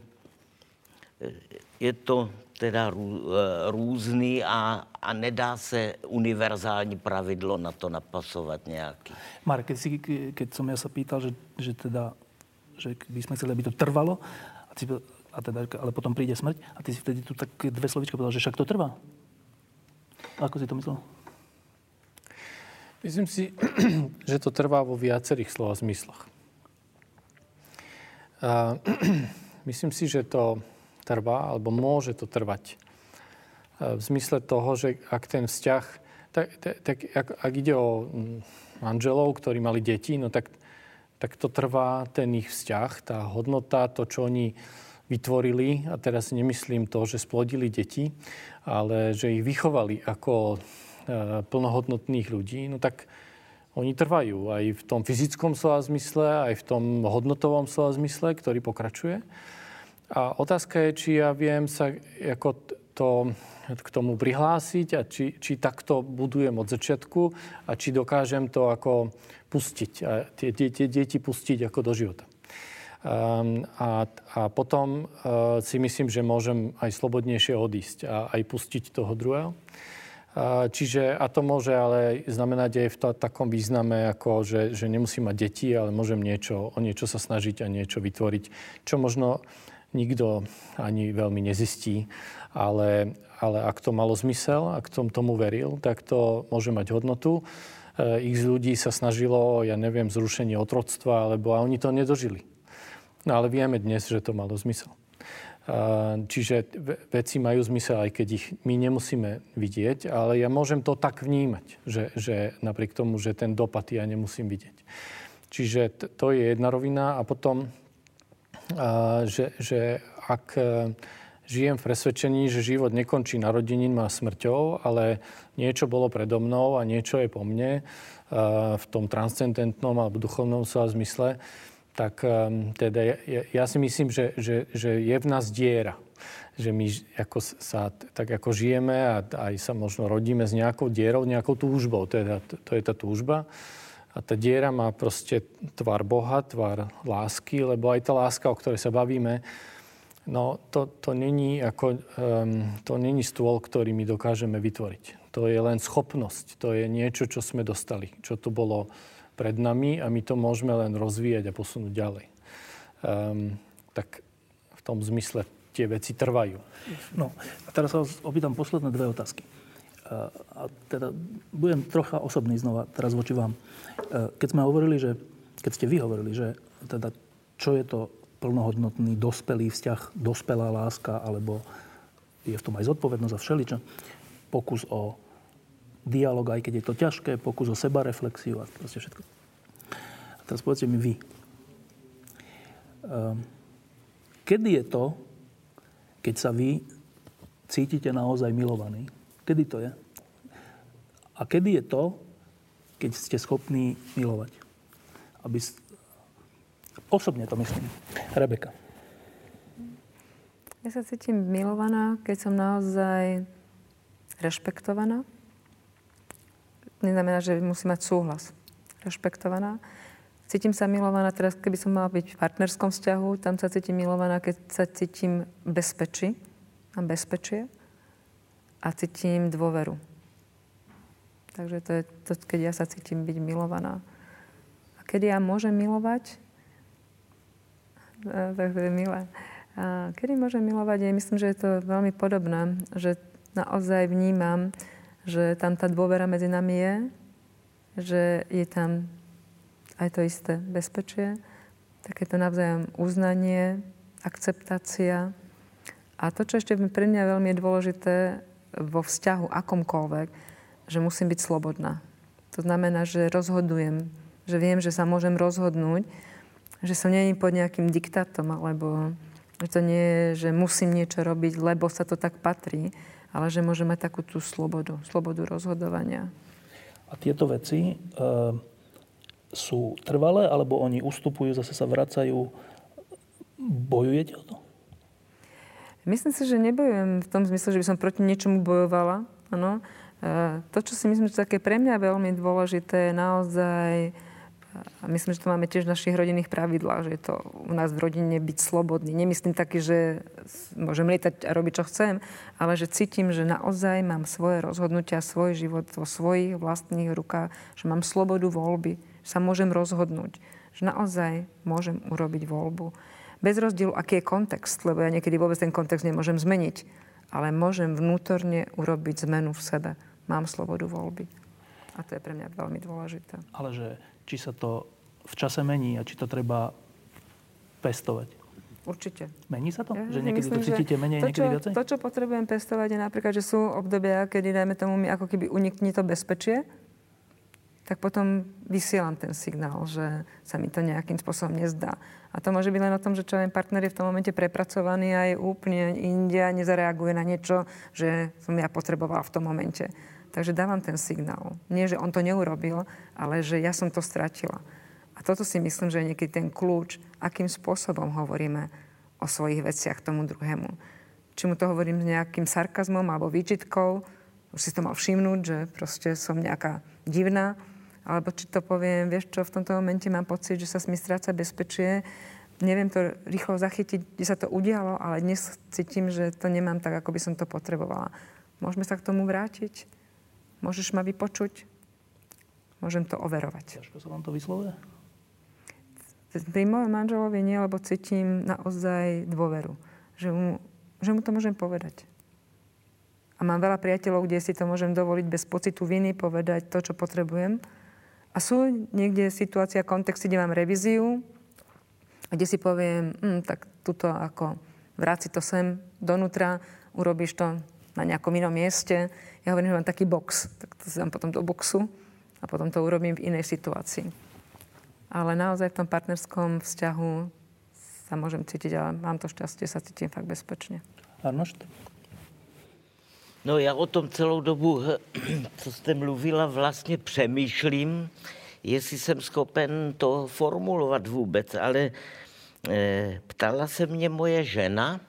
je to teda rů, eh, různý a, a nedá se univerzální pravidlo na to napasovat nějaký.
Marek, keď, si, keď som ja sa pýtal, že, že teda, že by sme chceli, aby to trvalo, a, ty, a teda, ale potom príde smrť, a ty si vtedy tu tak dve slovička povedal, že však to trvá. Ako si to myslel?
Myslím si, [CLEARS THROAT] že to trvá vo viacerých slova zmysloch. A, [CLEARS THROAT] myslím si, že to trvá, alebo môže to trvať. E, v zmysle toho, že ak ten vzťah, tak, tak ak, ak ide o mm, manželov, ktorí mali deti, no tak, tak to trvá ten ich vzťah, tá hodnota, to, čo oni vytvorili, a teraz nemyslím to, že splodili deti, ale že ich vychovali ako e, plnohodnotných ľudí, no tak oni trvajú aj v tom fyzickom slova zmysle, aj v tom hodnotovom slova zmysle, ktorý pokračuje. A otázka je, či ja viem sa ako to, k tomu prihlásiť a či, či takto budujem od začiatku a či dokážem to ako pustiť, a tie, tie, tie deti pustiť ako do života. Um, a, a potom uh, si myslím, že môžem aj slobodnejšie odísť a aj pustiť toho druhého. Uh, čiže, a to môže ale znamenať aj v to, takom význame, ako že, že nemusím mať deti, ale môžem niečo, o niečo sa snažiť a niečo vytvoriť, čo možno nikto ani veľmi nezistí, ale, ale ak to malo zmysel, ak som tomu veril, tak to môže mať hodnotu. E, x ľudí sa snažilo, ja neviem, zrušenie otroctva, alebo a oni to nedožili. No ale vieme dnes, že to malo zmysel. E, čiže veci majú zmysel, aj keď ich my nemusíme vidieť, ale ja môžem to tak vnímať, že, že napriek tomu, že ten dopad ja nemusím vidieť. Čiže to je jedna rovina a potom že, že ak e, žijem v presvedčení, že život nekončí narodením a smrťou, ale niečo bolo predo mnou a niečo je po mne e, v tom transcendentnom alebo duchovnom sa zmysle, tak e, teda ja, ja si myslím, že, že, že je v nás diera. Že my ako sa, tak ako žijeme a aj sa možno rodíme s nejakou dierou, nejakou túžbou. Teda, to je tá túžba. A tá diera má proste tvar Boha, tvar lásky, lebo aj tá láska, o ktorej sa bavíme, no to, to, není ako, um, to není stôl, ktorý my dokážeme vytvoriť. To je len schopnosť, to je niečo, čo sme dostali, čo tu bolo pred nami a my to môžeme len rozvíjať a posunúť ďalej. Um, tak v tom zmysle tie veci trvajú.
No a teraz sa opýtam posledné dve otázky. A teda budem trocha osobný znova teraz voči vám. Keď sme hovorili, že, keď ste vy hovorili, že teda čo je to plnohodnotný, dospelý vzťah, dospelá láska, alebo je v tom aj zodpovednosť a všeličo. Pokus o dialog, aj keď je to ťažké, pokus o sebareflexiu a proste všetko. A teraz povedzte mi vy. Ehm, kedy je to, keď sa vy cítite naozaj milovaný? Kedy to je? A kedy je to, keď ste schopní milovať? Aby... Osobne to myslím. Rebeka.
Ja sa cítim milovaná, keď som naozaj rešpektovaná. Neznamená, že musím mať súhlas. Rešpektovaná. Cítim sa milovaná teraz, keby som mala byť v partnerskom vzťahu, tam sa cítim milovaná, keď sa cítim bezpečí. Mám bezpečie a cítim dôveru. Takže to je to, keď ja sa cítim byť milovaná. A kedy ja môžem milovať? Tak to je milé. A kedy môžem milovať? Ja myslím, že je to veľmi podobné. Že naozaj vnímam, že tam tá dôvera medzi nami je, že je tam aj to isté bezpečie, takéto navzájom uznanie, akceptácia. A to, čo ešte pre mňa veľmi je dôležité vo vzťahu akomkoľvek, že musím byť slobodná. To znamená, že rozhodujem, že viem, že sa môžem rozhodnúť, že som nie pod nejakým diktátom, alebo že to nie je, že musím niečo robiť, lebo sa to tak patrí, ale že môžem mať takú tú slobodu, slobodu rozhodovania.
A tieto veci e, sú trvalé, alebo oni ustupujú, zase sa vracajú. Bojujete o to?
Myslím si, že nebojujem v tom zmysle, že by som proti niečomu bojovala. Ano. E, to, čo si myslím, že také pre mňa veľmi dôležité, je naozaj a myslím, že to máme tiež v našich rodinných pravidlách, že je to u nás v rodine byť slobodný. Nemyslím taký, že môžem lietať a robiť, čo chcem, ale že cítim, že naozaj mám svoje rozhodnutia, svoj život vo svojich vlastných rukách, že mám slobodu voľby, že sa môžem rozhodnúť, že naozaj môžem urobiť voľbu. Bez rozdielu, aký je kontext, lebo ja niekedy vôbec ten kontext nemôžem zmeniť, ale môžem vnútorne urobiť zmenu v sebe. Mám slobodu voľby. A to je pre mňa veľmi dôležité.
Ale že či sa to v čase mení a či to treba pestovať.
Určite.
Mení sa to? Ja, že niekedy myslím, to cítite menej,
to,
niekedy viacej?
To, čo potrebujem pestovať, je napríklad, že sú obdobia, kedy, dajme tomu, mi ako keby unikne to bezpečie, tak potom vysielam ten signál, že sa mi to nejakým spôsobom nezdá. A to môže byť len o tom, že čo viem, partner je v tom momente prepracovaný a je úplne india, nezareaguje na niečo, že som ja potrebovala v tom momente. Takže dávam ten signál. Nie, že on to neurobil, ale že ja som to stratila. A toto si myslím, že je niekedy ten kľúč, akým spôsobom hovoríme o svojich veciach tomu druhému. Či mu to hovorím s nejakým sarkazmom alebo výčitkou, už si to mal všimnúť, že proste som nejaká divná, alebo či to poviem, vieš čo, v tomto momente mám pocit, že sa mi stráca bezpečie, neviem to rýchlo zachytiť, kde sa to udialo, ale dnes cítim, že to nemám tak, ako by som to potrebovala. Môžeme sa k tomu vrátiť? Môžeš ma vypočuť? Môžem to overovať.
Ťažko sa vám to vyslovuje?
Pri mojom manželovi nie, lebo cítim naozaj dôveru. Že mu, že mu to môžem povedať. A mám veľa priateľov, kde si to môžem dovoliť bez pocitu viny povedať to, čo potrebujem. A sú niekde situácia, kontexty, kde mám revíziu, kde si poviem, hm, tak tuto ako vráci to sem donútra, urobíš to na nejakom inom mieste. Ja hovorím, že mám taký box, tak to si dám potom do boxu a potom to urobím v inej situácii. Ale naozaj v tom partnerskom vzťahu sa môžem cítiť, ale mám to šťastie, sa cítim fakt bezpečne.
Arnošt?
No já o tom celou dobu, [CLEARS THROAT] co jste mluvila, vlastně přemýšlím, jestli jsem schopen to formulovat vůbec, ale e, ptala se mě moje žena,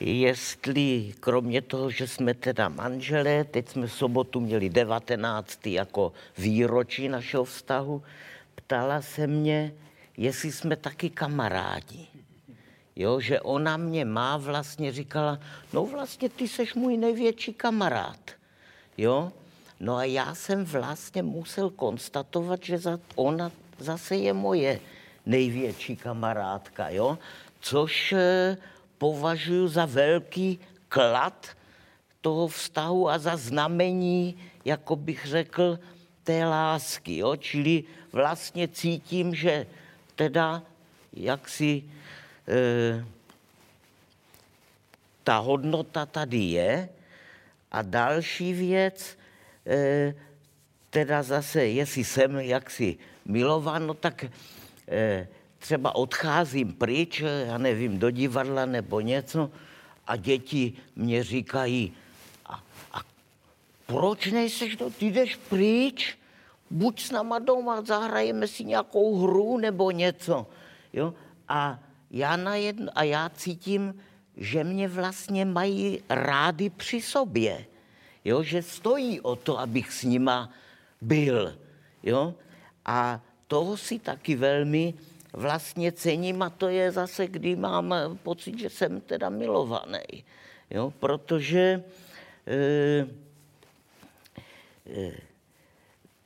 jestli kromě toho, že jsme teda manželé, teď jsme v sobotu měli 19. jako výročí našeho vztahu, ptala se mě, jestli jsme taky kamarádi. Jo, že ona mě má vlastně říkala, no vlastně ty seš můj největší kamarád. Jo, no a já jsem vlastně musel konstatovat, že za, ona zase je moje největší kamarádka, jo, což považuji za velký klad toho vztahu a za znamení, jako bych řekl, té lásky. Jo? Čili vlastně cítím, že teda jak si e, ta hodnota tady je. A další věc, e, teda zase, jestli jsem jaksi milovan, no tak e, třeba odcházím pryč, já nevím, do divadla nebo něco a děti mě říkají, a, a proč nejseš to, ty jdeš pryč, buď s náma doma, zahrajeme si nějakou hru nebo něco. Jo? A já, na jedno, a já cítím, že mě vlastně mají rády při sobě. Jo? Že stojí o to, abych s nima byl. Jo? A toho si taky velmi vlastně cením a to je zase, kdy mám pocit, že jsem teda milovaný. Jo? Protože e,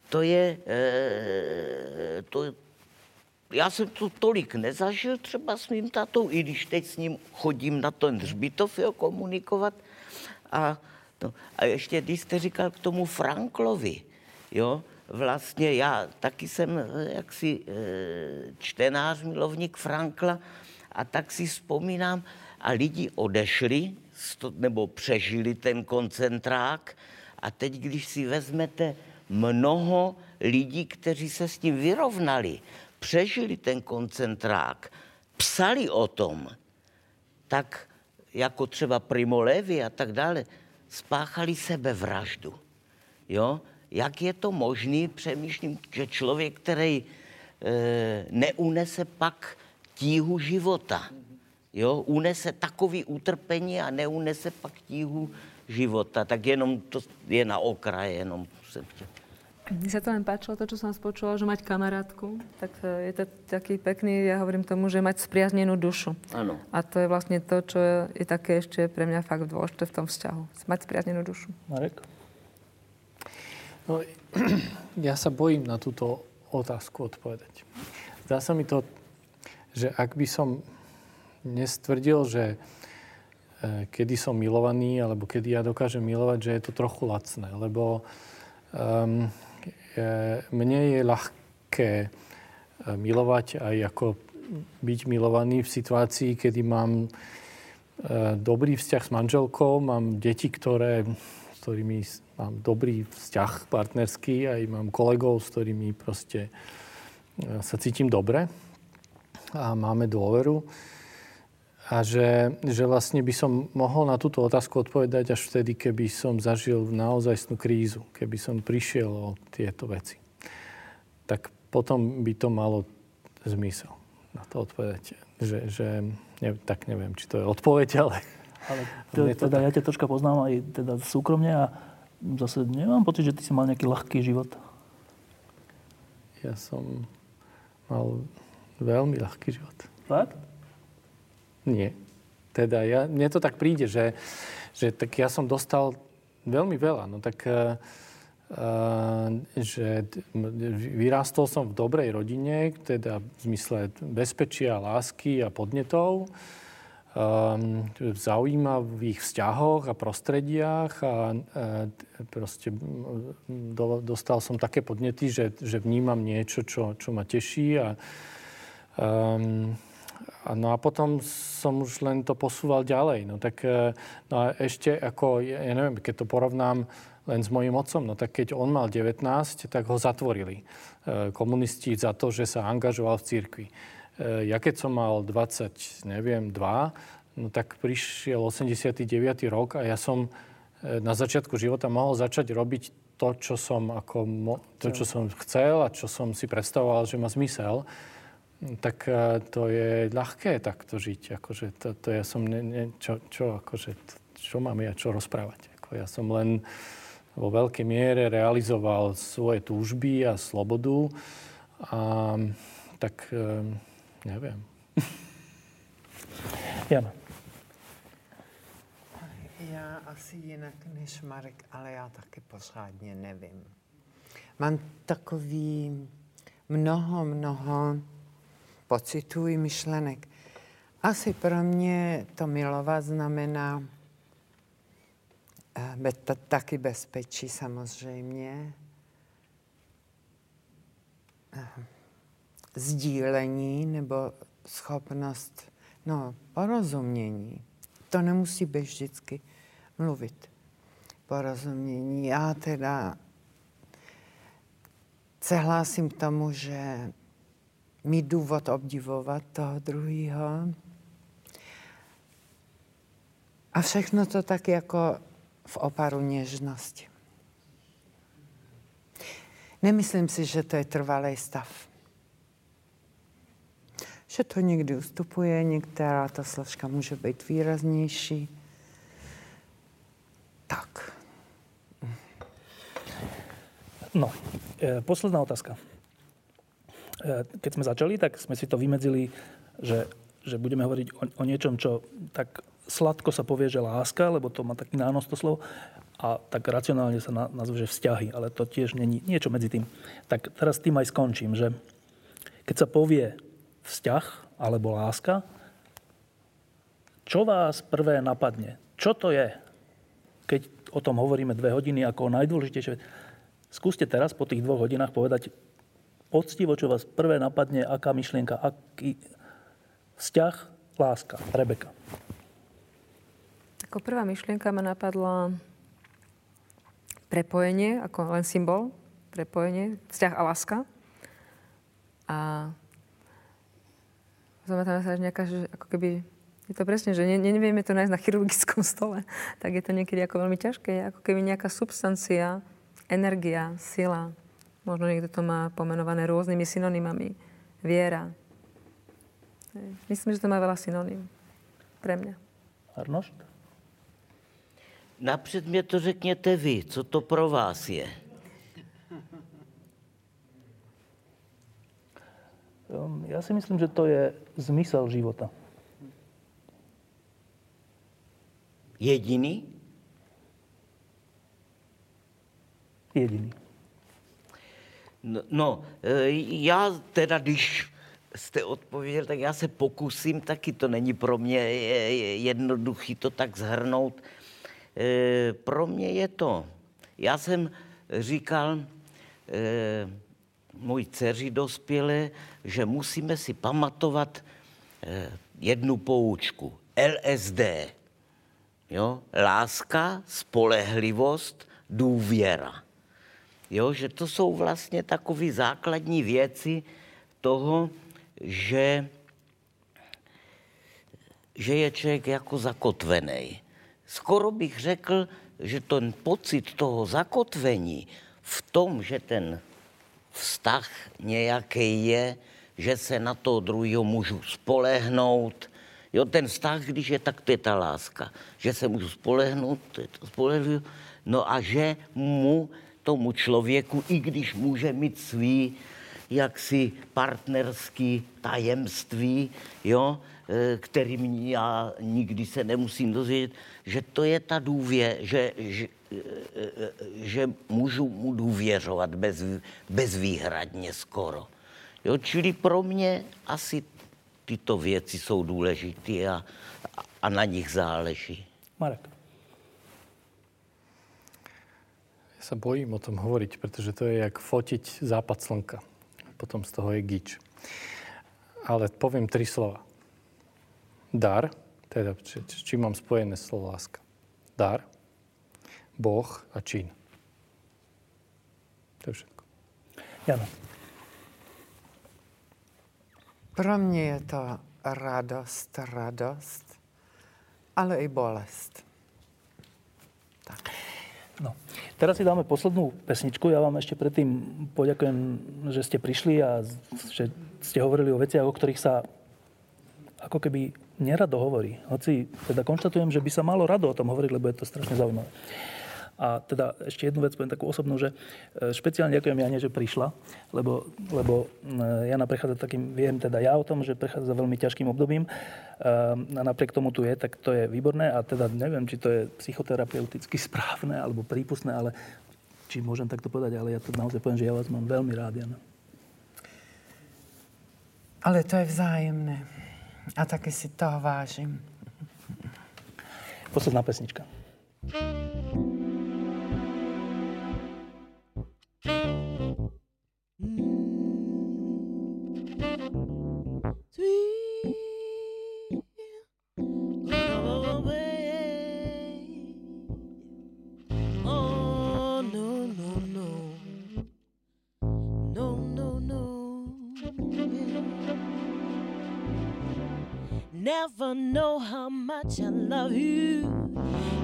to je, e, to, já jsem to tolik nezažil třeba s mým tatou, i když teď s ním chodím na ten hřbitov jo, komunikovat. A, no, a ještě, když jste říkal k tomu Franklovi, jo, vlastně já taky jsem eh, jaksi eh, čtenář, milovník Frankla a tak si vzpomínám, a lidi odešli, nebo přežili ten koncentrák a teď, když si vezmete mnoho lidí, kteří se s tím vyrovnali, přežili ten koncentrák, psali o tom, tak jako třeba Primo Levi a tak dále, spáchali sebevraždu. Jo? Jak je to možný, přemýšlím, že člověk, který e, neunese pak tíhu života, jo, unese takový utrpení a neunese pak tíhu života, tak jenom to je na okraje, jenom jsem chtěl.
Mne sa to len páčilo, to, čo som spočula, že mať kamarátku, tak e, je to taký pekný, ja hovorím tomu, že mať spriaznenú dušu.
Áno.
A to je vlastne to, čo je také ešte pre mňa fakt dôležité v tom vzťahu. Mať spriaznenú dušu.
Marek?
No, [CLEARS THROAT] ja sa bojím na túto otázku odpovedať. Zdá sa mi to, že ak by som nestvrdil, že e, kedy som milovaný, alebo kedy ja dokážem milovať, že je to trochu lacné. Lebo um, mne je ľahké e, milovať aj ako byť milovaný v situácii, kedy mám dobrý vzťah s manželkou, mám deti, ktoré, ktorými mám dobrý vzťah partnerský, aj mám kolegov, s ktorými proste e, sa cítim dobre a máme dôveru. A že, že vlastne by som mohol na túto otázku odpovedať až vtedy, keby som zažil naozaj krízu, keby som prišiel o tieto veci. Tak potom by to malo zmysel na to odpovedať. Že, že ne, tak neviem, či to je odpoveď, ale...
Ale to, to teda tak. ja ťa troška poznám aj teda súkromne a zase nemám pocit, že ty si mal nejaký ľahký život.
Ja som mal veľmi ľahký život.
Fakt?
Nie. Teda ja, mne to tak príde, že, že tak ja som dostal veľmi veľa. No tak, uh, že vyrástol som v dobrej rodine, teda v zmysle bezpečia, lásky a podnetov, um, v zaujímavých vzťahoch a prostrediach a uh, proste do, dostal som také podnety, že, že vnímam niečo, čo, čo ma teší a um, No a potom som už len to posúval ďalej. No tak e, no a ešte ako, ja neviem, keď to porovnám len s mojim otcom, no tak keď on mal 19, tak ho zatvorili e, komunisti za to, že sa angažoval v cirkvi. E, ja keď som mal 20, neviem, 2, no tak prišiel 89. rok a ja som na začiatku života mohol začať robiť to, čo som, ako, to, čo som chcel a čo som si predstavoval, že má zmysel tak e, to je ľahké takto žiť. Akože to, to ja som, ne, ne, čo, čo, akože, čo mám ja čo rozprávať. Ako ja som len vo veľkej miere realizoval svoje túžby a slobodu. A tak e, neviem. [LAUGHS]
Jana.
Já asi jinak než Marek, ale já taky pořádně nevím. Mám takový mnoho, mnoho pocitů i myšlenek. Asi pro mě to milovat znamená eh, taky bezpečí samozřejmě, eh, sdílení nebo schopnost no, porozumění. To nemusí být vždycky mluvit. Porozumění. Já teda se hlásím k tomu, že mít důvod obdivovat toho druhého. A všechno to tak jako v oparu něžnosti. Nemyslím si, že to je trvalý stav. Že to někdy ustupuje, některá ta složka může být výraznější. Tak.
No, e, posledná otázka. E, keď sme začali, tak sme si to vymedzili, že, že budeme hovoriť o, o niečom, čo tak sladko sa povie, že láska, lebo to má taký nános to slovo, a tak racionálne sa na, nazve, že vzťahy, ale to tiež není niečo medzi tým. Tak teraz tým aj skončím, že keď sa povie vzťah alebo láska, čo vás prvé napadne? Čo to je? Keď o tom hovoríme dve hodiny ako o najdôležitejšie. Skúste teraz po tých dvoch hodinách povedať poctivo, čo vás prvé napadne, aká myšlienka, aký vzťah, láska. Rebeka.
Ako prvá myšlienka ma napadla prepojenie, ako len symbol, prepojenie, vzťah a láska. A zamätáme sa, že nejaká, že ako keby, je to presne, že ne, nevieme to nájsť na chirurgickom [LAUGHS] stole, tak je to niekedy ako veľmi ťažké, ako keby nejaká substancia energia, sila. Možno niekto to má pomenované rôznymi synonymami. Viera. Myslím, že to má veľa synonym. Pre mňa.
Arnošt?
Napřed mě to řekněte vy, co to pro vás je.
Ja si myslím, že to je zmysel života.
Jediný?
Jediný.
No, no, e, já teda, když jste odpověděl, tak já se pokusím, taky to není pro mě jednoduchý to tak zhrnout. E, pro mě je to, já jsem říkal můj dceři dospělé, že musíme si pamatovat jednu poučku. LSD. Jo? Láska, spolehlivost, důvěra. Jo? Že to jsou vlastně takové základní věci toho, že, že je člověk jako zakotvený. Skoro bych řekl, že ten pocit toho zakotvení v tom, že ten vztah nějaký je, že se na toho druhého můžu spolehnout. Jo, ten vztah, když je, tak to je ta láska. Že se můžu spolehnout, to je to. No a že mu, tomu člověku, i když může mít svý jaksi partnerský tajemství, jo, e, kterým já nikdy se nemusím dozvědět, že to je ta důvě, že, že, že můžu mu důvěřovat bez, bezvýhradně skoro. Jo, čili pro mě asi tyto věci jsou důležité a, a na nich záleží.
Marek.
Ja sa bojím o tom hovoriť, pretože to je jak fotiť západ slnka potom z toho je gič. Ale poviem tri slova. Dar, teda či, či mám spojené slovo láska. Dar, Boh a čin. To je všetko.
Jana.
Pro mě je to radost, radost, ale i bolest. Tak.
No. Teraz si dáme poslednú pesničku. Ja vám ešte predtým poďakujem, že ste prišli a že ste hovorili o veciach, o ktorých sa ako keby nerado hovorí. Hoci teda konštatujem, že by sa malo rado o tom hovoriť, lebo je to strašne zaujímavé. A teda ešte jednu vec poviem takú osobnú, že e, špeciálne ďakujem Jane, že prišla, lebo, lebo e, Jana prechádza takým, viem teda ja o tom, že prechádza veľmi ťažkým obdobím e, a napriek tomu tu je, tak to je výborné a teda neviem, či to je psychoterapeuticky [LAUGHS] správne alebo prípustné, ale či môžem takto povedať, ale ja to naozaj poviem, že ja vás mám veľmi rád, Jana.
Ale to je vzájemné. A taky si toho vážim.
Posledná pesnička.
Never know how much I love you.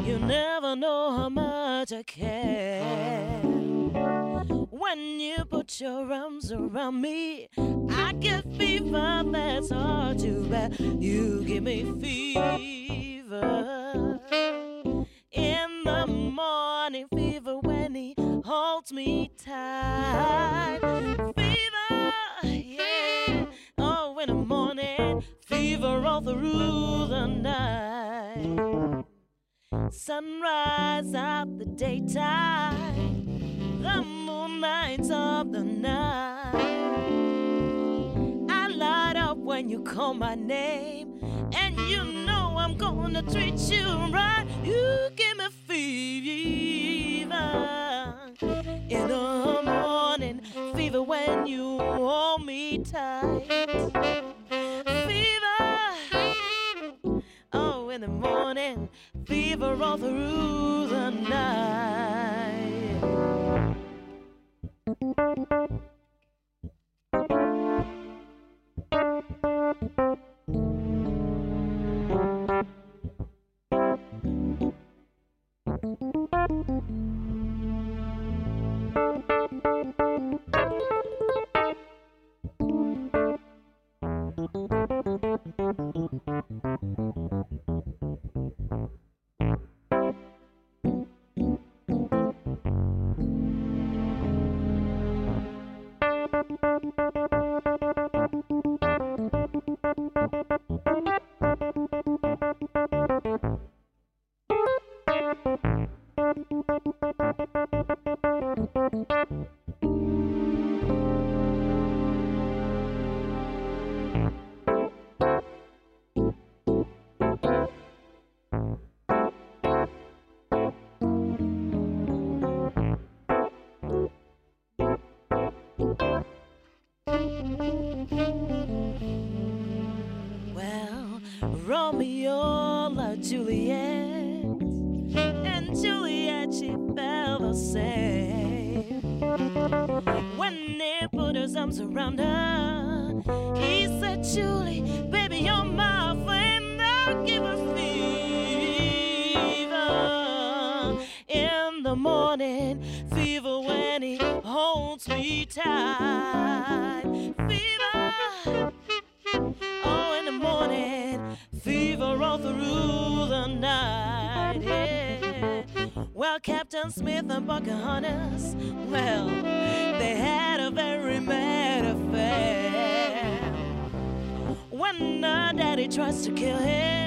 You never know how much I care. When you put your arms around me, I get fever that's hard to bear. You give me fever. In the morning, fever when he holds me tight. Fever, yeah. Oh, in the morning, fever all through the night. Sunrise out the daytime, the moonlights of the night. I light up when you call my name, and you know I'm gonna treat you right. You give me fever in the morning, fever when you hold me tight. Fever, oh, in the morning, fever all through the night. Smith and Pocahontas, well, they had a very bad affair. When her daddy tries to kill him.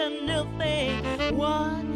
A new thing. What